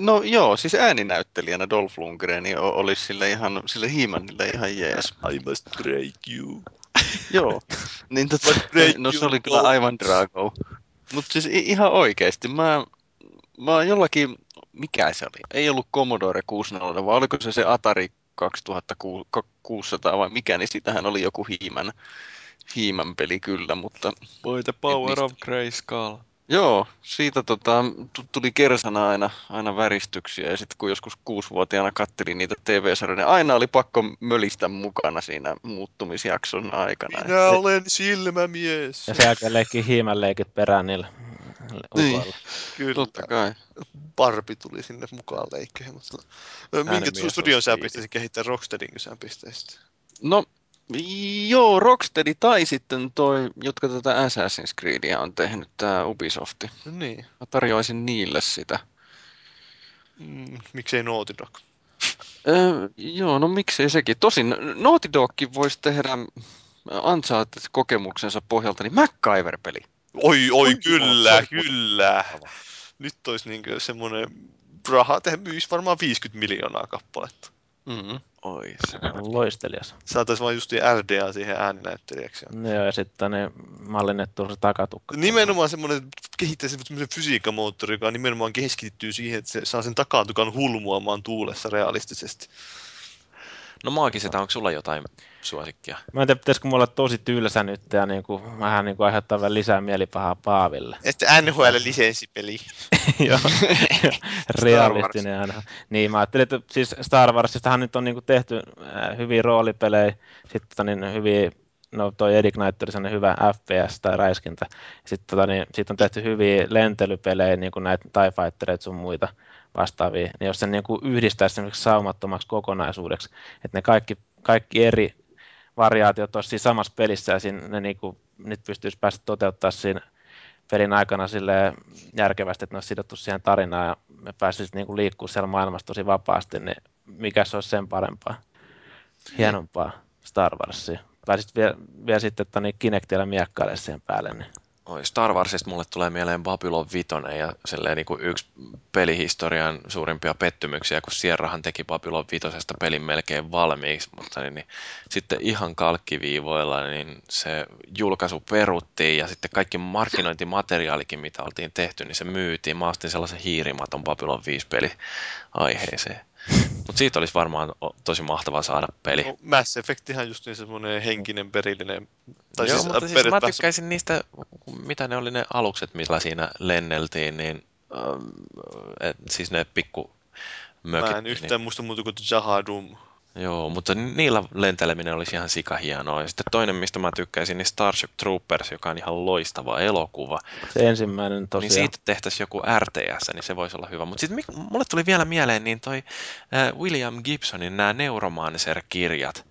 No joo, siis ääninäyttelijänä Dolph Lundgren olisi sille ihan, sille He-Manille ihan jees. I must break you. Joo. Niin tota, no se oli kyllä aivan Drago. Mutta siis ihan oikeesti, mä, mä oon jollakin, mikä se oli? Ei ollut Commodore 60, vaan oliko se se Atari 2600 vai mikä, niin sitähän oli joku hiimän, hiimän peli kyllä, mutta Boy the power of Grayskull. Joo, siitä tota, tu- tuli kersana aina, aina väristyksiä ja sitten kun joskus kuusivuotiaana kattelin niitä TV-sarjoja, niin aina oli pakko mölistä mukana siinä muuttumisjakson aikana. Minä olen silmämies. Ja sen jälkeen leikki hiimän leikit perään niillä Niin. ukoilla. Kyllä. Totta kai. Barbie tuli sinne mukaan leikkeihin. Mutta... Ö, Minkä Äänimies studion on sä pistäisit kehittää Rocksteadin, kun sä pisteisit? No, joo, Rocksteady tai sitten toi, jotka tätä Assassin's Creedia on tehnyt, tämä Ubisofti. No niin. Mä tarjoaisin niille sitä. Mm, miksei Naughty Dog? Öö, joo, no miksei sekin. Tosin Naughty Dogkin voisi tehdä ansaat kokemuksensa pohjalta, niin MacGyver-peli. Oi, oi, kyllä, jumala, kyllä. Nyt olisi niinkö semmoinen raha, tehdä myisi varmaan 50 miljoonaa kappaletta. Mm-hmm. Oi se. Loistelias. Saataisiin vaan justiin RDA siihen ääninäyttelijäksi. No Joo, ja sitten ne mallinnettu se takatukka. Nimenomaan semmoinen, kehittäisi semmoisen fysiikkamoottori, joka nimenomaan keskittyy siihen, että se saa sen takatukan hulmuamaan tuulessa realistisesti. No maagisetä, onko sulla jotain suosikkia? Mä en tiedä, pitäisikö mulla olla tosi tylsä nyt ja niin kuin, vähän niin kuin aiheuttaa vielä lisää mielipahaa Paaville. Että NHL-lisenssipeli. Joo, realistinen aina. Niin, mä ajattelin, että siis Star Warsistahan nyt on niin kuin tehty äh, hyviä roolipelejä, sitten niin hyviä, no toi Knight oli sellainen hyvä FPS tai räiskintä, sitten tota, niin, siitä on tehty hyviä lentelypelejä, niin kuin näitä TIE Fightereita sun muita vastaavia, niin jos sen niin kuin yhdistäisi semmoiseksi saumattomaksi kokonaisuudeksi, että ne kaikki, kaikki eri variaatiot olisi siinä samassa pelissä ja siinä, ne niin kuin, nyt pystyisi päästä toteuttaa siinä pelin aikana sille järkevästi, että ne olisi sidottu siihen tarinaan ja me pääsisimme niin liikkua siellä maailmassa tosi vapaasti, niin mikä se olisi sen parempaa, hienompaa Star Warsia. Pääsisit vielä, vielä sitten että niin Kinectillä miekkaille siihen päälle. Niin. Oi, Star Warsista mulle tulee mieleen Babylon Vitonen ja silleen niin kuin yksi pelihistorian suurimpia pettymyksiä, kun Sierrahan teki Babylon Vitosesta pelin melkein valmiiksi, mutta niin, niin, sitten ihan kalkkiviivoilla niin se julkaisu peruttiin ja sitten kaikki markkinointimateriaalikin, mitä oltiin tehty, niin se myytiin. Mä ostin sellaisen hiirimaton Babylon 5 peli aiheeseen. Mutta siitä olisi varmaan tosi mahtavaa saada peli. No, Mass Effectihan just niin semmoinen henkinen perillinen. Tai Joo, siis, mutta äh, siis mä tykkäisin niistä, mitä ne oli ne alukset, millä siinä lenneltiin, niin ähm, et, siis ne pikku mökit. Mä en yhtään muista muuta kuin Jahadum. Joo, mutta niillä lenteleminen olisi ihan sikahienoa. Ja sitten toinen, mistä mä tykkäisin, niin Starship Troopers, joka on ihan loistava elokuva. Se ensimmäinen tosiaan. Niin siitä tehtäisiin joku RTS, niin se voisi olla hyvä. Mutta sitten mulle tuli vielä mieleen, niin toi äh, William Gibsonin nämä Neuromancer-kirjat,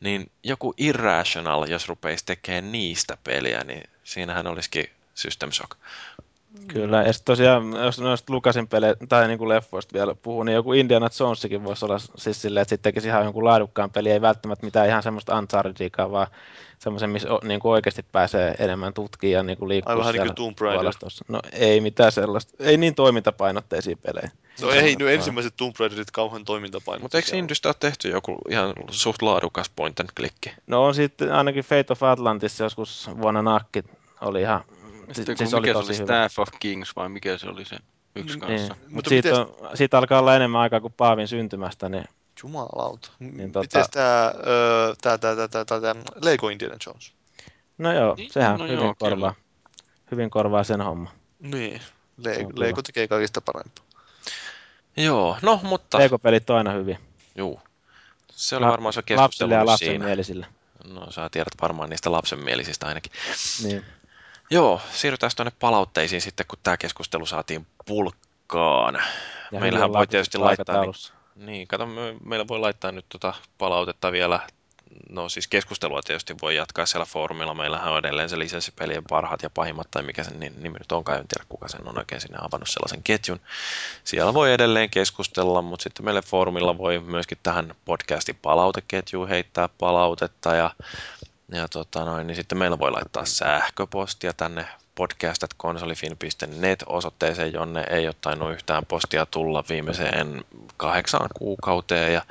niin joku Irrational, jos rupeisi tekemään niistä peliä, niin siinähän olisikin System Shock. Kyllä, ja sitten tosiaan, jos noista Lukasin pelejä tai niin kuin leffoista vielä puhuu, niin joku Indiana Jonesikin voisi olla siis silleen, että sitten tekisi ihan jonkun laadukkaan peli, ei välttämättä mitään ihan semmoista Unchartediikaa, vaan semmoisen, missä o- niin kuin oikeasti pääsee enemmän tutkimaan ja niin kuin liikkuu Ai vähän niin kuin Tomb Raider. No ei mitään sellaista, ei niin toimintapainotteisia pelejä. No ei nyt ensimmäiset Tomb Raiderit kauhean toimintapainot. Mutta eikö Industa ole tehty joku ihan suht laadukas point and clicki? No on sitten ainakin Fate of Atlantis joskus vuonna nakki oli ihan, Sitten siis kun oli mikä se tosi oli, hyvä. Staff of Kings vai mikä se oli se yksi Niin. kanssa? Niin. Mutta siitä, mites- on, siitä alkaa olla enemmän aikaa kuin Paavin syntymästä, niin Jumalauta. Niin tota- Miten tää, öö, tää, tää, tää, tää, tää, tää, Lego Indiana Jones? no joo, Niin, sehän no hyvin joo, korvaa. Hyvin korvaa sen homma. Niin. Se Lego, kyllä. Lego tekee kaikista parempaa. Joo, no mutta... Lego-pelit on aina hyviä. Juu. Se oli La- varmaan se Lapsille keskustelu ja nyt siinä. lapsenmielisille. No sä tiedät varmaan niistä lapsenmielisistä ainakin. Niin. Joo, siirrytään tuonne palautteisiin sitten, kun tämä keskustelu saatiin pulkkaan. Ja Meillähän voi tietysti laittaa, niin, niin kato, me, meillä voi laittaa nyt tota palautetta vielä, no siis keskustelua tietysti voi jatkaa siellä foorumilla, meillähän on edelleen se lisenssipelien parhaat ja pahimmat, tai mikä sen ni- nimi nyt onkaan, en tiedä kuka sen on oikein sinne avannut sellaisen ketjun. Siellä voi edelleen keskustella, mutta sitten meille foorumilla voi myöskin tähän podcastin palauteketjuun heittää palautetta, ja ja tota noin, niin sitten meillä voi laittaa sähköpostia tänne podcast.konsolifin.net osoitteeseen, jonne ei ole tainnut yhtään postia tulla viimeiseen kahdeksaan kuukauteen. Ja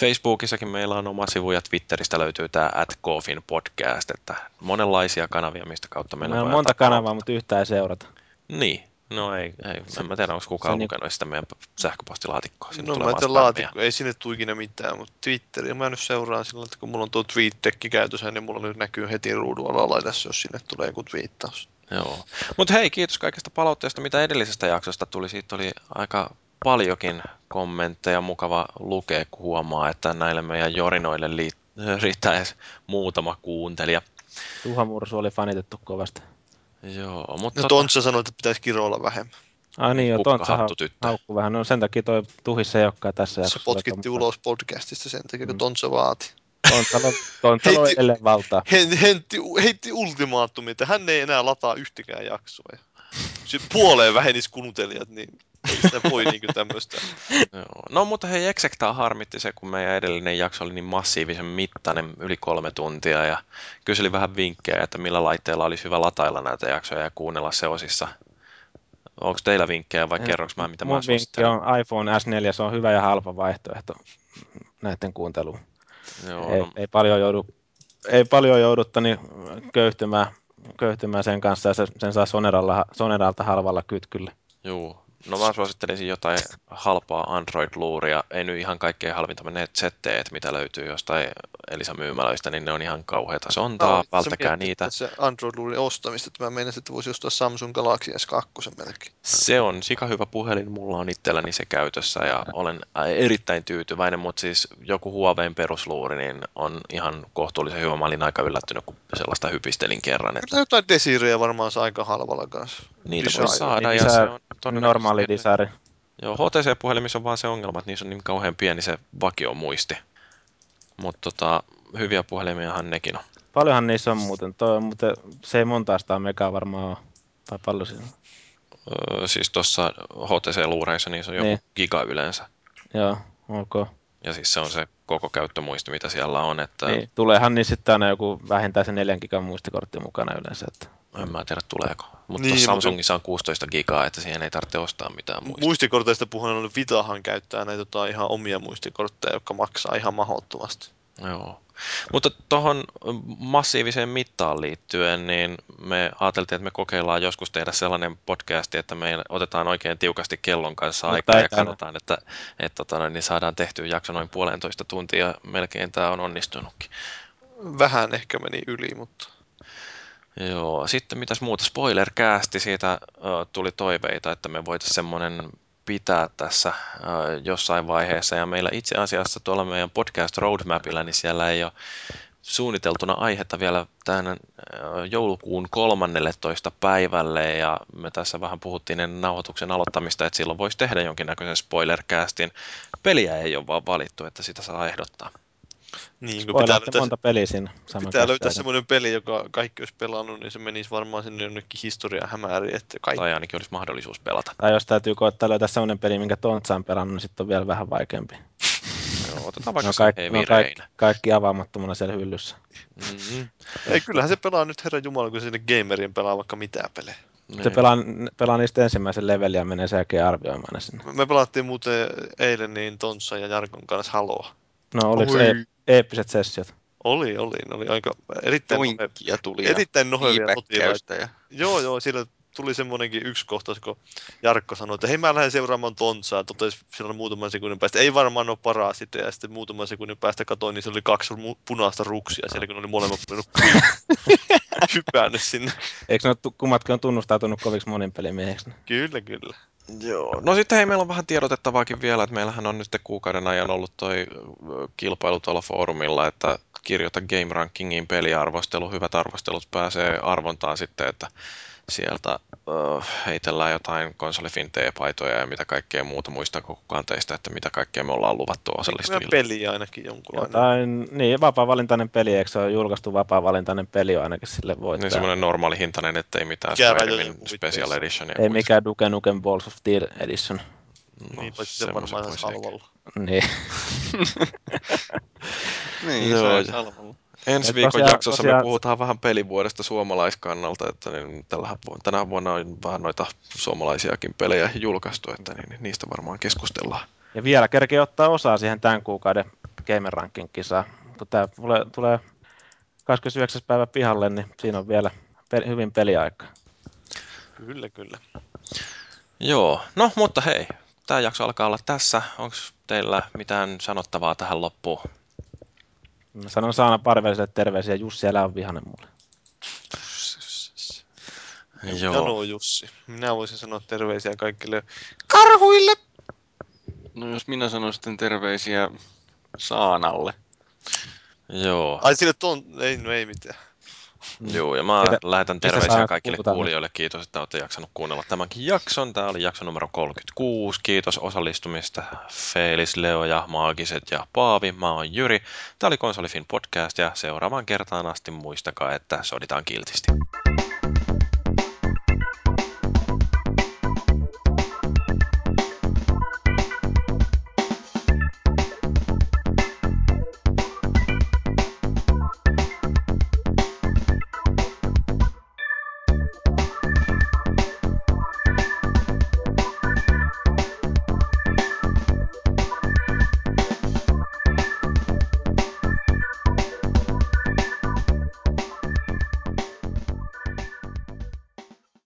Facebookissakin meillä on oma sivu ja Twitteristä löytyy tämä at podcast, että monenlaisia kanavia, mistä kautta meillä on monta kanavaa, mutta yhtään ei seurata. niin, No ei, ei. en mä tiedä, onko kukaan se lukenut sitä meidän sähköpostilaatikkoa. Sinne No tulee mä en laatikko, ei sinne tule ikinä mitään, mutta Twitteriä mä nyt seuraan sillä, että kun mulla on tuo tweet käytössä, niin mulla nyt näkyy heti ruudun alalaidassa, jos sinne tulee joku twiittaus. Joo. Mutta hei, kiitos kaikesta palautteesta, mitä edellisestä jaksosta tuli. Siitä oli aika paljonkin kommentteja. Mukava lukea, kun huomaa, että näille meidän jorinoille liit- riittää edes muutama kuuntelija. Tuha Mursu oli fanitettu kovasti. Joo, mutta No Tontsa sanoi, että pitäisi kiroilla vähemmän. Ai niin, joo, Tontsa Kukkahattu hau- tyttö. haukku vähän. No sen takia toi tuhissa ei olekaan tässä Se jaksossa. potkitti ulos podcastista sen takia, kun Tontsa vaati. Tontsalo, Tontsalo Heitti- edelleen valtaa. Hän, heitti, heitti ultimaattumia, että hän ei enää lataa yhtäkään jaksoa. Ja se puoleen vähenisi kuuntelijat, niin sitä voi niinku tämmöistä. Joo. No mutta hei, Exectaa harmitti se, kun meidän edellinen jakso oli niin massiivisen mittainen, yli kolme tuntia, ja kyseli vähän vinkkejä, että millä laitteella olisi hyvä latailla näitä jaksoja ja kuunnella se osissa. Onko teillä vinkkejä vai kerroks mä, mitä mä Mun vinkki suosittelen? on iPhone S4, se on hyvä ja halpa vaihtoehto näiden kuunteluun. Joo, Ei, no, ei, paljon joudu, ei paljon joudutta niin köyhtymään, köyhtymään sen kanssa ja se, sen saa Soneralla, Soneralta halvalla kytkyllä. juu. No mä suosittelisin jotain halpaa Android-luuria. Ei nyt ihan kaikkein halvinta, ne ZTEet, mitä löytyy jostain Elisa myymälöistä, niin ne on ihan kauheita sontaa. Välttäkää niitä. Se Android-luurin ostamista, että mä meinasin, että voisi ostaa Samsung Galaxy S2 melkein. Se on sika hyvä puhelin, mulla on itselläni se käytössä ja olen erittäin tyytyväinen, mutta siis joku Huaweiin perusluuri niin on ihan kohtuullisen hyvä. Mä olin aika yllättynyt, kun sellaista hypistelin kerran, että jotain Desireä varmaan saa aika halvalla kanssa. Niitä voi saada. Niin Ja se lisää on Normaali design. Joo, HTC-puhelimissa on vaan se ongelma, että niissä on niin kauhean pieni se vakiomuisti. Mutta tota, hyviä puhelimiahan nekin on. Paljonhan niissä on muuten. Toi on muuten, se ei monta sitä megaa varmaan ole. Tai paljon siinä. Öö, siis tuossa HTC-luureissa niin se on joku Niin. giga yleensä. Joo, ok. Ja siis se on se koko käyttömuisti, mitä siellä on. Että Niin, tuleehan niin sitten aina joku vähintään se 4 gigan muistikortti mukana yleensä. Että. En mä tiedä tuleeko. Mutta Niin, niin, mutta- Samsungissa on 16 gigaa, että siihen ei tarvitse ostaa mitään muista. Muistikorteista puheen on Vitahan käyttää näitä tota, ihan omia muistikortteja, jotka maksaa ihan mahdottomasti. Joo. Mutta tuohon massiiviseen mittaan liittyen, niin me ajateltiin, että me kokeillaan joskus tehdä sellainen podcasti, että me otetaan oikein tiukasti kellon kanssa Mutta aikaa ja katsotaan, että, että tota, noin, niin saadaan tehtyä jakso noin puolentoista tuntia ja melkein tämä on onnistunutkin. Vähän ehkä meni yli, mutta Joo, sitten mitäs muuta? Spoilercasti, siitä ö, tuli toiveita, että me voitaisiin semmoinen pitää tässä jossain vaiheessa. Ja meillä itse asiassa tuolla meidän podcast roadmapilla, niin siellä ei ole suunniteltuna aihetta vielä tämän joulukuun 13. päivälle. Ja me tässä vähän puhuttiin ennen nauhoituksen aloittamista, että silloin voisi tehdä jonkinnäköisen spoilercastin. Peliä ei ole vaan valittu, että sitä saa ehdottaa. Niin, kun pitää löytää, monta peliä siinä saman pitää löytää semmoinen peli, joka kaikki olisi pelannut, niin se menisi varmaan sinne jonnekin historian hämääriin, että kaikki Tai ainakin olisi mahdollisuus pelata. Tai jos täytyy koettaa löytää semmoinen peli, minkä Tontsa on pelannut, niin sitten on vielä vähän vaikeampi. Joo, otetaan vaikka se kaikki, on kaikki, kaikki avaamattomana siellä hyllyssä. Mm-hmm. Ei, kyllähän se pelaa nyt Herran Jumala, kun sinne gamerien pelaa vaikka mitään pelejä. Niin. Se pelaa, pelaa niistä ensimmäisen levelin ja menee sen jälkeen arvioimaan ne sinne. Me pelattiin muuten eilen niin Tonssa ja Jarkon kanssa Haloa. No oliko Oi. se eeppiset sessiot? Oli, oli. Ne oli aika erittäin, nohe, Toinkkia tuli ja erittäin nohevia. Ja... Joo, joo, siellä tuli semmoinenkin yksi kohtaus, kun Jarkko sanoi, että hei mä lähden seuraamaan Tontsaa. Totesi silloin muutaman sekunnin päästä, ei varmaan ole paras sitten. Ja sitten muutaman sekunnin päästä katsoin, niin se oli kaksi mu- punaista ruksia siellä, kun oli molemmat hypännyt sinne. Eikö ne kummatkin on tunnustautunut koviksi monin pelimieheksi? Kyllä, kyllä. Joo. No sitten hei, meillä on vähän tiedotettavaakin vielä, että meillähän on nyt kuukauden ajan ollut toi kilpailu tuolla foorumilla, että kirjoita Game Rankingiin peliarvostelu, hyvät arvostelut pääsee arvontaan sitten, että sieltä ö, heitellään jotain konsolifin paitoja ja mitä kaikkea muuta, muistaako kukaan teistä, että mitä kaikkea me ollaan luvattu osallistujille. peli ainakin jonkunlainen. Jotain, niin, vapaa-valintainen peli, eikö se ole julkaistu vapaa-valintainen peli ainakin sille Niin voittaja? semmoinen normaali hintainen, ettei mitään Spider-Man. Special Edition. Ei mikään Duke Nukem Balls of Steel Edition. No, niin, paitsi se varmaan ihan halvalla. Niin. Niin, Joo, se salvalla. Ensi viikon tosiaan- jaksossa me tosiaan- puhutaan vähän pelivuodesta suomalaiskannalta, että niin tällä, tänä vuonna on vähän noita suomalaisiakin pelejä julkaistu, että niin, niin niistä varmaan keskustellaan. Ja vielä kerkee ottaa osaa siihen tämän kuukauden Gamer Ranking kisaan. Kun tämä tulee, tulee 29. päivä pihalle, niin siinä on vielä pe- hyvin peliaikaa. Kyllä, kyllä. Joo, no mutta hei, tämä jakso alkaa olla tässä. Onko teillä mitään sanottavaa tähän loppuun? Mä sanon Saana Parveliselle terveisiä, Jussi älä on vihanen mulle. Joo, Jano Jussi. Minä voisin sanoa terveisiä kaikille karhuille. No jos minä sanon sitten terveisiä Saanalle. joo, Ai sille tuon, ei, no ei mitään. Joo, ja mä Ketä- lähetän terveisiä kaikille puhutaan? kuulijoille. Kiitos, että olette jaksanut kuunnella tämänkin jakson. Tämä oli jakso numero 36. Kiitos osallistumista Felis, Leo ja Maagiset ja Paavi. Mä oon Jyri. Tämä oli Konsolifin podcast ja seuraavaan kertaan asti muistakaa, että soditaan kiltisti.